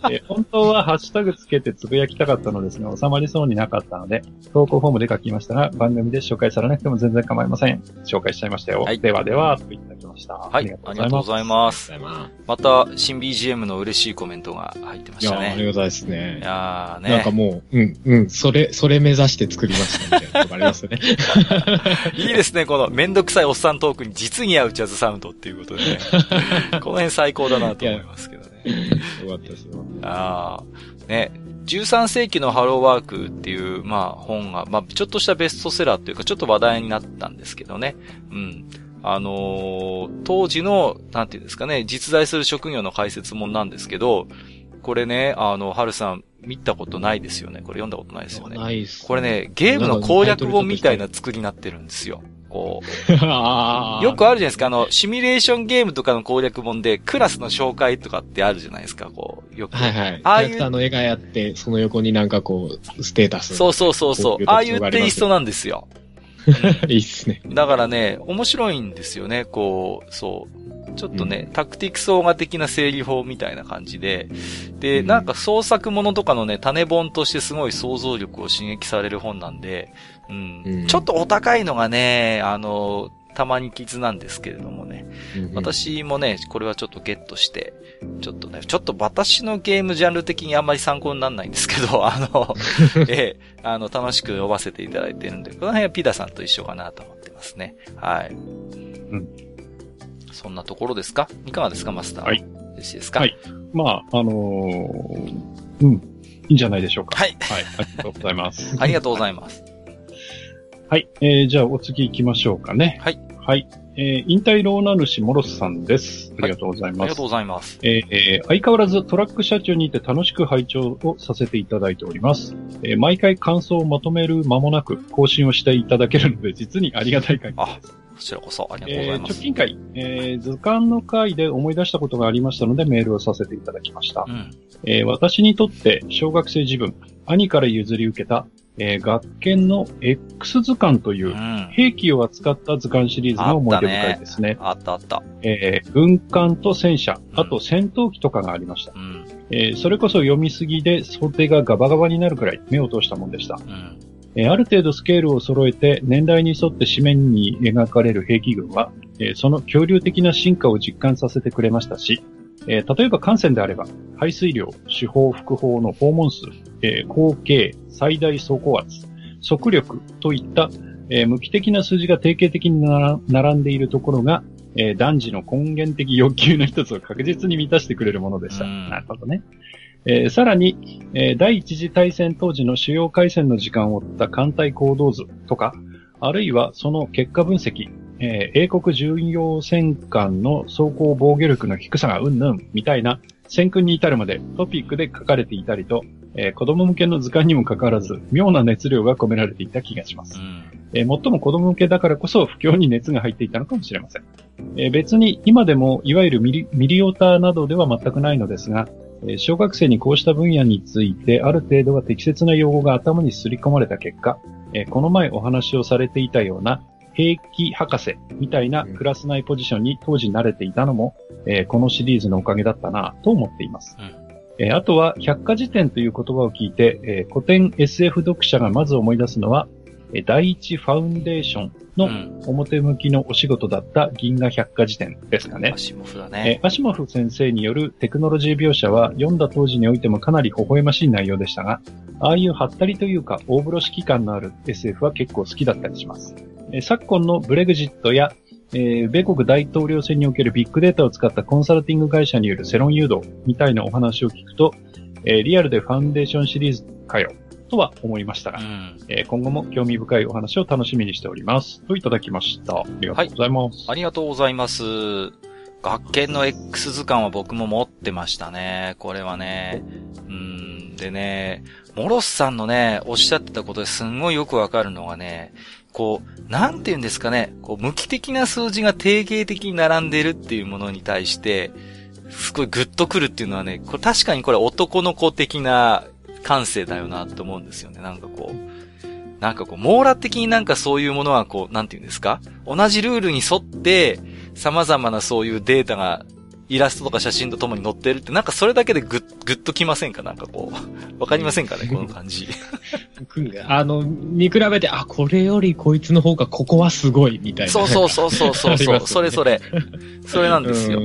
えー、本当はハッシュタグつけてつぶやきたかったのですが、収まりそうになかったので、投稿フォームで書きましたが、番組で紹介されなくても全然構いません。紹介しちゃいましたよ。はい、ではでは、といただきました。はい。ありがとうございます。また、新 BGM の嬉しいコメントが入ってましたね。いや、ありがたいですね。いやね。なんかもう、うん、うん、それ、それ目指して作りましたみたいなありますよね。いいですね、このめんどくさいおっさんトークに実に合うジャズサウンドっていうことでね。この辺最高だなと思います かったですよ。ああ。ね、13世紀のハローワークっていう、まあ本が、まあちょっとしたベストセラーというかちょっと話題になったんですけどね。うん。あのー、当時の、なんていうんですかね、実在する職業の解説もなんですけど、これね、あの、はるさん、見たことないですよね。これ読んだことないですよね。ないっす、ね。これね、ゲームの攻略本みたいな作りになってるんですよ。こう。よくあるじゃないですか。あの、シミュレーションゲームとかの攻略本で、クラスの紹介とかってあるじゃないですか、こう。よく。はいはい。ああいう。キャラクターの絵がやって、その横になんかこう、ステータス。そうそうそうそう。ああいうテイストなんですよ。いいっすね。だからね、面白いんですよね、こう、そう。ちょっとね、うん、タクティクスオーガ的な整理法みたいな感じで、で、うん、なんか創作ものとかのね、種本としてすごい想像力を刺激される本なんで、うん、うん、ちょっとお高いのがね、あの、たまに傷なんですけれどもね、うんうん、私もね、これはちょっとゲットして、ちょっとね、ちょっと私のゲームジャンル的にあんまり参考にならないんですけど、あの、ええ、あの、楽しく読ませていただいてるんで、この辺はピダさんと一緒かなと思ってますね。はい。うん。そんなところですか？いかがですか、マスター？はい。嬉しいですか？はい。まあ、あのー、うん。いいんじゃないでしょうか。はい。はい。ありがとうございます。ありがとうございます。はい。えー、じゃあお次行きましょうかね。はい。はい。えー、引退ローナ主モロスさんです。ありがとうございます。はい、ありがとうございます。えー、えー、相変わらずトラック社長にて楽しく拝聴をさせていただいております。えー、毎回感想をまとめる間もなく更新をしていただけるので、実にありがたい限りです。こちらこそありがとうございます。えー、直近回、えー、図鑑の回で思い出したことがありましたのでメールをさせていただきました。うん、えー、私にとって小学生自分、兄から譲り受けたえー、学研の X 図鑑という、兵器を扱った図鑑シリーズの思い出深いですね。あったね、あったあった。えー、軍艦と戦車、あと戦闘機とかがありました。うん、えー、それこそ読みすぎで想定がガバガバになるくらい目を通したもんでした。うんえー、ある程度スケールを揃えて年代に沿って紙面に描かれる兵器群は、えー、その恐竜的な進化を実感させてくれましたし、えー、例えば艦船であれば、排水量、手法、複法の訪問数、えー、口径、最大走行圧、速力といった、えー、無機的な数字が定型的に並んでいるところが、えー、男児の根源的欲求の一つを確実に満たしてくれるものでした。なるほどね。えー、さらに、えー、第一次大戦当時の主要回線の時間を追った艦隊行動図とか、あるいはその結果分析、えー、英国巡洋戦艦の走行防御力の低さがうんぬんみたいな戦訓に至るまでトピックで書かれていたりと、えー、子供向けの図鑑にもかかわらず、妙な熱量が込められていた気がします。うん、えー、最も子供向けだからこそ不況に熱が入っていたのかもしれません。えー、別に今でもいわゆるミリミリオタなどでは全くないのですが、え小学生にこうした分野についてある程度は適切な用語が頭にすり込まれた結果、えこの前お話をされていたような兵器博士みたいなクラス内ポジションに当時慣れていたのも、えこのシリーズのおかげだったなと思っています。うんえー、あとは、百科事典という言葉を聞いて、えー、古典 SF 読者がまず思い出すのは、えー、第一ファウンデーションの表向きのお仕事だった銀河百科事典ですかね。アシモフだね。えー、アシモフ先生によるテクノロジー描写は読んだ当時においてもかなり微笑ましい内容でしたが、ああいうハったりというか大風呂敷感のある SF は結構好きだったりします。えー、昨今のブレグジットやえー、米国大統領選におけるビッグデータを使ったコンサルティング会社による世論誘導みたいなお話を聞くと、えー、リアルでファンデーションシリーズかよ、とは思いましたが、うん、えー、今後も興味深いお話を楽しみにしております。といただきました。ありがとうございます。はい、ありがとうございます。学研の X 図鑑は僕も持ってましたね。これはね。うんでね、モロスさんのね、おっしゃってたことですんごいよくわかるのがね、こう、なんて言うんですかね、こう、無機的な数字が定型的に並んでるっていうものに対して、すごいグッとくるっていうのはね、これ確かにこれ男の子的な感性だよなって思うんですよね。なんかこう、なんかこう、網羅的になんかそういうものはこう、なんて言うんですか？同じルールに沿って、様々なそういうデータがイラストとか写真とともに載ってるって、なんかそれだけでぐっ、ぐっときませんか？なんかこう。わかりませんかね？この感じ。あの、見比べて、あ、これよりこいつの方がここはすごい、みたいな。そうそうそうそうそうそう、ね、それそれ。それなんですよ。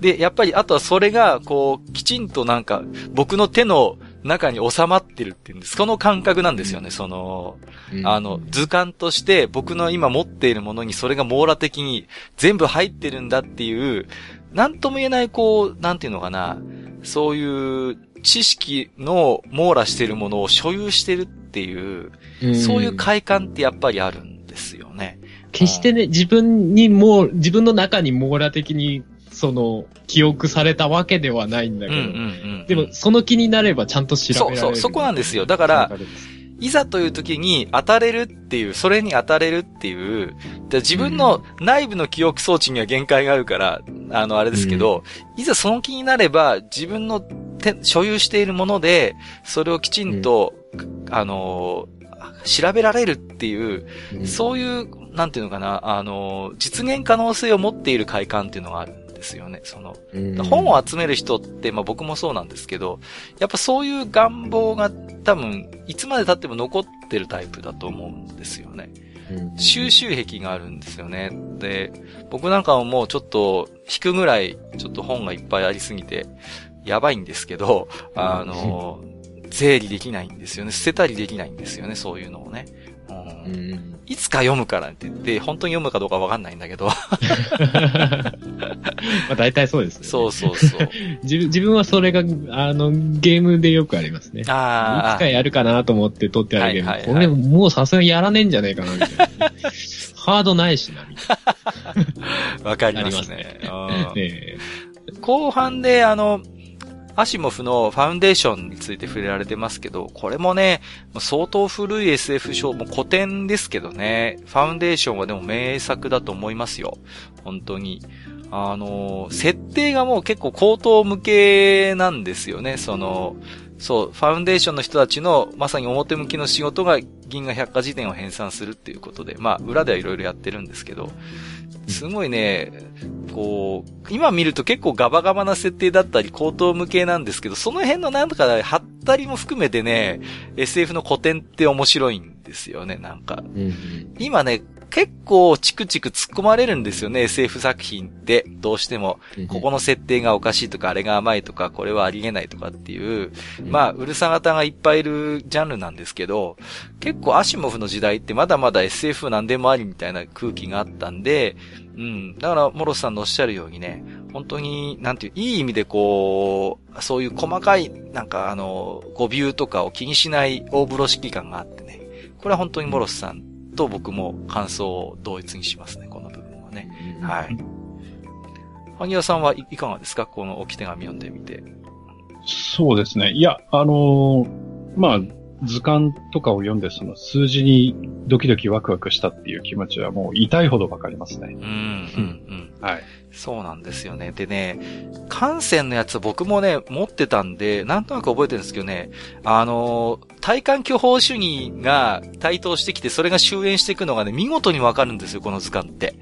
で、やっぱり、あとはそれが、こう、きちんとなんか、僕の手の中に収まってるっていうんです。その感覚なんですよね、その、あの、図鑑として僕の今持っているものにそれが網羅的に全部入ってるんだっていう、なんとも言えない、こう、なんていうのかな、そういう知識の網羅してるものを所有してるっていう、うそういう快感ってやっぱりあるんですよね。決してね、自分にもう、自分の中に網羅的に、その、記憶されたわけではないんだけど、でも、その気になればちゃんと調べられる。そうそう、そこなんですよ。だから、いざという時に当たれるっていう、それに当たれるっていう、自分の内部の記憶装置には限界があるから、あの、あれですけど、うん、いざその気になれば、自分の所有しているもので、それをきちんと、うん、あの、調べられるっていう、うん、そういう、なんていうのかな、あの、実現可能性を持っている快感っていうのがある。ですよね。その、本を集める人って、まあ僕もそうなんですけど、やっぱそういう願望が多分、いつまで経っても残ってるタイプだと思うんですよね。収集癖があるんですよね。で、僕なんかはもうちょっと引くぐらい、ちょっと本がいっぱいありすぎて、やばいんですけど、あの、整理できないんですよね。捨てたりできないんですよね、そういうのをね。うん、いつか読むからって言って、本当に読むかどうかわかんないんだけど。まあ大体そうですね。そうそうそう 自分。自分はそれが、あの、ゲームでよくありますね。ああ。いつかやるかなと思って撮ってあるゲーム。はいはいはい、これもうさすがにやらねえんじゃねえかな、みたいな。ハードないしな、みたいな。わかりますね。ね後半で、あの、アシモフのファウンデーションについて触れられてますけど、これもね、相当古い SF 書、も古典ですけどね、ファウンデーションはでも名作だと思いますよ。本当に。あの、設定がもう結構高等向けなんですよね、その、そう、ファウンデーションの人たちのまさに表向きの仕事が銀河百科事典を編纂するっていうことで、まあ裏ではいろいろやってるんですけど、すごいね、こう、今見ると結構ガバガバな設定だったり、高等無形なんですけど、その辺のなんとか、はったりも含めてね、SF の古典って面白いんですよね、なんか。うん、今ね、結構チクチク突っ込まれるんですよね、SF 作品って。どうしても、ここの設定がおかしいとか、あれが甘いとか、これはありえないとかっていう、まあ、うるさ型がいっぱいいるジャンルなんですけど、結構アシモフの時代ってまだまだ SF なんでもありみたいな空気があったんで、うん。だから、モロスさんのおっしゃるようにね、本当に、なんていう、いい意味でこう、そういう細かい、なんかあの、語尾とかを気にしない大風呂敷感があってね。これは本当にモロスさんと僕も感想を同一にしますね、この部分はね。はい。萩谷さんはいかがですか？この置き手紙読んでみて。そうですね。いや、あのー、まあ、図鑑とかを読んで、その数字にドキドキワクワクしたっていう気持ちはもう痛いほどわかりますね。うん、うん、うん。はい。そうなんですよね。でね、感染のやつ僕もね、持ってたんで、なんとなく覚えてるんですけどね、あのー、体感巨峰主義が台頭してきて、それが終焉していくのがね、見事にわかるんですよ、この図鑑って。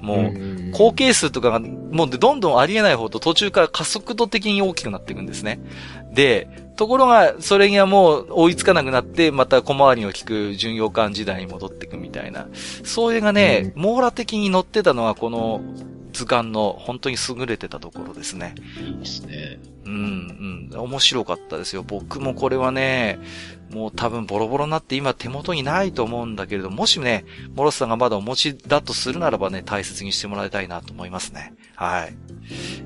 もう、高係数とかが、もうどんどんありえない方と途中から加速度的に大きくなっていくんですね。で、ところが、それにはもう追いつかなくなって、また小回りを聞く巡洋艦時代に戻っていくみたいな。それがね、網羅的に乗ってたのはこの図鑑の本当に優れてたところですね。いいですね。うん、うん。面白かったですよ。僕もこれはね、もう多分ボロボロになって今手元にないと思うんだけれど、もしね、モロスさんがまだお持ちだとするならばね、大切にしてもらいたいなと思いますね。はい。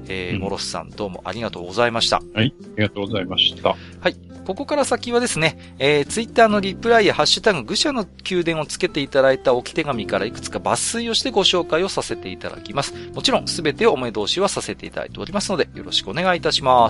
えー、うん、モロスさんどうもありがとうございました。はい、ありがとうございました。はい。ここから先はですね、えー、ツイッターのリプライやハッシュタグ愚者の宮殿をつけていただいた置き手紙からいくつか抜粋をしてご紹介をさせていただきます。もちろんすべてをお目通しはさせていただいておりますので、よろしくお願いいたします。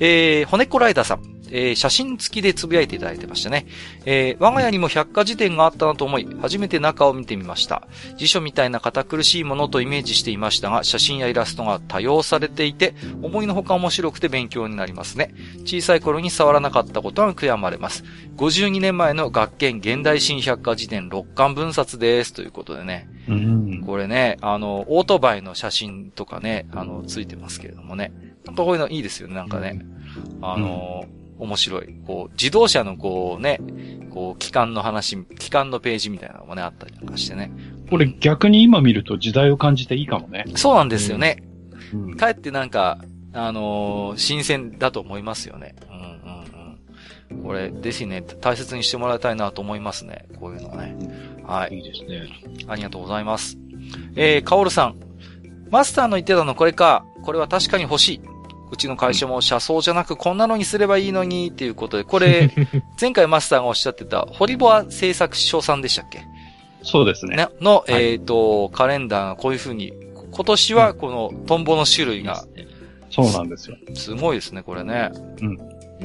えー、骨っこライダーさん。えー、写真付きでつぶやいていただいてましたね。えー、我が家にも百科事典があったなと思い、初めて中を見てみました。辞書みたいな堅苦しいものとイメージしていましたが、写真やイラストが多用されていて、思いのほか面白くて勉強になりますね。小さい頃に触らなかったことは悔やまれます。52年前の学研現代新百科事典6巻分冊です。ということでね。うん、これね、あの、オートバイの写真とかね、あの、ついてますけれどもね。なんかこういうのいいですよね、なんかね。あの、面白い。こう、自動車のこうね、こう、機関の話、機関のページみたいなのもね、あったりなんかしてね。これ逆に今見ると時代を感じていいかもね。そうなんですよね。うん、かえってなんか、あのー、新鮮だと思いますよね。うんうんうん。これ、ぜひね、大切にしてもらいたいなと思いますね。こういうのはね。はい。いいですね。ありがとうございます。えー、カオルさん。マスターの言ってたのこれか。これは確かに欲しい。うちの会社も車窓じゃなくこんなのにすればいいのにっていうことで、これ、前回マスターがおっしゃってた、ホリボア製作所さんでしたっけ？そうですね。の、えっ、ー、と、カレンダーがこういう風に、今年はこのトンボの種類が、そうなんですよ。すごいですね、これね。うん。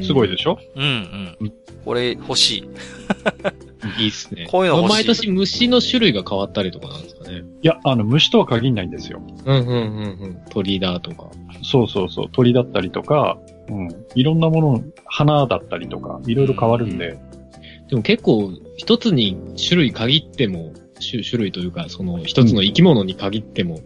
すごいでしょ？うんうん。これ欲しい。いいっすね。こういうの欲しい。毎年虫の種類が変わったりとかなんですかね。いや、あの、虫とは限らないんですよ。うんうんうんうん。鳥だとか。そうそうそう。鳥だったりとか、うん。いろんなもの、花だったりとか、いろいろ変わるんで。でも結構、一つに種類限っても、種種類というか、その一つの生き物に限っても、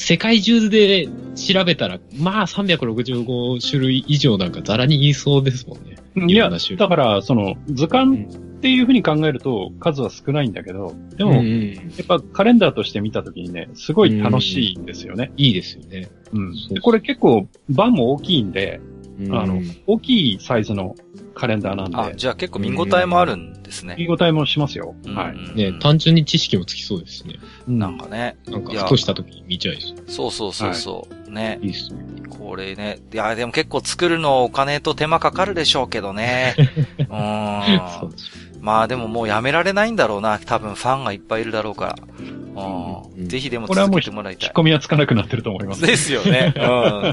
世界中で調べたら、まあ365種類以上なんかザラに言いそうですもんね。いや、だから、その、図鑑っていうふうに考えると数は少ないんだけど、でも、うん、やっぱカレンダーとして見たときにね、すごい楽しいんですよね。いいですよね。うん。で、これ結構、版も大きいんで、あの、大きいサイズのカレンダーなんで。あ、じゃあ結構見応えもあるんですね。見応えもしますよ。はい。ね、単純に知識もつきそうですね。なんかね。なんか、ふとした時に見ちゃいそう。そうそうそうそう。ね。いいっすね。これね。いや、でも結構作るのお金と手間かかるでしょうけどね。うん。そうですまあでももうやめられないんだろうな。多分ファンがいっぱいいるだろうから。うん。ぜひでも続けてもらいたい。引っ込みはつかなくなってると思います。ですよね。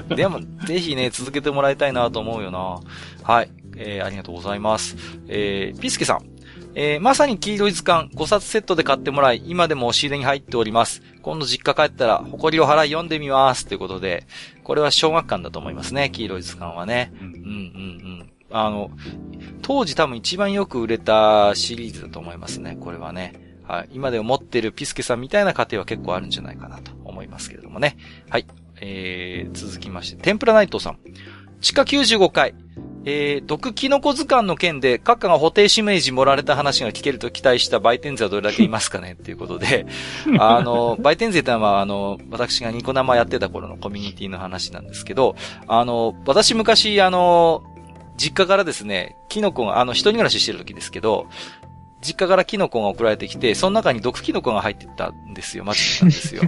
うん。でも、ぜひね、続けてもらいたいなと思うよな。はい。えー、ありがとうございます。えー、ピスケさん。えー、まさに黄色い図鑑5冊セットで買ってもらい、今でも押し入れに入っております。今度実家帰ったら、誇りを払い読んでみます。ということで、これは小学館だと思いますね、黄色い図鑑はね。うん、うん、うん。あの、当時多分一番よく売れたシリーズだと思いますね、これはね。はい。今でも持ってるピスケさんみたいな家庭は結構あるんじゃないかなと思いますけれどもね。はい。えー、続きまして、天ぷらナイトさん。地下95回。えー、毒キノコ図鑑の件で、閣下が補定指名時盛られた話が聞けると期待した売店勢はどれだけいますかね っていうことで、あの、売店勢ってのは、あの、私がニコ生やってた頃のコミュニティの話なんですけど、あの、私昔、あの、実家からですね、キノコが、あの、一人暮らししてる時ですけど、実家からキノコが送られてきて、その中に毒キノコが入ってたんですよ。マジなんですよ。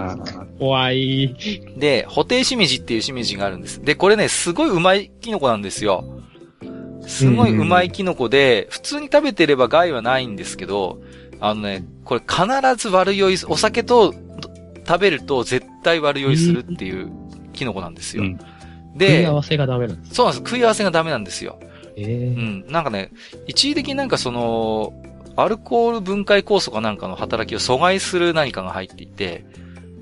怖い。で、補定しめじっていうしめじがあるんです。で、これね、すごいうまいキノコなんですよ。すごいうまいキノコで、普通に食べてれば害はないんですけど、あのね、これ必ず悪酔い、お酒と食べると絶対悪酔いするっていうキノコなんですよ。うん、で、食い合わせがダメなんですそうなんです。食い合わせがダメなんですよ。えー、うん。なんかね、一時的になんかその、アルコール分解酵素かなんかの働きを阻害する何かが入っていて、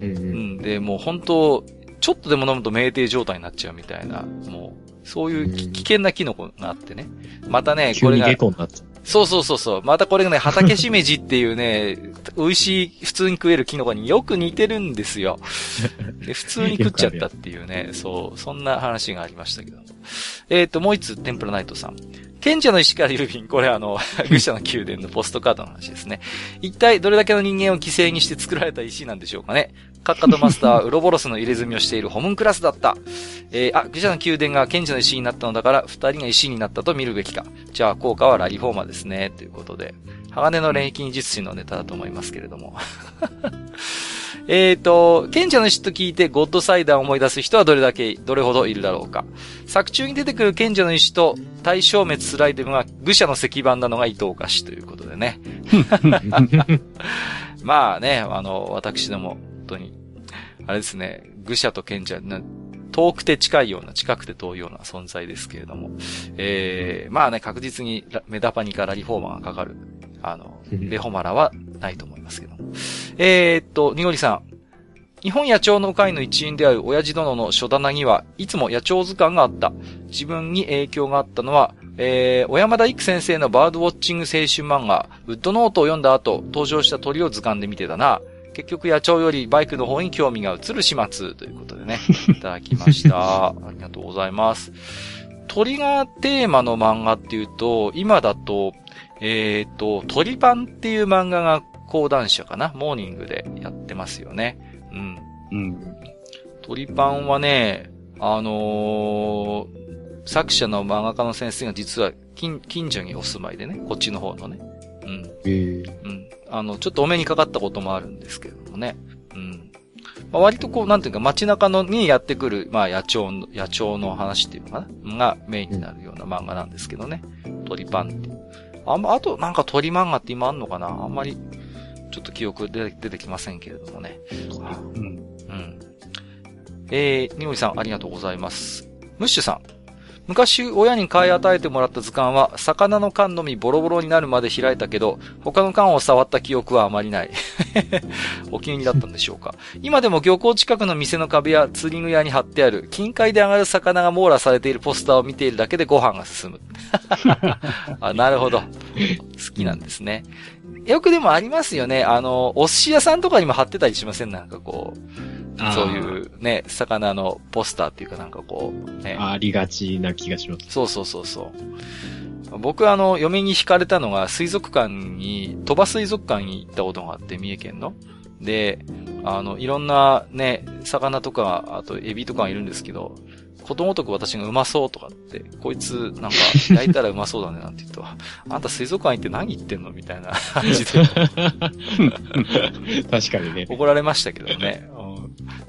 うん、うん、で、もう本当ちょっとでも飲むと酩酊状態になっちゃうみたいな、もう、そういう危険なキノコがあってね。またね、これが。そうそうそうそう。またこれがね、畑しめじっていうね、美味しい、普通に食えるキノコによく似てるんですよ。で普通に食っちゃったっていうね、そう、そんな話がありましたけど。えっ、ー、と、もう一つ、テンプラナイトさん。賢者の石から郵便、これあの、愚者の宮殿のポストカードの話ですね。一体どれだけの人間を犠牲にして作られた石なんでしょうかね。カッカとマスターはウロボロスの入れ墨をしているホムンクラスだった。えー、あ、愚者の宮殿が賢者の石になったのだから、二人が石になったと見るべきか。じゃあ、効果はラリフォーマーですね。ということで。鋼の錬金術師のネタだと思いますけれども。えっと、賢者の石と聞いてゴッドサイダーを思い出す人はどれだけ、どれほどいるだろうか。作中に出てくる賢者の石と対消滅するアイテムが愚者の石板なのが伊藤菓子ということでね。まあね、あの、私ども、本当に、あれですね、愚者と賢者、な遠くて近いような、近くて遠いような存在ですけれども、えー、まあね、確実にメダパニからリフォーマーがかかる、あの、レホマラはないと思いますけども。えー、っと、ニゴリさん。日本野鳥の会の一員である親父殿の書棚にはいつも野鳥図鑑があった。自分に影響があったのは、えー、小山田育先生のバードウォッチング青春漫画、ウッドノートを読んだ後、登場した鳥を図鑑で見てたな。結局野鳥よりバイクの方に興味が移る始末ということでね、いただきました。ありがとうございます。鳥がテーマの漫画っていうと、今だと、えっ、ー、と、鳥パンっていう漫画が講談社かな？モーニングでやってますよね。うん。うん。鳥パンはね、あのー、作者の漫画家の先生が実は近近所にお住まいでね、こっちの方のね。うん。へーうん。あの、ちょっとお目にかかったこともあるんですけれどもね。うん。まあ、割とこう、なんていうか街中のにやってくる、まあ野鳥の、野鳥の話っていうのかな？がメインになるような漫画なんですけどね。鳥パンって。あんま、あとなんか鳥漫画って今あんのかな？あんまり、ちょっと記憶で出てきませんけれどもね。うん。うん。えー、におりさんありがとうございます。ムッシュさん。昔親に買い与えてもらった図鑑は、魚の缶のみボロボロになるまで開いたけど、他の缶を触った記憶はあまりない。お気に入りだったんでしょうか。今でも漁港近くの店の壁やツーリング屋に貼ってある、近海で上がる魚が網羅されているポスターを見ているだけでご飯が進む。あなるほど。好きなんですね。よくでもありますよね。あの、お寿司屋さんとかにも貼ってたりしません？なんかこう。そういうね、魚のポスターっていうかなんかこう、ね。ありがちな気がします。そうそうそうそう。僕あの、嫁に惹かれたのが水族館に、鳥羽水族館に行ったことがあって、三重県の。で、あの、いろんなね、魚とか、あとエビとかがいるんですけど、ことごとく私がうまそうとかって、こいつなんか 焼いたらうまそうだねなんて言うと、あんた水族館行って何言ってんのみたいな感じで。確かにね。怒られましたけどね。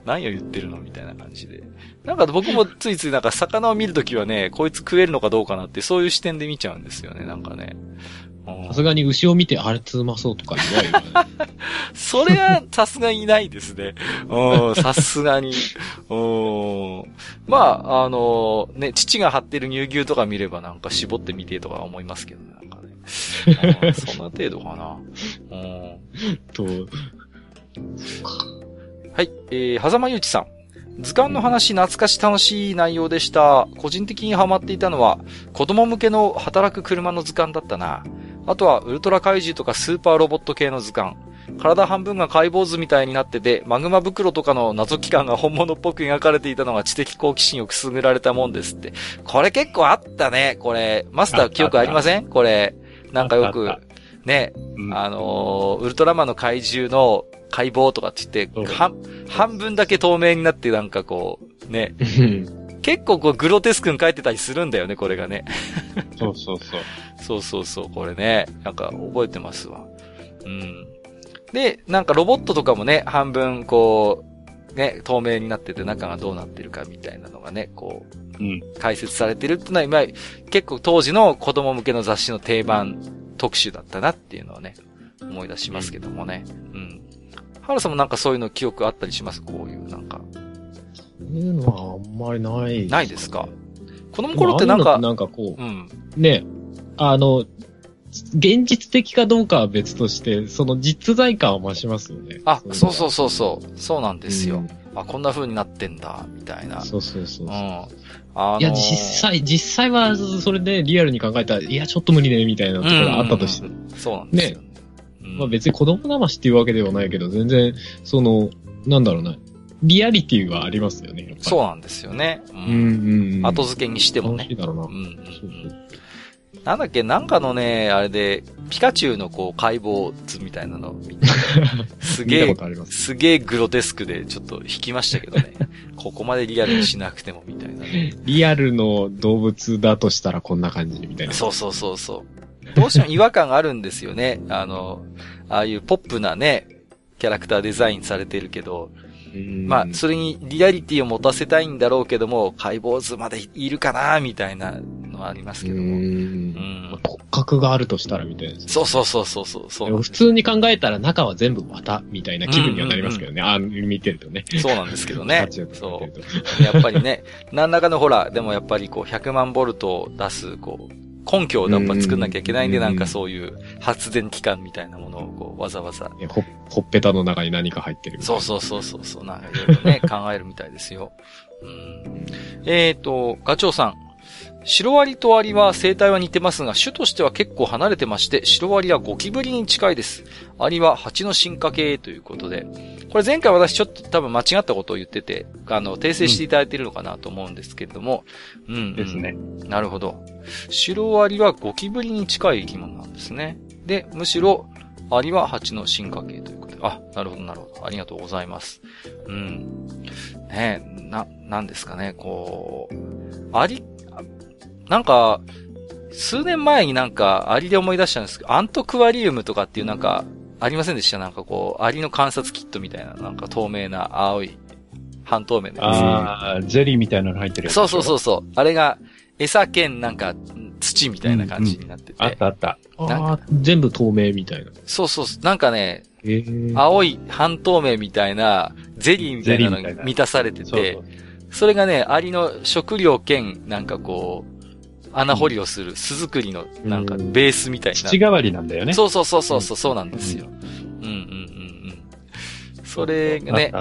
何を言ってるのみたいな感じで。なんか僕もついついなんか魚を見るときはね、こいつ食えるのかどうかなってそういう視点で見ちゃうんですよね、なんかね。さすがに牛を見て、あれつうまそうとか言わよ、ね。それはさすがにないですね。さすがに。まあ、あのね、父が張ってる乳牛とか見ればなんか絞ってみてとか思いますけどね、なんかね。そんな程度かな。と、はい、えー、狭間ゆうちさん。図鑑の話懐かし楽しい内容でした。個人的にハマっていたのは、子供向けの働く車の図鑑だったな。あとは、ウルトラ怪獣とかスーパーロボット系の図鑑。体半分が解剖図みたいになってて、マグマ袋とかの謎機関が本物っぽく描かれていたのが知的好奇心をくすぐられたもんですって。これ結構あったね、これ。マスター記憶ありません？これ。なんかよく、ね、あのー、ウルトラマンの怪獣の解剖とかって言って、半、半分だけ透明になってなんかこう、ね。結構こうグロテスクに書いてたりするんだよね、これがね。そうそうそう。そうそうそう、これね。なんか覚えてますわ。うん。で、なんかロボットとかもね、半分こう、ね、透明になってて中がどうなってるかみたいなのがね、こう、うん、解説されてるってのは今、結構当時の子供向けの雑誌の定番特集だったなっていうのをね、思い出しますけどもね。うん。原さんもなんかそういうの記憶あったりします？こういうなんか。そういうのはあんまりない、ね、ないですか？子供頃ってなんか。なんかこう、うん、ね、あの、現実的かどうかは別として、その実在感は増しますよね。あ、そうそうそうそう。そうなんですよ。うん、あ、こんな風になってんだ、みたいな。そうそうそうそう。うん。あのー、いや、実際、実際は、それでリアルに考えたら、いや、ちょっと無理ね、みたいなところがあったとして。うんうんうん、そうなんですよね。ねまあ別に子供騙しっていうわけではないけど、全然、その、なんだろうな、リアリティはありますよね。そうなんですよね。うん。うんうん、後付けにしてもね。だろうな。うん。なんだっけ、なんかのね、あれで、ピカチュウのこう解剖図みたいなのを見て、すげえ、すげえグロテスクでちょっと引きましたけどね。ここまでリアルにしなくてもみたいな、ね。リアルの動物だとしたらこんな感じみたいな。そうそうそうそう。どうしても違和感があるんですよね。あの、ああいうポップなね、キャラクターデザインされてるけど、まあ、それにリアリティを持たせたいんだろうけども、解剖図までいるかなみたいなのはありますけども。うん。骨格があるとしたらみたいな、そうそうそうそうそう普通に考えたら中は全部綿みたいな気分にはなりますけどね。うんうんうん、あ見てるとね。そうなんですけどね。そう。やっぱりね、何らかのほら、でもやっぱりこう100万ボルトを出す、こう、根拠をやっぱ作んなきゃいけないんで、なんかそういう発電機関みたいなものをこうわざわざ。ほ、ほっぺたの中に何か入ってるそうそうそうそうそう、なんかいろいろね、考えるみたいですよ。うん、えっ、ー、と、ガチョウさん。シロアリとアリは生態は似てますが、種としては結構離れてまして、シロアリはゴキブリに近いです。アリは蜂の進化系ということで、これ前回私ちょっと多分間違ったことを言ってて、あの、訂正していただいているのかなと思うんですけれども、うん、うん、ですね。なるほど。シロアリはゴキブリに近い生き物なんですね。で、むしろ、アリは蜂の進化系ということで、あ、なるほど、なるほど。ありがとうございます。うん。ねな、なんですかね、こう、アリなんか、数年前になんか、アリで思い出したんですけど、アントクアリウムとかっていうなんか、ありませんでした？なんかこう、アリの観察キットみたいな、なんか透明な青い、半透明のやつ。ああ、ゼリーみたいなの入ってるやつ。そうそうそうそう。あれが、餌兼なんか、土みたいな感じになってて。うんうん、あったあった。ああ、全部透明みたいな。そうそうなんかね、えー、青い半透明みたいな、ゼリーみたいなのが満たされてて、そうそうそれがね、アリの食料兼、なんかこう、穴掘りをする巣作りのなんかベースみたいな。土代わりなんだよね。そうそうそうそう、そうなんですよ。うんうんうんうん。それがね。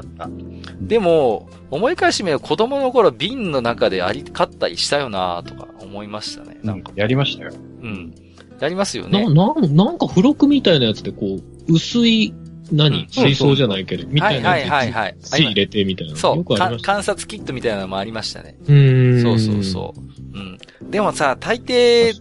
でも、思い返してみれば子供の頃瓶の中であり、買ったりしたよなとか思いましたね。なんか、やりましたよ。うん。やりますよね。な、ななんか付録みたいなやつでこう、薄い何、水槽じゃないけど、みたいなはいはいはい。土入れてみたいな。そう。観察キットみたいなのもありましたね。うん。そうそうそう。うん。でもさ、大抵、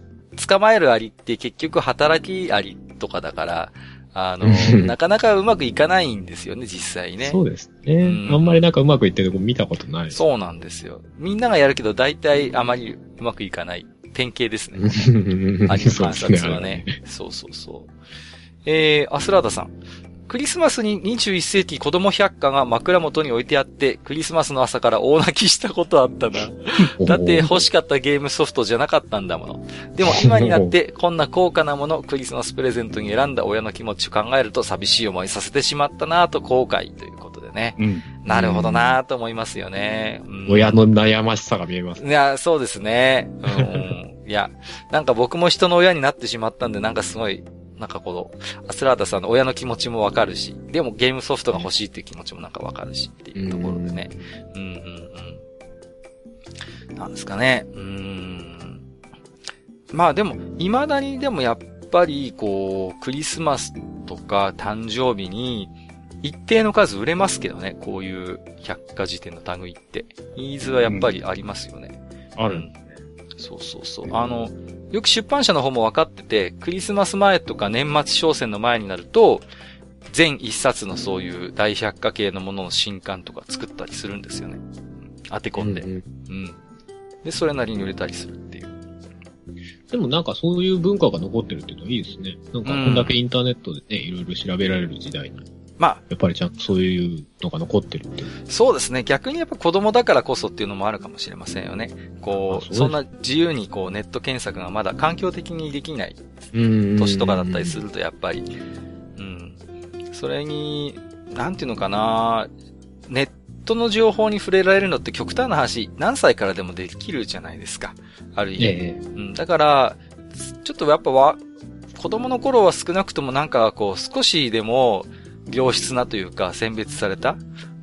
捕まえるアリって結局働きアリとかだから、あの、なかなかうまくいかないんですよね、実際ね。そうですね。うん、あんまりなんかうまくいってるとこ見たことない。そうなんですよ。みんながやるけど、大体あまりうまくいかない。典型ですね。アリの観察はね。そうそうそう。えー、アスラーダさん。クリスマスに21世紀子供百科が枕元に置いてあって、クリスマスの朝から大泣きしたことあったな。だって欲しかったゲームソフトじゃなかったんだもの。でも今になって こんな高価なものクリスマスプレゼントに選んだ親の気持ちを考えると寂しい思いさせてしまったなと後悔ということでね。うん、なるほどなと思いますよね、うん、親の悩ましさが見えます、ね。いや、そうですね。うん。いや、なんか僕も人の親になってしまったんで、なんかすごいなんかこの、アスラーダさんの親の気持ちもわかるし、でもゲームソフトが欲しいっていう気持ちもなんかわかるしっていうところでね。うんうんうん。なんですかね。うん。まあでも、未だにでもやっぱり、こう、クリスマスとか誕生日に、一定の数売れますけどね、こういう百科事典の類って。ニーズはやっぱりありますよね。うん、ある、そうそうそう。あの、よく出版社の方も分かってて、クリスマス前とか年末商戦の前になると、全一冊のそういう大百科系のものの新刊とか作ったりするんですよね。当て込んで。うん、うん、で、それなりに売れたりするっていう。でもなんかそういう文化が残ってるっていうのはいいですね。なんかこんだけインターネットでね、いろいろ調べられる時代に。まあ。やっぱりちゃんとそういうのが残ってるって。そうですね。逆にやっぱ子供だからこそっていうのもあるかもしれませんよね。こう、そんな自由にこうネット検索がまだ環境的にできない年とかだったりするとやっぱり、うん。それに、なんていうのかなネットの情報に触れられるのって極端な話、何歳からでもできるじゃないですか。ある意味。えー、うん、だから、ちょっとやっぱわ、子供の頃は少なくともなんかこう少しでも良質なというか選別された、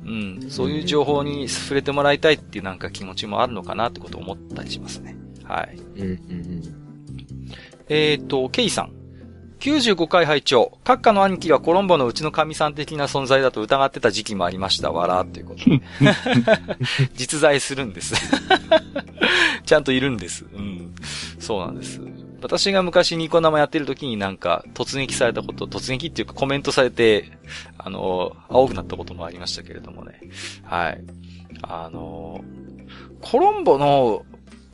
うん、そういう情報に触れてもらいたいっていうなんか気持ちもあるのかなってことを思ったりしますね。はい。うんうんうん、えっ、ー、と、ケイさん。95回拝聴閣下の兄貴はコロンボのうちの神さん的な存在だと疑ってた時期もありました。わら、ということで。実在するんです ちゃんといるんです。うん。そうなんです。私が昔ニコ生やってる時になんか突撃されたこと、突撃っていうかコメントされて、あの、青くなったこともありましたけれどもね。はい。あの、コロンボの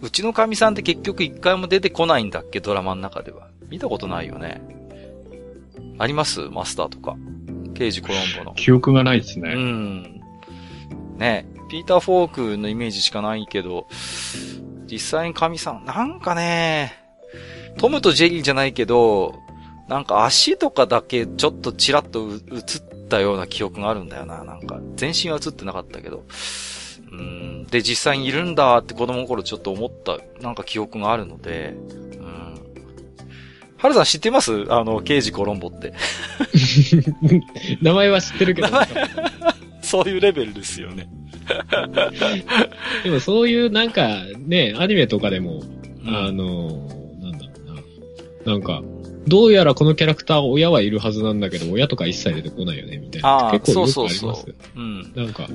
うちの神さんって結局一回も出てこないんだっけドラマの中では。見たことないよね。あります？マスターとか。刑事コロンボの。記憶がないですね。うん。ね、ピーター・フォークのイメージしかないけど、実際に神さん、なんかね、トムとジェリーじゃないけど、なんか足とかだけちょっとチラッと映ったような記憶があるんだよな。なんか、全身は映ってなかったけど。うん。で、実際にいるんだって子供の頃ちょっと思った、なんか記憶があるので、うん。はるさん知ってます？あの、刑事コロンボって。名前は知ってるけど。そういうレベルですよね。でもそういうなんかね、アニメとかでも、うん、あの、な。なんか、どうやらこのキャラクター親はいるはずなんだけど、親とか一切出てこないよね、みたいな。結構よくありますそうそうそう。うん。なんか、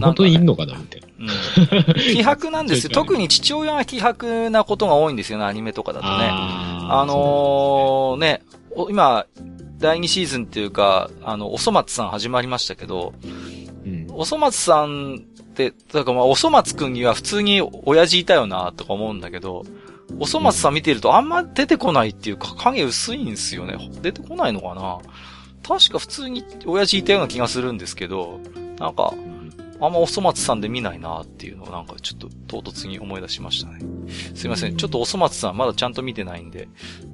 本当にいんのかな、みたいな。うん。気迫なんですよ。特に父親が気迫なことが多いんですよね、アニメとかだとね。ああのー、ね、今、第2シーズンっていうか、あの、おそ松さん始まりましたけど、うん、おそ松さんって、だからまあ、おそ松くんには普通に親父いたよな、とか思うんだけど、おそ松さん見てるとあんま出てこないっていうか、影薄いんですよね。出てこないのかな確か普通に親父いたような気がするんですけど、なんか、あんまおそ松さんで見ないなっていうのをなんかちょっと唐突に思い出しましたね。すいません。ちょっとおそ松さんまだちゃんと見てないんで、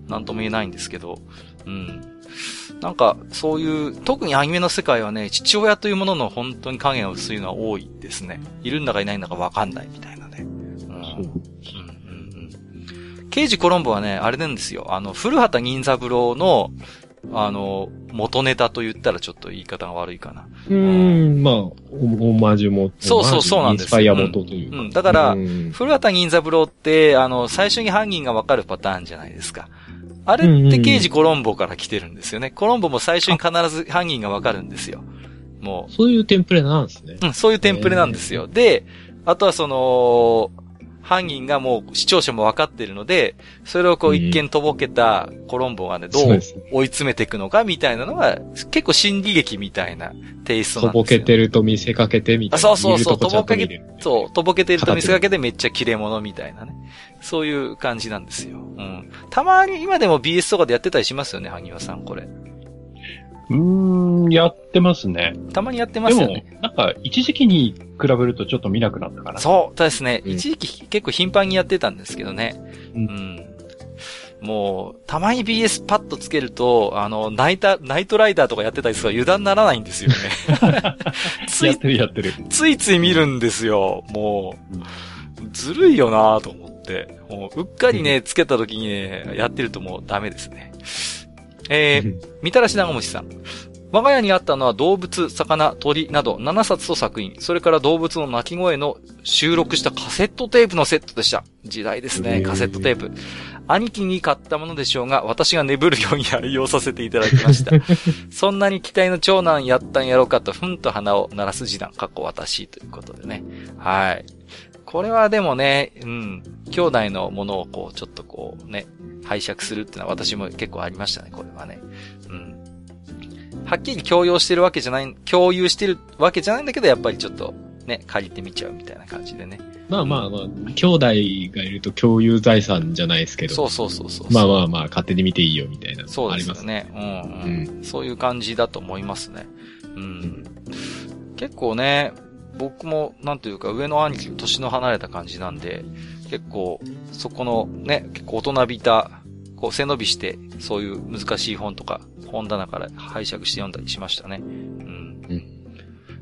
なんとも言えないんですけど、うん。なんか、そういう、特にアニメの世界はね、父親というものの本当に影が薄いのは多いですね。いるんだかいないんだかわかんないみたいなね。うん。刑事コロンボはね、あれなんですよ。あの、古畑任三郎の、あの、元ネタと言ったらちょっと言い方が悪いかな。うん、まあ、オマージュも。そうそうそうなんです。インスパイア元というか。うん、だから、古畑任三郎って、あの、最初に犯人がわかるパターンじゃないですか。あれって刑事コロンボから来てるんですよね。コロンボも最初に必ず犯人がわかるんですよ。もう。そういうテンプレなんですね。うん、そういうテンプレなんですよ。で、あとはその、犯人がもう視聴者も分かってるので、それをこう一見とぼけたコロンボがね、どう追い詰めていくのかみたいなのが、結構心理劇みたいなテイストなんですよ。とぼけてると見せかけてみたいな。そうそうそう、とぼけて、そう、とぼけてると見せかけてめっちゃ切れ者みたいなね。そういう感じなんですよ。うん。たまに今でも BS とかでやってたりしますよね、萩和さん、これ。うーん、やってますね。たまにやってますよね。でも、なんか、一時期に比べるとちょっと見なくなったかな。そうですね。うん、一時期結構頻繁にやってたんですけどね。うん。うん、もう、たまに BS パッとつけると、あの、ナイタ、ナイトライダーとかやってたりすると油断ならないんですよね。つい、やってるやってる。ついつい見るんですよ。もう、ずるいよなと思って。もう、うっかりね、つけた時にね、やってるともうダメですね。えー、みたらし長虫さん。我が家にあったのは動物、魚、鳥など7冊と作品、それから動物の鳴き声の収録したカセットテープのセットでした。時代ですね、カセットテープ。兄貴に買ったものでしょうが、私が眠るように愛用させていただきました。そんなに期待の長男やったんやろうかと、ふんと鼻を鳴らす次男、過去私ということでね。はい。これはでもね、うん、兄弟のものをこう、ちょっとこうね、拝借するってのは私も結構ありましたね、これはね。うん。はっきり共用してるわけじゃない、共有してるわけじゃないんだけど、やっぱりちょっとね、借りてみちゃうみたいな感じでね。まあまあまあ、兄弟がいると共有財産じゃないですけど。そうそうそうそうまあまあまあ、勝手に見ていいよみたいな。そうですよね。うん、うん、うん。そういう感じだと思いますね。うん。結構ね、僕も、なんというか、上の兄貴、年の離れた感じなんで、結構、そこのね、結構大人びた、こう背伸びして、そういう難しい本とか、本棚から拝借して読んだりしましたね。うん。うん、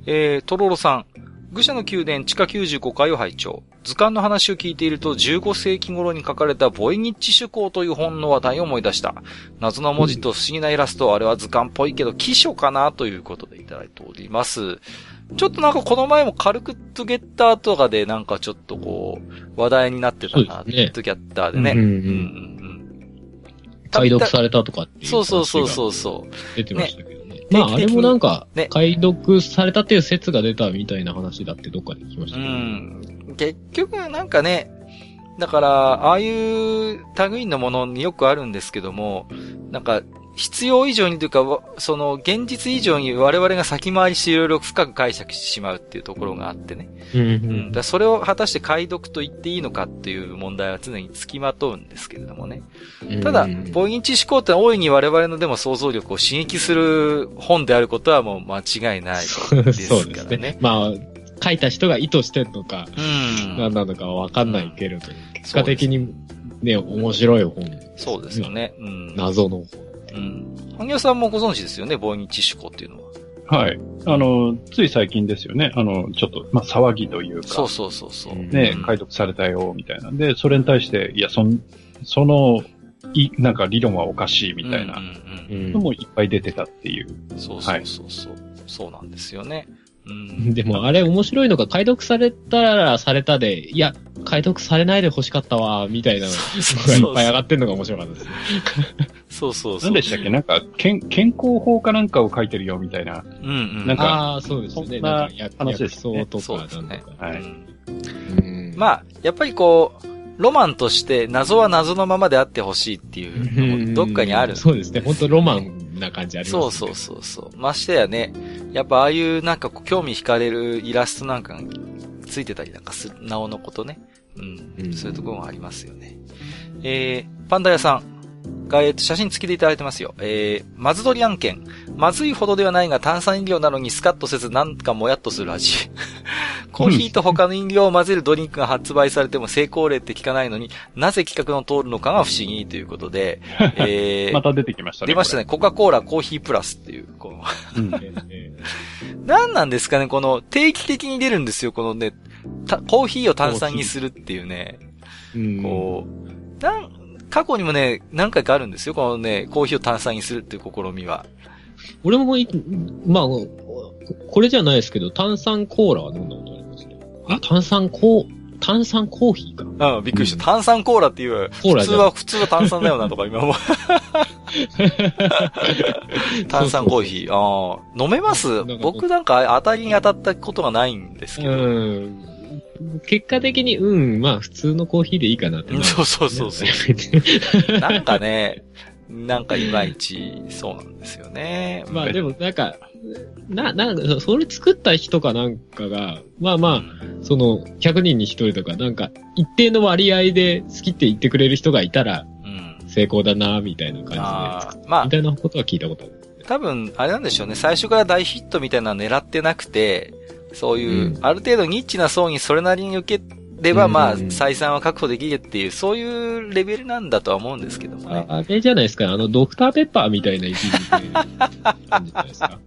えー、トロロさん。愚者の宮殿地下95階を拝聴。図鑑の話を聞いていると15世紀頃に書かれたボイニッチ趣向という本の話題を思い出した。謎の文字と不思議なイラスト、あれは図鑑っぽいけど、記書かなということでいただいております。ちょっとなんかこの前もカルクットゲッターとかでなんかちょっとこう、話題になってたな、ね、ットゲッターでね。うんうんうん、解読されたとかっていう。そうそうそうそうそう。出てましたけどね。ねまああれもなんか、解読されたっていう説が出たみたいな話だってどっかで聞きましたけど、ね。うん。結局なんかね、だから、ああいう類のものによくあるんですけども、なんか、必要以上にというか、その、現実以上に我々が先回りしていろいろ深く解釈してしまうっていうところがあってね。うん、うん、だそれを果たして解読と言っていいのかっていう問題は常に付きまとうんですけれどもね。ただ、ポインチ思考って大いに我々のでも想像力を刺激する本であることはもう間違いないですからね。そうですね。まあ、書いた人が意図してんのか、うん、何なのかわかんないけれど、結果的にね、面白い本。そうですよね。うん、謎の本。うん。萩谷さんもご存知ですよね、ボイニチシコっていうのは。はい。あの、つい最近ですよね。あの、ちょっと、まあ、騒ぎというか。そうそうそうそう。ね、うん、解読されたよ、みたいなんで、それに対して、いや、そん、その、い、なんか理論はおかしいみたいなのもいっぱい出てたっていう。そうそうそうそう、はい、そうなんですよね。うん、でもあれ面白いのが解読されたらされたで、いや、解読されないで欲しかったわ、みたいなのがいっぱい上がってんのが面白かったですね。そうそうそう。何でしたっけ？なんか、健、健康法かなんかを書いてるよ、みたいな。うんうん。なんか、ああ、そうですね。なんか、話ですね。とか、そうですね。はい。うん、まあ、やっぱりこう、ロマンとして謎は謎のままであってほしいっていうどっかにある、そうですね。本当ロマンな感じありますね。そうそうそうそう。ましてやね、やっぱああいうなんか興味惹かれるイラストなんかがついてたりなんかする、なおのことね。うん。うん、そういうところもありますよね。えー、パンダ屋さん。が、えっと、写真付きでいただいてますよ。えー、まずどり案件。まずいほどではないが炭酸飲料なのにスカッとせずなんかもやっとする味。コーヒーと他の飲料を混ぜるドリンクが発売されても成功例って聞かないのになぜ企画の通るのかが不思議ということで、えー、また出てきましたね。出ましたね。コカ・コーラコーヒープラスっていう、この 何なんですかね、この定期的に出るんですよ、このね、コーヒーを炭酸にするっていうね。こう、なん、過去にもね、何回かあるんですよ。このね、コーヒーを炭酸にするっていう試みは。俺もまあ、これじゃないですけど、炭酸コーラは飲んだことありますね。あ、炭酸コー、炭酸コーヒーか。うん、びっくりした。炭酸コーラっていう。普通は、普通は炭酸だよなとか今も。炭酸コーヒー。ああ、飲めます僕なんか当たりに当たったことがないんですけど。うん結果的に、うん、まあ普通のコーヒーでいいかなって。そうそうそうそう。なんかね、なんかいまいち、そうなんですよね。まあでもなんか、な、なんか、それ作った人かなんかが、まあまあ、その、100人に1人とか、なんか、一定の割合で好きって言ってくれる人がいたら、成功だな、みたいな感じで、まあ、みたいなことは聞いたことある。多分、あれなんでしょうね。最初から大ヒットみたいなの狙ってなくて、そういう、ある程度ニッチな層にそれなりに受ければ、まあ、採算は確保できるっていう、そういうレベルなんだとは思うんですけどもね。あれじゃないですか、あの、ドクターペッパーみたいな位置に感じじゃないですか。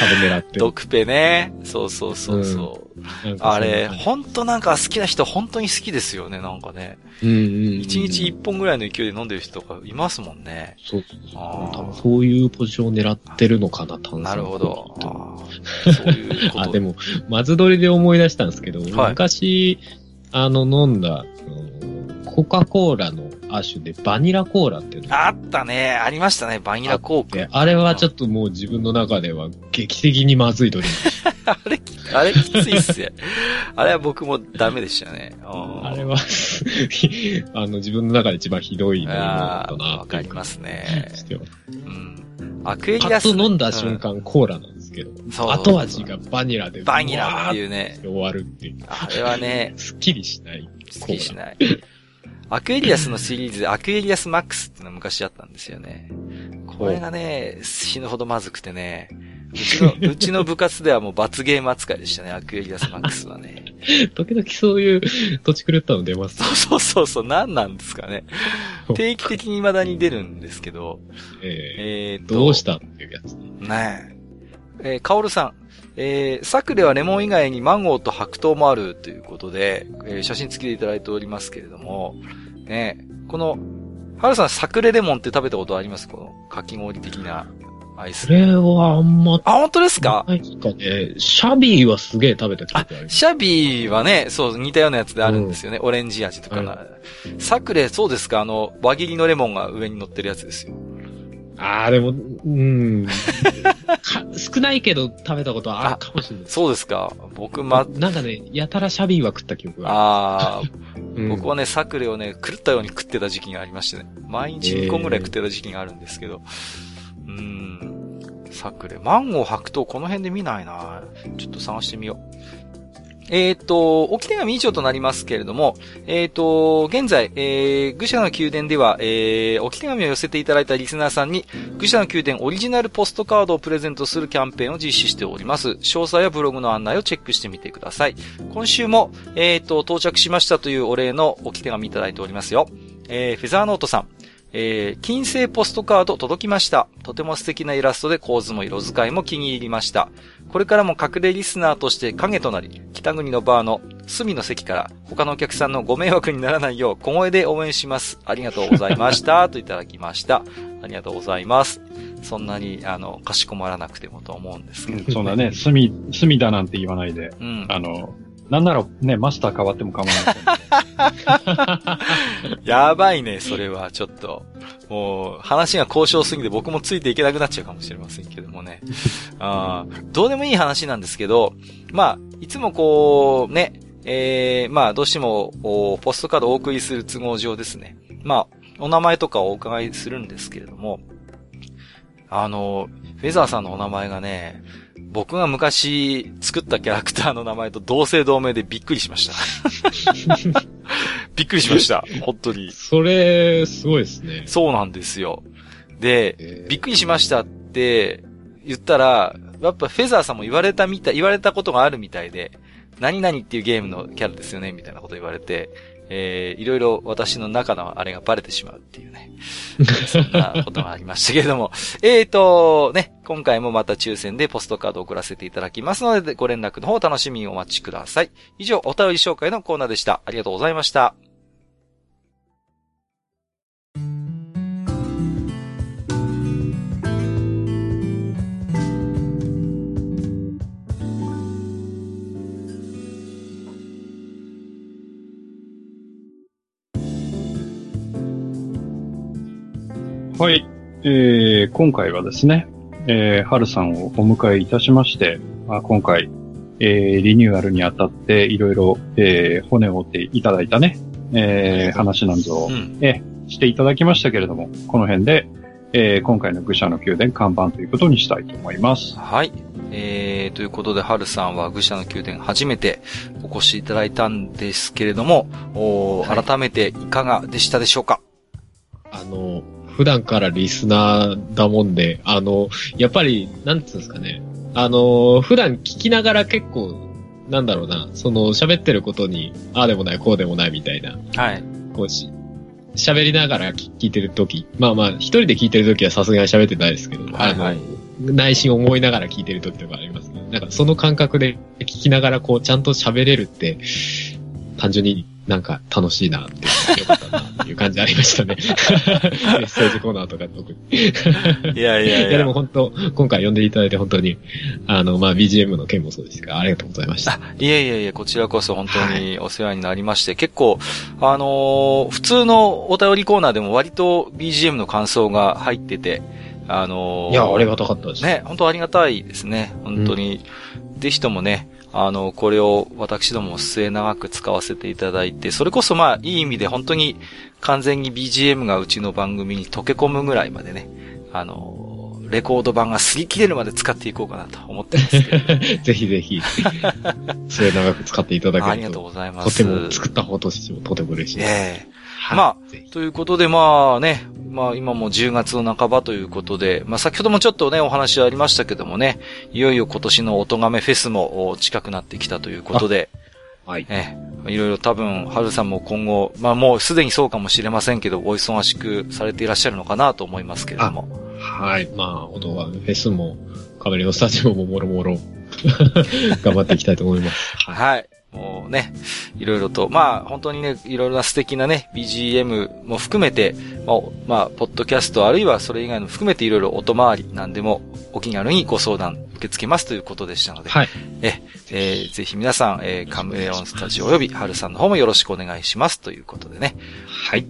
多分狙って。ドクペね。そうそうそうそう。うん、あれ、ほんとなんか好きな人本当に好きですよね、なんかね。うんうん一、日一本ぐらいの勢いで飲んでる人とかいますもんね。そうそうそう。多分そういうポジションを狙ってるのかな、炭酸。なるほど。そういうこと。あ、でも、まずどりで思い出したんですけど、はい、昔、あの、飲んだ、コカ・コーラの亜種でバニラコーラっていうのあったね。ありましたね。バニラコーク。あれはちょっともう自分の中では劇的にまずいドリンク。あれ、あれきついっすよ。あれは僕もダメでしたね。あれは あの、自分の中で一番ひどい飲み物だな。わかりますね。うん。アクエリアス。飲んだ瞬間、コーラなんですけど、後味がバニラで。バニラっていうね。終わるっていう。あれはね。すっきりしない。すっきりしない。アクエリアスのシリーズでアクエリアスマックスってのが昔あったんですよね。これがね、死ぬほどまずくてね、うちの、うちの部活ではもう罰ゲーム扱いでしたね、アクエリアスマックスはね。時々そういうトチ狂ったの出ます、ね、そうそうそう、何なんですかね。定期的に未だに出るんですけど。えー、えー、どうしたっていうやつ。ねえ。えー、カオルさん。えー、サクレはレモン以外にマンゴーと白桃もあるということで、えー、写真付きでいただいておりますけれども、ね、この、ハルさんサクレレモンって食べたことあります？このかき氷的なアイス。それはあんま。あ、本当ですか？ないかね。シャビーはすげえ食べたことある。シャビーはね、そう、似たようなやつであるんですよね。うん、オレンジ味とかが、うん。サクレ、そうですか？あの、輪切りのレモンが上に乗ってるやつですよ。ああ、でも、うん。少ないけど食べたことはあるかもしれない。そうですか。僕ま、なんかね、やたらシャビーは食った記憶がああ、うん、僕はね、サクレをね、狂ったように食ってた時期がありましてね。毎日2個ぐらい食ってた時期があるんですけど。えー、うん。サクレ。マンゴー白桃この辺で見ないなちょっと探してみよう。えっ、ー、と、置き手紙以上となりますけれども、えっ、ー、と、現在、えー、愚者の宮殿では、えー、置き手紙を寄せていただいたリスナーさんに、愚者の宮殿オリジナルポストカードをプレゼントするキャンペーンを実施しております。詳細はブログの案内をチェックしてみてください。今週も、えっ、ー、と、到着しましたというお礼の置き手紙いただいておりますよ。えー、フェザーノートさん。えー、金星ポストカード届きました。とても素敵なイラストで構図も色使いも気に入りました。これからも隠れリスナーとして影となり、北国のバーの隅の席から他のお客さんのご迷惑にならないよう小声で応援します。ありがとうございました。といただきました。ありがとうございます。そんなに、あの、かしこまらなくてもと思うんですけど、ね、そんなね、隅、隅だなんて言わないで、うん、あの、なんならね、マスター変わっても構わない。やばいね、それは、ちょっと。もう、話が交渉すぎて僕もついていけなくなっちゃうかもしれませんけどもね。あどうでもいい話なんですけど、まあ、いつもこう、ね、えー、まあ、どうしても、ポストカードをお送りする都合上ですね。まあ、お名前とかをお伺いするんですけれども、あの、フェザーさんのお名前がね、僕が昔作ったキャラクターの名前と同姓同名でびっくりしました。びっくりしました。本当に。それ、すごいですね。そうなんですよ。で、びっくりしましたって言ったら、やっぱフェザーさんも言われたみたい、言われたことがあるみたいで、何々っていうゲームのキャラですよね、みたいなこと言われて、えー、いろいろ私の中のあれがバレてしまうっていうね。そんなことがありましたけれども。えーと、ね、今回もまた抽選でポストカードを送らせていただきますので、ご連絡の方楽しみにお待ちください。以上、お便り紹介のコーナーでした。ありがとうございました。はい。えー、今回はですね、えー、春さんをお迎えいたしまして、まあ、今回、えー、リニューアルにあたっていろいろ、えー、骨を折っていただいたね、えー、話なんぞを、うん、えー、していただきましたけれども、この辺で、えー、今回の愚者の宮殿看板ということにしたいと思います。はい。えー、ということで、春さんは愚者の宮殿初めてお越しいただいたんですけれども、お改めていかがでしたでしょうか？あの、普段からリスナーだもんで、あの、やっぱり、なんつうんですかね。あの、普段聞きながら結構、なんだろうな、その喋ってることに、ああでもない、こうでもないみたいな。はい。こうし、喋りながら聞いてるとき、まあまあ、一人で聞いてるときはさすがに喋ってないですけど、はいはい、内心思いながら聞いてるときとかありますけど、なんかその感覚で聞きながらこう、ちゃんと喋れるって、単純になんか楽しいなって、よかったなっていう感じありましたね。メッセージコーナーとか特に。いやいやいや。いやでも本当、今回呼んでいただいて本当に、あの、まあ、BGM の件もそうですが、ありがとうございました。いやいやいや、こちらこそ本当にお世話になりまして、はい、結構、あのー、普通のお便りコーナーでも割と BGM の感想が入ってて、あのー、いや、ありがたかったです。ね、本当ありがたいですね。本当に。うん、ぜひともね、あの、これを私ども末長く使わせていただいて、それこそまあ、いい意味で本当に完全に BGM がうちの番組に溶け込むぐらいまでね、あの、レコード版が擦り切れるまで使っていこうかなと思ってますけど。ぜひぜひ、末長く使っていただけると。ありがとうございます。とても作った方としてもとても嬉しいです。ええまあ、ということでまあね、まあ今も10月の半ばということで、まあ先ほどもちょっとね、お話ありましたけどもね、いよいよ今年の音亀フェスも近くなってきたということで、はい。え、いろいろ多分、春さんも今後、まあもうすでにそうかもしれませんけど、お忙しくされていらっしゃるのかなと思いますけれども。はい。まあ、音亀フェスも、カメレオンスタジオももろもろ 頑張っていきたいと思います。はい。もうね、いろいろと、まあ本当にね、いろいろな素敵なね、BGM も含めて、まあ、まあ、ポッドキャストあるいはそれ以外の含めていろいろ音回りなんでも、お気軽にご相談受け付けますということでしたので、はい。え、えー、ぜひ皆さん、えー、カムレオンスタジオ及び春さんの方もよろしくお願いしますということでね。はい。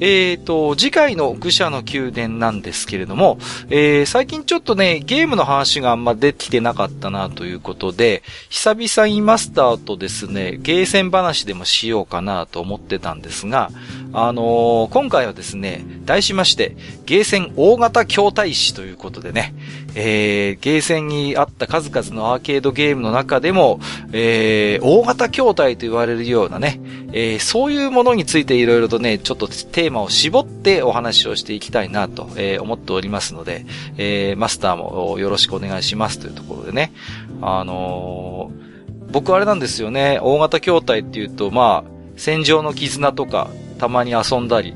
えーと、次回の愚者の宮殿なんですけれども、えー、最近ちょっとね、ゲームの話があんま出てきてなかったなということで、久々にマスターとですね、ゲーセン話でもしようかなと思ってたんですが、あのー、今回はですね、題しまして、ゲーセン大型筐体師ということでね、えー、ゲーセンにあった数々のアーケードゲームの中でも、えー、大型筐体と言われるようなね、えー、そういうものについていろいろとね、ちょっとテーマを絞ってお話をしていきたいなと、えー、思っておりますので、えー、マスターもよろしくお願いしますというところでね、あのー、僕あれなんですよね、大型筐体っていうと、まあ、戦場の絆とか、たまに遊んだり、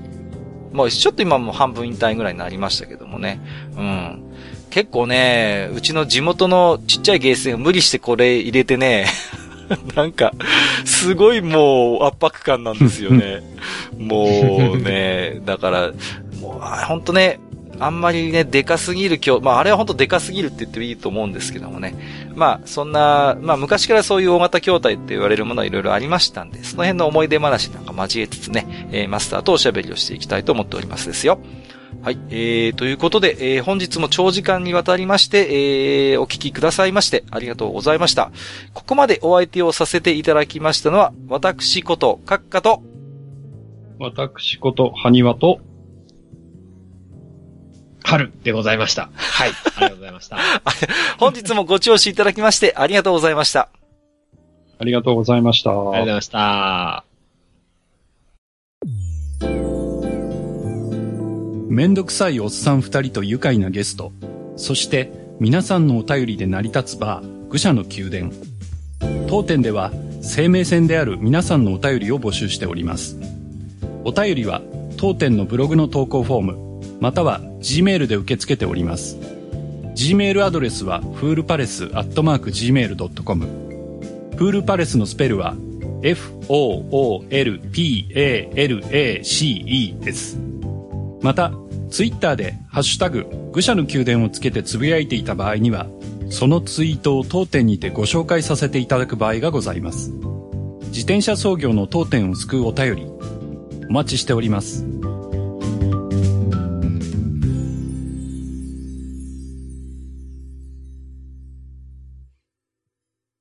まあ、ちょっと今も半分引退ぐらいになりましたけどもね。うん。結構ね、うちの地元のちっちゃいゲーセンを無理してこれ入れてね、なんか、すごいもう圧迫感なんですよね。もうね、だから、もう、ほんとね、あんまりね、でかすぎる今日、まああれは本当でかすぎるって言ってもいいと思うんですけどもね。まあそんな、まあ昔からそういう大型筐体って言われるものはいろいろありましたんで、その辺の思い出話なんか交えつつね、えー、マスターとおしゃべりをしていきたいと思っておりますですよ。はい。えー、ということで、えー、本日も長時間にわたりまして、えー、お聞きくださいまして、ありがとうございました。ここまでお相手をさせていただきましたのは、私こと、閣下と、私こと、はにわと、春でございました。はい。ありがとうございました。本日もご聴取いただきましてありがとうございました。ありがとうございました。ありがとうございました。めんどくさいおっさん二人と愉快なゲスト、そして皆さんのお便りで成り立つバー、愚者の宮殿。当店では生命線である皆さんのお便りを募集しております。お便りは当店のブログの投稿フォーム、または Gmail で受け付けております。Gmail アドレスは、フールパレスアットマーク Gmail.com。フールパレスのスペルは、f-o-o-l-p-a-l-a-c-e です。また、ツイッターで、ハッシュタグ、愚者の宮殿をつけてつぶやいていた場合には、そのツイートを当店にてご紹介させていただく場合がございます。自転車操業の当店を救うお便り、お待ちしております。